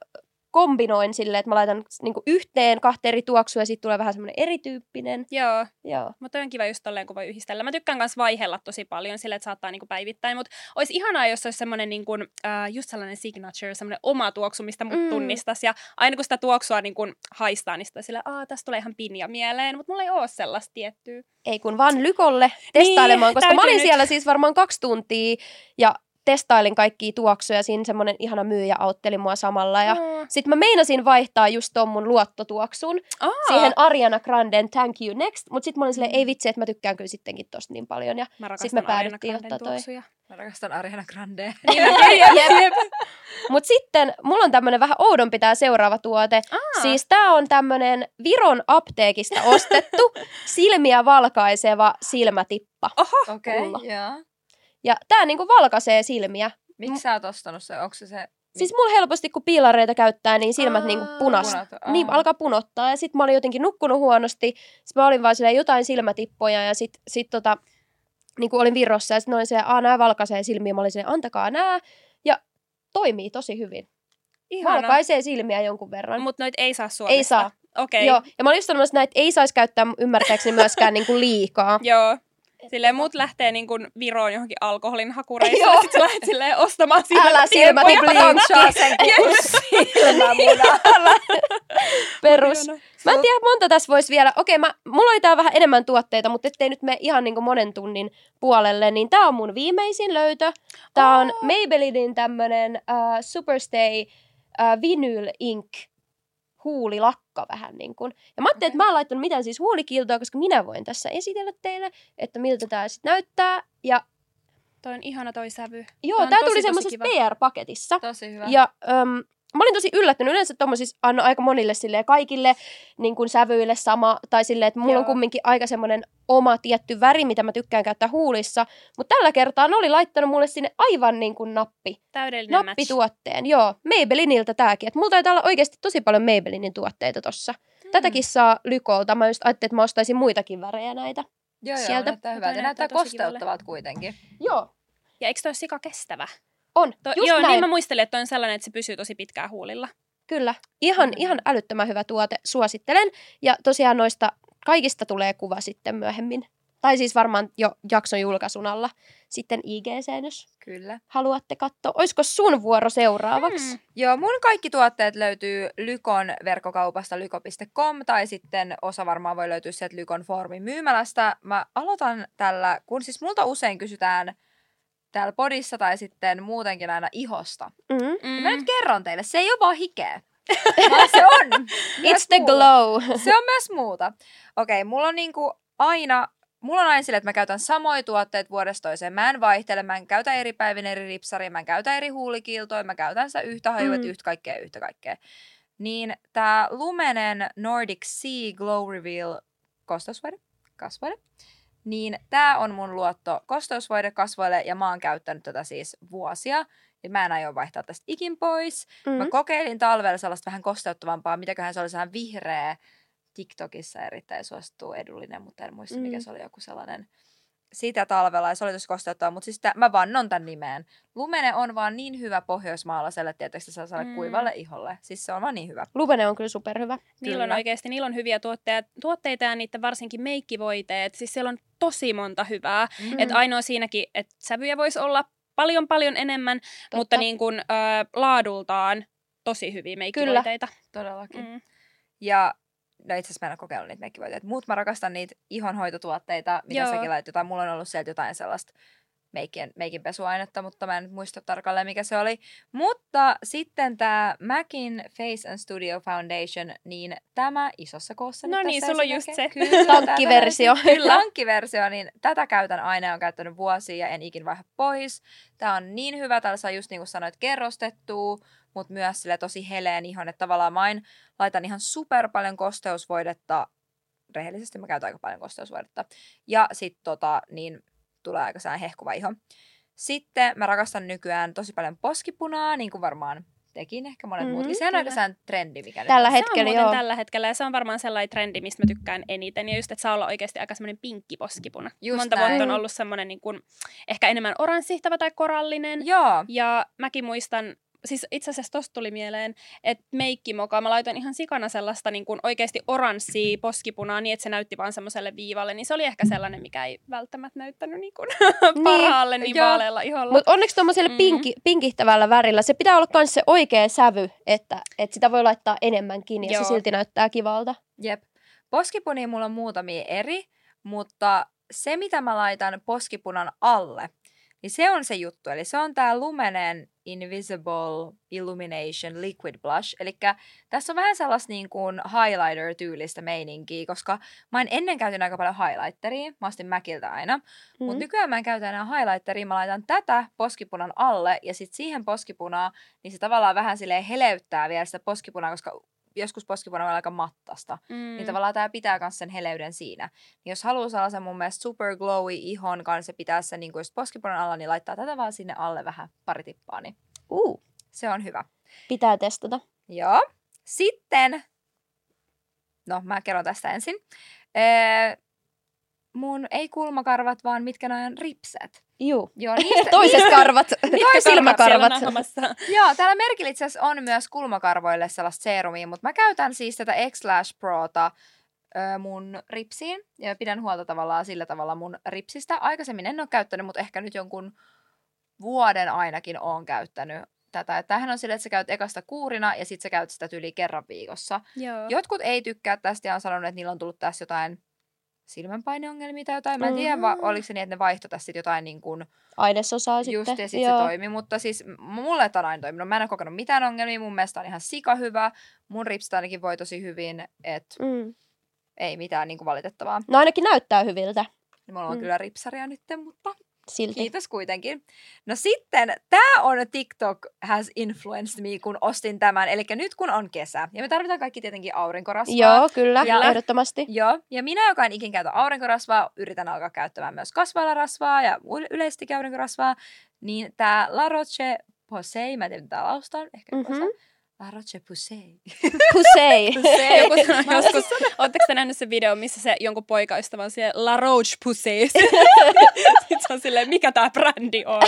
kombinoin silleen, että mä laitan niin kuin yhteen kahta eri tuoksua ja sitten tulee vähän semmoinen erityyppinen. Joo, Joo. mutta on kiva just tolleen, kun voi yhdistellä. Mä tykkään myös vaihella tosi paljon sille, että saattaa niinku päivittäin, mutta olisi ihanaa, jos olisi semmoinen niinku, äh, just sellainen signature, semmoinen oma tuoksu, mistä mut Mm. tunnistaisi. Ja aina kun sitä tuoksua niinku haistaa, niin sitä sille, aa, tästä tulee ihan pinja mieleen, mutta mulla ei ole sellaista tiettyä. Ei kun vaan Lykolle testailemaan, koska mä olin nyt. siellä siis varmaan kaksi tuntia ja testailin kaikkia tuoksuja. Siinä semmoinen ihana myyjä autteli mua samalla. Ja Aa. sitten mä meinasin vaihtaa just ton mun luottotuoksun Aa. siihen Ariana Granden Thank You Next. Mutta sitten mä olin silleen, Mm. ei vitsi, että mä tykkään kyllä sittenkin tosta niin paljon. Ja Mä Sit me päädyttiin ottaa toi. tuoksuja. Mä rakastan Ariana Grande. <laughs> <laughs> Jep. Mut sitten mulla on tämmönen vähän oudompi tää seuraava tuote. Aa. Siis tää on tämmönen Viron apteekista ostettu <laughs> silmiä valkaiseva silmätippa. Okei, Mulla. okay, joo. Ja tää niinku valkaisee silmiä. Miksi sä oot ostanut se? Onko se se... Siis mulla helposti kun piilareita käyttää, niin silmät Aa, niinku punas. Niin alkaa punottaa ja sit mä olin jotenkin nukkunut huonosti. Sitten mä olin vaan silleen jotain silmätippoja ja sit, sit tota, niin olin Virossa ja sitten olin silleen, aah nää valkaisee silmiä. Mä olin silleen, antakaa nää. Ja toimii tosi hyvin. Ihana. Valkaisee silmiä jonkun verran. Mutta noit ei saa Suomesta. Ei saa. Okei. Joo, ja mä olin just sanomassa, että näitä ei saisi käyttää ymmärtääkseni myöskään niinku liikaa. <laughs> Joo. Silleen mut lähtee niin kuin Viroon johonkin alkoholin hakureissa Joo. ja sit sä lähdet silleen ostamaan Älä silmät silmät Pompsaa sen koko silmämunalla. <laughs> Perus. Mä en tiedä, monta tässä voisi vielä. Okei, mä, mulla oli tää vähän enemmän tuotteita, mutta ettei nyt mene ihan niinku monen tunnin puolelle, niin tää on mun viimeisin löytö. Tää on Oh. Maybellinin tämmönen uh, Superstay uh, Vinyl Ink huulilakka vähän niin kuin. Ja mä ajattelin, että mä en laittanut mitään siis huulikiltoa, koska minä voin tässä esitellä teille, että miltä tää sitten näyttää. Ja Toi on ihana toi sävy. joo, tää tosi, tuli semmoisessa. PR-paketissa. Tosi hyvä. Ja äm, mä olin tosi yllättynyt. Yleensä tommosissa annan aika monille silleen, kaikille niin kuin sävyille sama. Tai silleen, että mulla Joo. on kumminkin aika semmoinen oma tietty väri, mitä mä tykkään käyttää huulissa. Mutta tällä kertaa ne oli laittanut mulle sinne aivan niin kuin nappi. Täydellinen match. Nappituotteen. Joo, Maybelliniltä tääkin. Et mulla taitaa olla oikeasti tosi paljon Maybellinin tuotteita tossa. Mm. Tätäkin saa Lykolta. Mä just ajattelin, että mä ostaisin muitakin värejä näitä. Joo, joo, sieltä. näyttää hyvältä. Näyttää näyttää kosteuttavalta kuitenkin. Joo, Ja eikö toi sika kestävä? On. To, Just joo, näin. niin mä muistelin, että on sellainen, että se pysyy tosi pitkään huulilla. Kyllä. Ihan, Mm. ihan älyttömän hyvä tuote. Suosittelen. Ja tosiaan noista kaikista tulee kuva sitten myöhemmin. Tai siis varmaan jo jakson julkaisun alla sitten IGC, jos Kyllä. haluatte katsoa. Olisiko sun vuoro seuraavaksi? Mm. Joo, mun kaikki tuotteet löytyy Lykon verkkokaupasta lyko.com tai sitten osa varmaan voi löytyä sieltä Lykon Formin myymälästä. Mä aloitan tällä, kun siis multa usein kysytään täällä podissa tai sitten muutenkin aina ihosta. Mm. Mm. Mä nyt kerron teille, se ei ole vaan hikeä. <laughs> vaan se on. <laughs> It's the muuta. glow. <laughs> Se on myös muuta. Okei, mulla on niinku aina, mulla on aina sille, että mä käytän samoja tuotteet vuodesta toiseen. Mä en vaihtele, mä en käytä eri päivin eri ripsaria, mä en käytä eri huulikiltoja, mä käytän sitä yhtä hajua, Mm. mm. yhtä kaikkea, yhtä kaikkea. Niin tää Lumenen Nordic Sea Glow Reveal kosteusvoide, kasvoide, niin tää on mun luotto kosteusvoide kasvoille ja mä oon käyttänyt tätä siis vuosia. Ja mä en aio vaihtaa tästä ikin pois. Mm. Mä kokeilin talvella sellaista vähän kosteuttavampaa, mitäköhän se oli sehän vihreä TikTokissa erittäin suosittu edullinen, mutta en muista Mm. mikä se oli joku sellainen sitä talvella ja se oli tosi kosteuttava, mutta siis tää, mä vannon tämän nimeen. Lumene on vaan niin hyvä pohjoismaalaiselle, tietysti se saa Mm. mm. kuivalle iholle. Siis se on vaan niin hyvä. Lumene on kyllä superhyvä. Niillä on Kyllä. oikeasti, niillä on hyviä tuotteita, tuotteita ja niitä varsinkin meikkivoiteet. Siis siellä on tosi monta hyvää. Mm. Et ainoa siinäkin, että sävyjä voisi olla paljon paljon enemmän, Totta. mutta niin kuin, ö, laadultaan tosi hyviä meikkivoiteita. Todellakin. Mm. Mm. Ja no itse asiassa mä en ole kokeillut niitä meikkivoiteita, mutta mä rakastan niitä ihonhoitotuotteita, mitä Joo. säkin laitat jotain. Mulla on ollut sieltä jotain sellaista meikin, meikin pesuainetta, mutta mä en nyt muista tarkalleen mikä se oli. Mutta sitten tämä Macin Face and Studio Foundation, niin tämä isossa koossa No niin, sulla on just se. Kyllä, Tankkiversio. <laughs> tätä- <laughs> Kyllä, tankkiversio, niin tätä käytän aina on käyttänyt vuosia ja en ikin vaihda pois. Tämä on niin hyvä, täällä saa just niin kuin sanoit kerrostettua, mutta myös sille tosi heleen ihon, että tavallaan mä laitan ihan super paljon kosteusvoidetta rehellisesti mä käytän aika paljon kosteusvoidetta. Ja sitten tota, niin tulee aika sellainen hehkuva iho. Sitten mä rakastan nykyään tosi paljon poskipunaa, niin kuin varmaan tekin ehkä monet Mhm, mm-hmm, muutkin. Sehän on aika trendi, mikä Tällä nyt on. hetkellä, se on joo. tällä hetkellä ja se on varmaan sellainen trendi, mistä mä tykkään eniten. Ja just, että saa olla oikeasti aika semmoinen pinkki poskipuna. Just Monta näin. vuotta on ollut semmoinen niin kuin, ehkä enemmän oranssihtava tai korallinen. Joo, Ja mäkin muistan, siis itse asiassa tosta tuli mieleen, että meikkimokaa mä laitoin ihan sikana sellaista niin kuin oikeasti oranssia poskipunaa niin, että se näytti vaan semmoiselle viivalle. Niin se oli ehkä sellainen, mikä ei välttämättä näyttänyt niin kuin <laughs> parhaalle niin joo. vaalealla iholla. Mutta onneksi tuommoiselle Mm. pinki, pinkihtävällä värillä, se pitää olla myös se oikea sävy, että, että sitä voi laittaa enemmänkin ja Joo. se silti näyttää kivalta. jep. Poskipunia mulla on muutamia eri, mutta se mitä mä laitan poskipunan alle, niin se on se juttu. Eli se on tää Lumenen Invisible Illumination Liquid Blush. Eli tässä on vähän sellaista niin kuin highlighter-tyylistä meininkiä, koska mä en ennen käytin aika paljon highlighteria. Mä ostin Mäkiltä aina. Mm. Mm. Mutta nykyään mä en käytä enää highlighteria. Mä laitan tätä poskipunan alle ja sitten siihen poskipunaa, niin se tavallaan vähän silleen heleyttää vielä sitä poskipunaa, koska joskus poskipuna on aika mattasta. mm. Niin tavallaan tämä pitää myös sen heleyden siinä. Niin jos haluaa sellaisen mun mielestä super glowy ihon kanssa pitää sen niin just poskipunan alla, niin laittaa tätä vaan sinne alle vähän pari tippaa, niin Uh, se on hyvä. pitää testata. Joo. Sitten, no mä kerron tästä ensin. Ee, mun ei kulmakarvat, vaan mitkä noin ripset. Juu. Joo, <laughs> niistä, Toiset karvat, Toiset silmäkarvat. Joo, täällä merkillä itse asiassa on myös kulmakarvoille sellaista seerumia, mutta mä käytän siis tätä X-Lash Prota mun ripsiin ja pidän huolta tavallaan sillä tavalla mun ripsistä. Aikaisemmin en ole käyttänyt, mutta ehkä nyt jonkun vuoden ainakin on käyttänyt tätä. Et Tämähän on sille, että sä käyt ekasta kuurina ja sitten sä käyt sitä yli kerran viikossa. Joo. Jotkut ei tykkää tästä ja on sanonut, että niillä on tullut tässä jotain silmänpaineongelmia tai jotain. Mä en tiedä, va- Mm. oliko se niin, että ne vaihtoi tässä jotain niin kuin Ainesosaa Just, sitten. ja sitten se toimi. Mutta siis mulle tämä on aina toiminut. Mä en ole kokenut mitään ongelmia. Mun mielestä on ihan sika hyvä. Mun ripsit ainakin voi tosi hyvin, että Mm. ei mitään niin kuin valitettavaa. No ainakin näyttää hyviltä Mulla on Mm. kyllä ripsaria nyt, mutta silti. kiitos kuitenkin. No sitten, tämä on TikTok has influenced me, kun ostin tämän. Eli nyt kun on kesä, ja me tarvitaan kaikki tietenkin aurinkorasvaa. Joo, kyllä, Ja- ehdottomasti. Joo, ja minä, joka en ikin käytä aurinkorasvaa, yritän alkaa käyttämään myös kasvailla rasvaa ja yleisesti aurinkorasvaa, niin tämä La Roche Posay, mä en tiedä mitä tää laustaa, ehkä Mhm. Roche Posay. Pusei. <laughs> Posay. <laughs> Joku <laughs> sanoi joskus, ootteko te nähnyt sen video, missä se jonkun poikaystävä on siellä La Roche Pussy. Sitten se on silleen, mikä tää brändi on.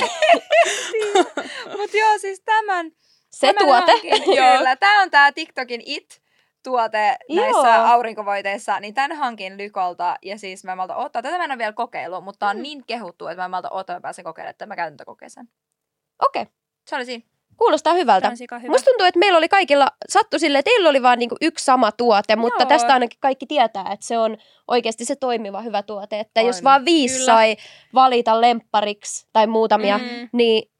Mut joo, siis tämän. Se tämän tuote. Hankin, Joo. kyllä, tää on tää TikTokin It tuote näissä Joo. aurinkovoiteissa, niin tämän hankin Lykolta, ja siis mä malta ottaa, tätä mä en ole vielä kokeillut, mutta tää on Mm. niin kehuttu, että mä malta ottaa, mä pääsen kokeilemaan, että mä käytän tätä kokeeseen. Okei, okay. Se oli siinä. Kuulostaa hyvältä. Hyvä. Musta tuntuu, että meillä oli kaikilla, sattu silleen, että teillä oli vaan niinku yksi sama tuote, mutta Joo. tästä ainakin kaikki tietää, että se on oikeasti se toimiva hyvä tuote. Että On. jos vaan viisi Kyllä. sai valita lemppariksi tai muutamia, Mm. niin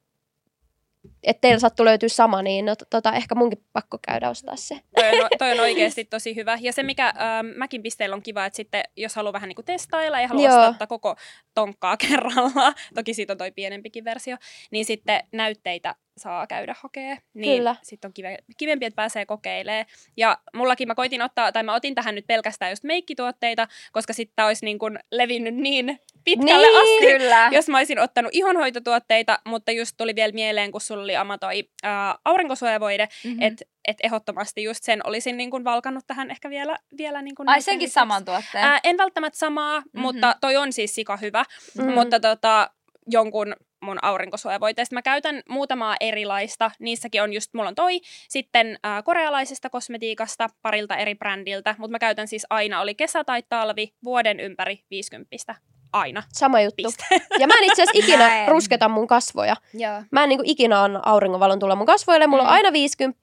että teillä sattuu löytyä sama, niin no, tota, ehkä munkin pakko käydä ostaa se. toi, on, <laughs> toi on oikeasti tosi hyvä. Ja se, mikä ähm, mäkin pisteillä on kiva, että sitten jos haluaa vähän niin kuin testailla ja haluaa Joo. ostaa koko tonkkaa <laughs> kerralla, toki siitä on toi pienempikin versio, niin sitten näytteitä saa käydä hakee. Niin sitten on kive, kivempi, että pääsee kokeilemaan. Ja mullakin mä koitin ottaa, tai mä otin tähän nyt pelkästään just meikkituotteita, koska sitten olisi niin kuin levinnyt niin pitkälle Niin. asti, Kyllä. jos mä olisin ottanut ihonhoitotuotteita, mutta just tuli vielä mieleen, kun sulla oli ama toi ää, aurinkosuojavoide, Mhm. mm. että et ehdottomasti just sen olisin niin kuin valkannut tähän ehkä vielä, vielä niin kuin Ai senkin lisäksi. saman tuotteen. Ää, en välttämättä samaa, Mhm. mm-hmm. mutta toi on siis sika hyvä, Mm. mm. mutta tota, jonkun mun aurinkosuojavoiteista. Mä käytän muutamaa erilaista. Niissäkin on just, mulla on toi, sitten ää, korealaisesta kosmetiikasta parilta eri brändiltä, mutta mä käytän siis aina, oli kesä tai talvi, vuoden ympäri 50. Aina. Sama juttu. Piste. Ja mä en itse asiassa ikinä <laughs> Näin. rusketa mun kasvoja. Joo. Mä en niinku ikinä anna auringonvalon tulla mun kasvoille. Mulla mm. on aina 50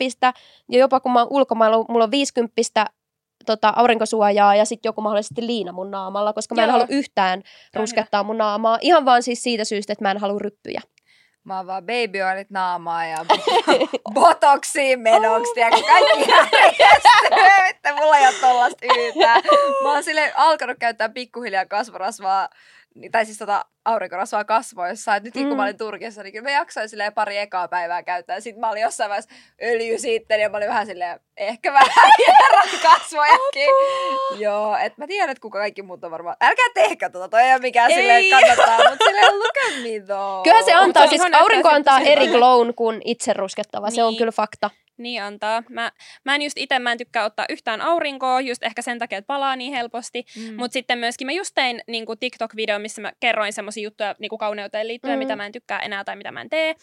ja jopa kun mä oon ulkomailla, mulla on 50 tota, aurinkosuojaa ja sitten joku mahdollisesti liina mun naamalla, koska mä en Joo. halua yhtään ruskettaa mun naamaa. Ihan vaan siis siitä syystä, että mä en halua ryppyjä. Mä oon vaan baby oilit naamaa ja <laughs> botoksiin menoksi ja kaikki <laughs> järjestyy, että mulla ei ole tollasta yhtään. Mä oon sille alkanut käyttää pikkuhiljaa kasvorasvaa, niin- tai siis tota aurinkorasvaa kasvoissa. Et nytkin kun mä Mm. olin Turkissa, niin kyllä mä jaksoin silleen pari ekaa päivää käyttää. Sitten mä olin jossain vaiheessa öljy sitten ja mä olin vähän silleen, ehkä vähän <laughs> hieran kasvojakin. Joo, et mä tiedän, että kuka kaikki muut on varmaan. Älkää tehkää tota, toi ei ole mikään Ei. silleen kannattaa, mutta silleen look at me though. Kyllä se antaa, se siis aurinko antaa eri glown kuin itse ruskettava, se on Niin. kyllä fakta. Niin antaa. Mä, mä en just itse, mä en tykkää ottaa yhtään aurinkoa, just ehkä sen takia, että palaa niin helposti. Mm. Mutta sitten myöskin mä just tein niin TikTok-video, missä mä kerroin semmoisia juttuja niin kuin kauneuteen liittyen, Mm. mitä mä en tykkää enää tai mitä mä en tee.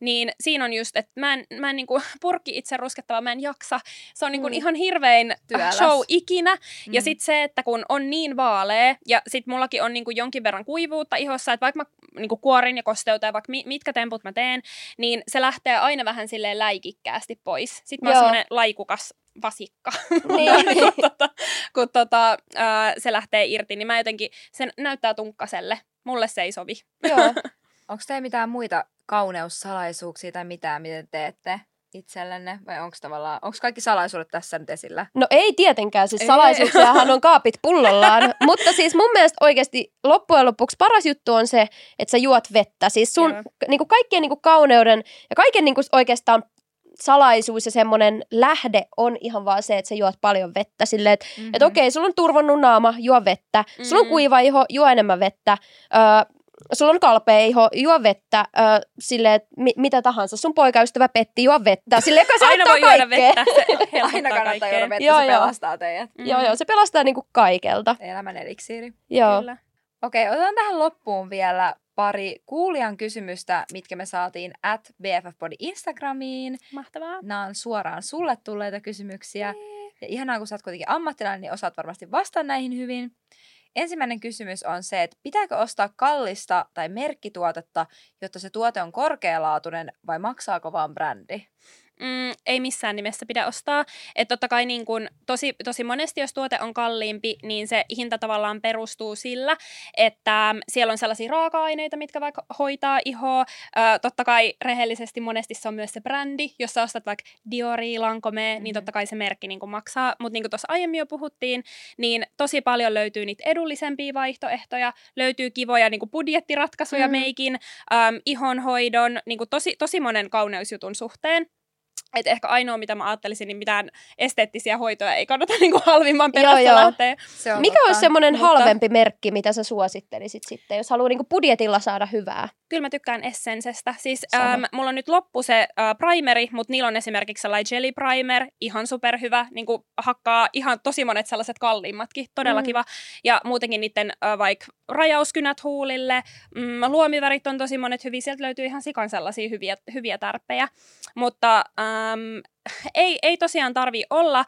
Niin siinä on just, että mä en, mä en niin kuin, purkki itse ruskettava, mä en jaksa. Se on niin kuin Mm. ihan hirvein Työläs. show ikinä. Mm. Ja sitten se, että kun on niin vaalea, ja sitten mullakin on niinku jonkin verran kuivuutta ihossa, että vaikka mä niinku kuorin ja kosteutan, ja vaikka mi- mitkä temput mä teen, niin se lähtee aina vähän silleen läikikkäästi pois. Sitten mä oon semmoinen laikukas vasikka, <laughs> Niin. <laughs> kun, tota, kun tota, ää, se lähtee irti, niin mä jotenkin, se näyttää tunkkaselle. Mulle se ei sovi. Joo. <laughs> Onko teillä mitään muita kauneussalaisuuksia tai mitään, mitä te teette itsellenne? Vai onko tavallaan, onko kaikki salaisuudet tässä nyt esillä? No ei tietenkään, siis salaisuuksiahan on kaapit pullollaan, mutta siis mun mielestä oikeasti loppujen lopuksi paras juttu on se, että sä juot vettä. Siis sun niinku kaikkien niinku kauneuden ja kaiken niinku oikeastaan salaisuus ja semmoinen lähde on ihan vaan se, että sä juot paljon vettä. Silleen, että Mm-hmm. et okei, sulla on turvonnut naama, juo vettä. Sulla on Mm. kuiva iho, juo enemmän vettä. Öö, sulla on kalpea iho, juo vettä. Öö, silleen, että mi- mitä tahansa. Sun poikaystävä Petti, juo vettä. Silleen, joka <laughs> Aina voi <laughs> juoda vettä, se Aina kannattaa kaikkea. juoda vettä, Joo, se joo. pelastaa teidät. Mm. Joo, joo, se pelastaa niinku kaikelta. Elämän eliksiiri. Joo. Kyllä. Okei, otetaan tähän loppuun vielä pari kuulijan kysymystä, mitkä me saatiin at BFFpodi Instagramiin. Mahtavaa. Nämä on suoraan sulle tulleita kysymyksiä. Ja ihanaa, kun sä oot kuitenkin ammattilainen, niin osaat varmasti vastata näihin hyvin. Ensimmäinen kysymys on se, että pitääkö ostaa kallista tai merkkituotetta, jotta se tuote on korkealaatuinen vai maksaako vaan brändi? Mm, ei missään nimessä pidä ostaa. Että totta kai niin kun, tosi, tosi monesti, jos tuote on kalliimpi, niin se hinta tavallaan perustuu sillä, että siellä on sellaisia raaka-aineita, mitkä vaikka hoitaa ihoa. Ö, totta kai rehellisesti monesti se on myös se brändi. Jos sä ostat vaikka Dioria, Lancome, mm-hmm. niin totta kai se merkki niin maksaa. Mutta niin kuin tuossa aiemmin jo puhuttiin, niin tosi paljon löytyy niitä edullisempia vaihtoehtoja. Löytyy kivoja niin budjettiratkaisuja Mm. mm-hmm. meikin, äm, ihonhoidon, niin tosi, tosi monen kauneusjutun suhteen. Et ehkä ainoa, mitä mä ajattelisin, niin mitään esteettisiä hoitoja ei kannata <laughs> niinku halvimman Joo, perässä joo. lähteä. Se on Mikä totta. olisi semmoinen mutta- halvempi merkki, mitä sä suosittelisit sitten, jos haluaa niinku budjetilla saada hyvää? Kyllä mä tykkään Essensestä. Siis Sama. äm, mulla on nyt loppu se äh, primeri, mutta niillä on esimerkiksi sellainen jelly primer, ihan superhyvä, niin kuin hakkaa ihan tosi monet sellaiset kalliimmatkin, todella Mm. kiva. Ja muutenkin niiden äh, vaikka rajauskynät huulille, mm, luomivärit on tosi monet hyviä, sieltä löytyy ihan sikan sellaisia hyviä, hyviä tärppejä. Mutta äm, ei, ei tosiaan tarvi olla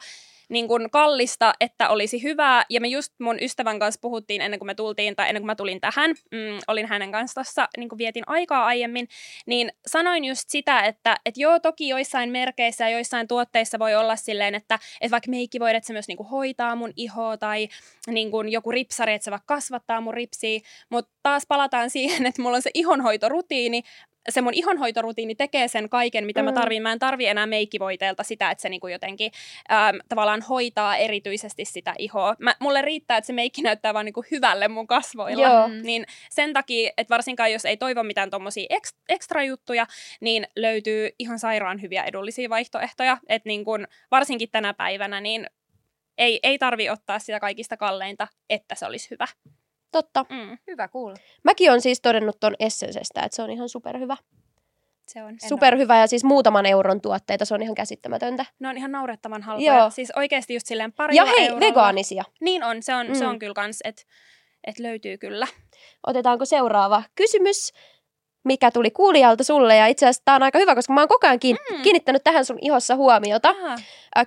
niin kuin kallista, että olisi hyvää. Ja me just mun ystävän kanssa puhuttiin ennen kuin me tultiin, tai ennen kuin mä tulin tähän, mm, olin hänen kanssa tuossa, niin kuin vietin aikaa aiemmin, niin sanoin just sitä, että et joo, toki joissain merkeissä ja joissain tuotteissa voi olla silleen, että et vaikka meikki voi, se myös niin kuin hoitaa mun ihoa, tai niin kuin joku ripsari, että se vaikka kasvattaa mun ripsiä, mutta taas palataan <laughs> siihen, että mulla on se ihonhoitorutiini, se mun ihonhoitorutiini tekee sen kaiken, mitä mä Mm. tarvin. Mä en tarvi enää meikkivoiteelta sitä, että se niinku jotenkin äm, tavallaan hoitaa erityisesti sitä ihoa. Mä, mulle riittää, että se meikki näyttää vaan niinku hyvälle mun kasvoilla. Joo. Mm. Niin sen takia, että varsinkaan jos ei toivo mitään tommosia eks, ekstra juttuja, niin löytyy ihan sairaan hyviä edullisia vaihtoehtoja. Että niin kun, varsinkin tänä päivänä, niin ei, ei tarvi ottaa sitä kaikista kalleinta, että se olisi hyvä. Totta. Mm, Hyvä kuulla. Mäkin on siis todennut ton Essensestä, että se on ihan superhyvä. se on. Superhyvä ja siis muutaman euron tuotteita, se on ihan käsittämätöntä. Ne on ihan naurettavan halpoja. Joo. Siis oikeasti just silleen parilla Ja hei, eurolla. vegaanisia. Niin on, se on, mm. se Mm. on kyllä kans, että et löytyy kyllä. Otetaanko seuraava kysymys, mikä tuli kuulijalta sulle. Ja itse asiassa tämä on aika hyvä, koska mä oon koko ajan kiin- Mm. kiinnittänyt tähän sun ihossa huomiota. Aha.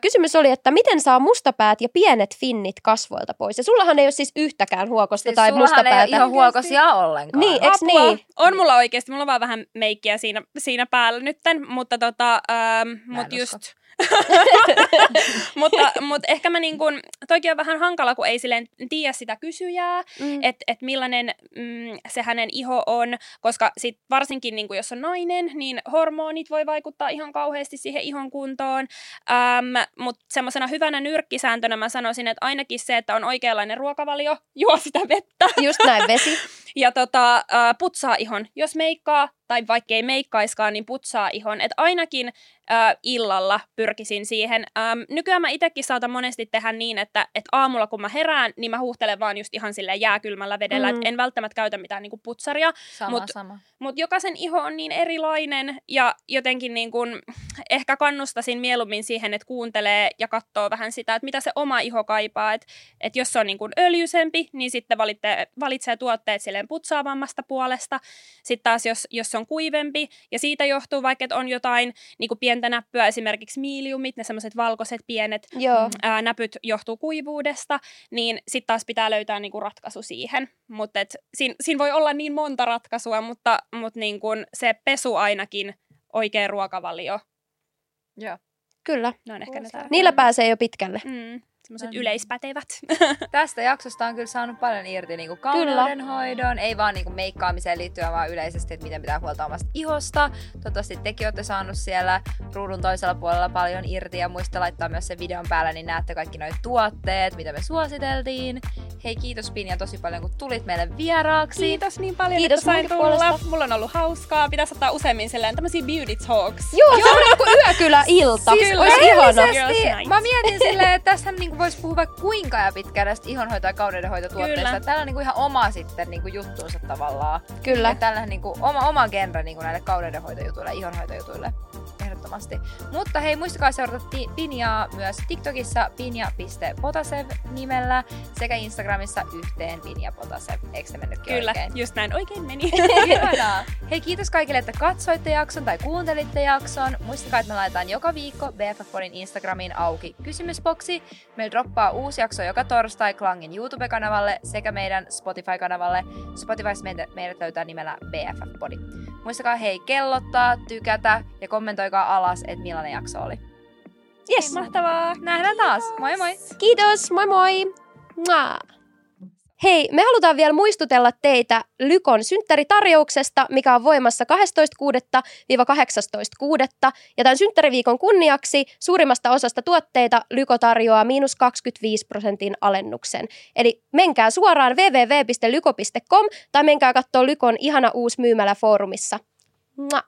Kysymys oli, että miten saa mustapäät ja pienet finnit kasvoilta pois? Ja sullahan ei ole siis yhtäkään huokosta Siis tai sullahan ei ole mustapäätä. ihan huokosia ollenkaan. Niin, eks Apua. niin? On mulla oikeasti, mulla on vaan vähän meikkiä siinä, siinä päällä nytten, mutta tota, ähm, mut usko. <laughs> mutta, mutta ehkä mä niin kun, toikin on vähän hankala, kun ei silleen tiedä sitä kysyjää, Mm. että et millainen mm, se hänen iho on, koska sit varsinkin niin jos on nainen, niin hormonit voi vaikuttaa ihan kauheasti siihen ihon kuntoon, ähm, mutta semmoisena hyvänä nyrkkisääntönä mä sanoisin, että ainakin se, että on oikeanlainen ruokavalio, juo sitä vettä Just näin, vesi. <laughs> ja tota, äh, putsaa ihon. Jos meikkaa, tai vaikka ei meikkaiskaan, niin putsaa ihon. Että ainakin äh, illalla pyrkisin siihen. Ähm, nykyään mä itsekin saatan monesti tehdä niin, että et aamulla kun mä herään, niin mä huuhtelen vaan just ihan sille jääkylmällä vedellä. Mm. Et en välttämättä käytä mitään niinku putsaria. Sama, Mut- sama. Mutta jokaisen iho on niin erilainen ja jotenkin niin kun, ehkä kannustasin mieluummin siihen, että kuuntelee ja katsoo vähän sitä, että mitä se oma iho kaipaa. Että et jos se on niin kun öljysempi, niin sitten valitsee, valitsee tuotteet silleen putsaavammasta puolesta. Sitten taas jos, jos se on kuivempi ja siitä johtuu vaikka, että on jotain niin kun pientä näppyä, esimerkiksi miiliumit, ne semmoiset valkoiset pienet Joo. ää, näpyt johtuu kuivuudesta, niin sitten taas pitää löytää niinku ratkaisu siihen. Mutta siinä, siinä voi olla niin monta ratkaisua, mutta, mutta niinku se pesu ainakin, oikea ruokavalio, Joo. Kyllä. ne on ehkä ne. Niillä pääsee jo pitkälle. Mm, semmoiset niin. yleispätevät. <laughs> Tästä jaksosta on kyllä saanut paljon irti niin kauneudenhoidon, ei vaan niin meikkaamiseen liittyen, vaan yleisesti, että miten pitää huolta omasta ihosta. Toivottavasti tekin olette saanut siellä ruudun toisella puolella paljon irti ja muista laittaa myös sen videon päälle, niin näette kaikki nuo tuotteet, mitä me suositeltiin. Hei kiitos Pinja tosi paljon, kun tulit meille vieraaksi. Kiitos niin paljon, Kiitos että sain tulla. puolesta. Mulla on ollut hauskaa. Pitäisi ottaa useammin silleen tämmöisiä beauty talks. Joo, se on kuin yökylä-ilta. Siis Olisi ihana. Mä mietin silleen, että tässä niinku voisi puhua vaikka kuinka ja pitkään näistä ihonhoito- ja kauneudenhoitotuotteista. Kyllä. Täällä on niinku ihan oma sitten niinku juttuunsa tavallaan. Kyllä. Ja Täällä on niinku oma, oma genre niinku näille kauneudenhoitojutuille ja ihonhoitojutuille. Ehdottomasti. Mutta hei, muistakaa seurata ti- Pinjaa myös TikTokissa pinja.potasev nimellä sekä Instagramissa yhteen pinja.potasev. Eikö se mennytkin Kyllä, oikein? just näin oikein meni. <laughs> Ihanaa. Hei, kiitos kaikille, että katsoitte jakson tai kuuntelitte jakson. Muistakaa, että me laitetaan joka viikko BFF Podin Instagramiin auki kysymysboksi. Meillä droppaa uusi jakso joka torstai Klangin YouTube-kanavalle sekä meidän Spotify-kanavalle. Spotifyssa meidät, meidät löytää nimellä BFF Podi. Muistakaa hei kellottaa, tykätä ja kommentoikaa alas, että millainen jakso oli. Yes. Mahtavaa. Nähdään taas. Moi moi! Kiitos, moi moi! Mua. Hei, me halutaan vielä muistutella teitä Lykon synttäritarjouksesta, mikä on voimassa 12.6.–18.6. Ja tämän synttäriviikon kunniaksi suurimmasta osasta tuotteita Lyko tarjoaa miinus 25 prosentin alennuksen. Eli menkää suoraan www.lyko.com tai menkää katsoa Lykon ihana uusi myymälä foorumissa. Mua.